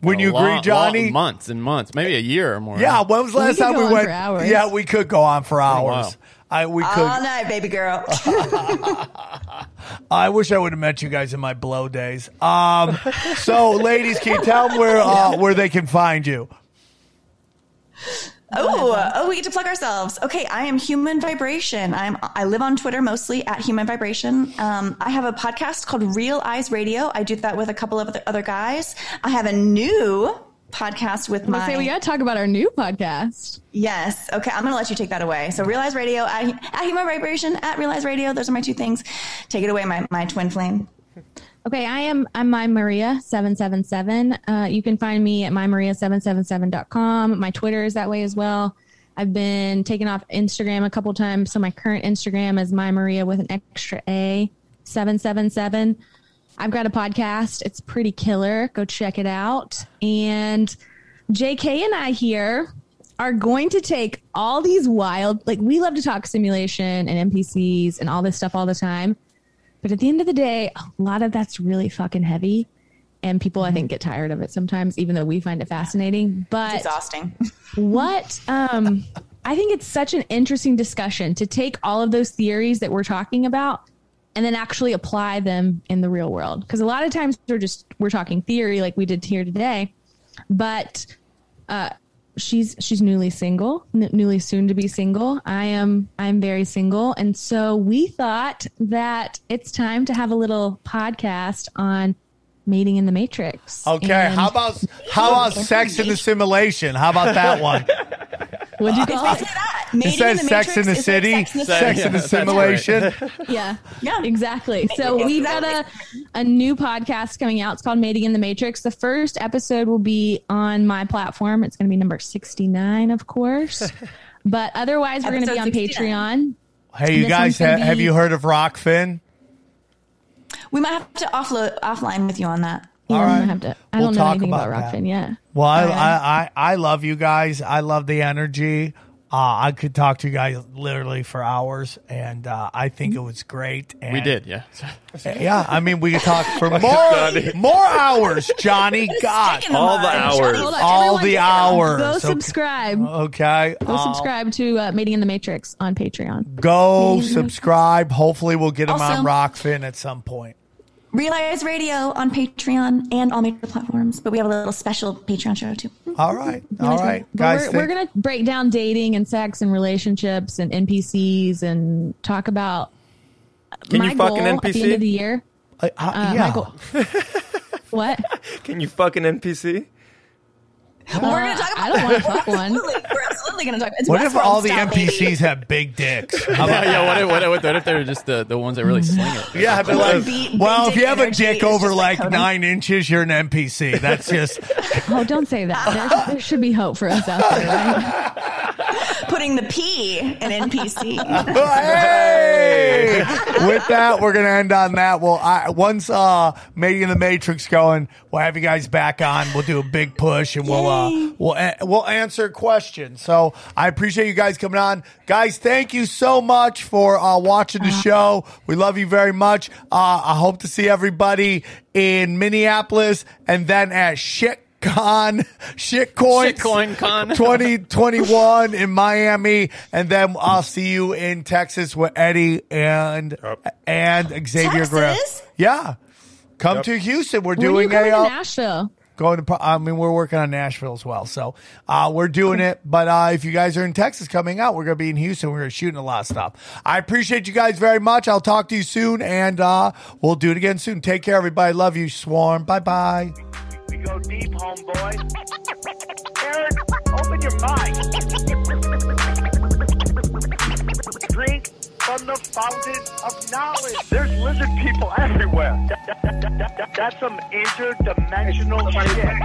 When you Long- agree, Johnny? long- months and months, maybe a year or more. Yeah, when was the last could time go we on went? for hours. Yeah, we could go on for hours. while. I we could. All night, baby girl. <laughs> I wish I would have met you guys in my blow days. Um, so, ladies, can you tell them where uh, <laughs> where they can find you? Oh, oh, we get to plug ourselves. Okay, I am Human Vibration. I'm I live on Twitter mostly at Human Vibration. Um, I have a podcast called Real Eyes Radio. I do that with a couple of other, other guys. I have a new podcast with my say we gotta talk about our new podcast. yes. Okay, I'm gonna let you take that away. So Realize Radio at, at Human Vibration at Realize Radio. Those are my two things. Take it away, my my twin flame. Okay, I am I'm my Maria seven seven seven. Uh, you can find me at mymaria777.com. My Twitter is that way as well. I've been taking off Instagram a couple times, so my current Instagram is my Maria with an extra A seven seven seven. I've got a podcast. It's pretty killer. Go check it out. And JK and I here are going to take all these wild, like we love to talk simulation and NPCs and all this stuff all the time. But at the end of the day, a lot of that's really fucking heavy. And people, I think, get tired of it sometimes, even though we find it fascinating. But it's Exhausting. <laughs> what um, I think it's such an interesting discussion to take all of those theories that we're talking about and then actually apply them in the real world. Because a lot of times we're just we're talking theory like we did here today, but uh, she's she's newly single, n- newly soon to be single. I am I'm very single, and so we thought that it's time to have a little podcast on mating in the matrix. Okay, And how about how about sex in the simulation? How about that one? <laughs> What'd you oh, call it? It Mating says in the Sex in the is like City, Sex in the Sex Yeah, in the that's great. Simulation. Yeah. Yeah. Exactly. So we've got a, a new podcast coming out. It's called Mating in the Matrix. The first episode will be on my platform. It's going to be number 69, of course. <laughs> But otherwise, we're going to be on 69. Patreon. Hey, you guys, one's gonna have you heard of Rokfin? We might have to offload offline with you on that. Yeah, All I'm have to. I We'll don't know anything about, about that. Rokfin yet. Well, I, I, I, I love you guys. I love the energy. Uh, I could talk to you guys literally for hours, and uh, I think it was great. And We did, yeah. <laughs> Yeah, I mean, we could talk for <laughs> more more hours, Johnny. God, All the hours. Hold on, all the hours. Go Okay. subscribe. Okay, Go uh, subscribe to uh, Mating in the Matrix on Patreon. Go Mating in the subscribe. Hopefully, we'll get them Also- on Rokfin at some point. Realize Radio on Patreon and all major platforms, but we have a little special Patreon show too. All right, all right, But guys. we're, think- we're gonna break down dating and sex and relationships and NPCs and talk about Can my you fuck an goal at the end of the year. uh, uh, Uh, yeah. Michael, <laughs> what? Can you fuck an NPC? We're going to talk about I don't want to fuck <laughs> one. Absolutely. Going to talk. It's What if all the style. NPCs have big dicks? How <laughs> yeah, about yeah. What if, what, if, what if they're just the, the ones that really sling it? Yeah, but like, Beat- well, if you have a dick over like like nine inches, you're an NPC. That's just <laughs> Oh, don't say that. There, there should be hope for us out there, right? <laughs> Putting the P in NPC. hey. With that, we're gonna end on that. Well, I, once uh, Mating in the Matrix going, we'll have you guys back on. We'll do a big push and we'll uh, we'll a- we'll answer questions. So I appreciate you guys coming on, guys. Thank you so much for uh, watching the show. We love you very much. Uh, I hope to see everybody in Minneapolis and then at shit. Con, <laughs> shitcoin, Shitcoin Con. <laughs> 2021 in Miami, and then I'll see you in Texas with Eddie and Yep. and Xavier Graham. Texas? Yeah, come Yep. to Houston. We're When are you doing coming a to uh, Nashville? Going to. I mean, we're working on Nashville as well, so uh, we're doing it. But uh, if you guys are in Texas coming out, we're going to be in Houston. We're shooting a lot of stuff. I appreciate you guys very much. I'll talk to you soon, and uh, we'll do it again soon. Take care, everybody. Love you, Swarm. Bye bye. We go deep, homeboy. Aaron, open your. Drink from the fountain of knowledge. There's lizard people everywhere. That- that- that- that- that- that's some interdimensional shit.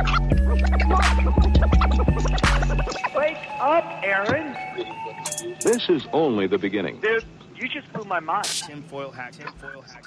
Wake up, Aaron. This is only the beginning. Dude, you just blew my mind. Tinfoil hat. Tinfoil hat.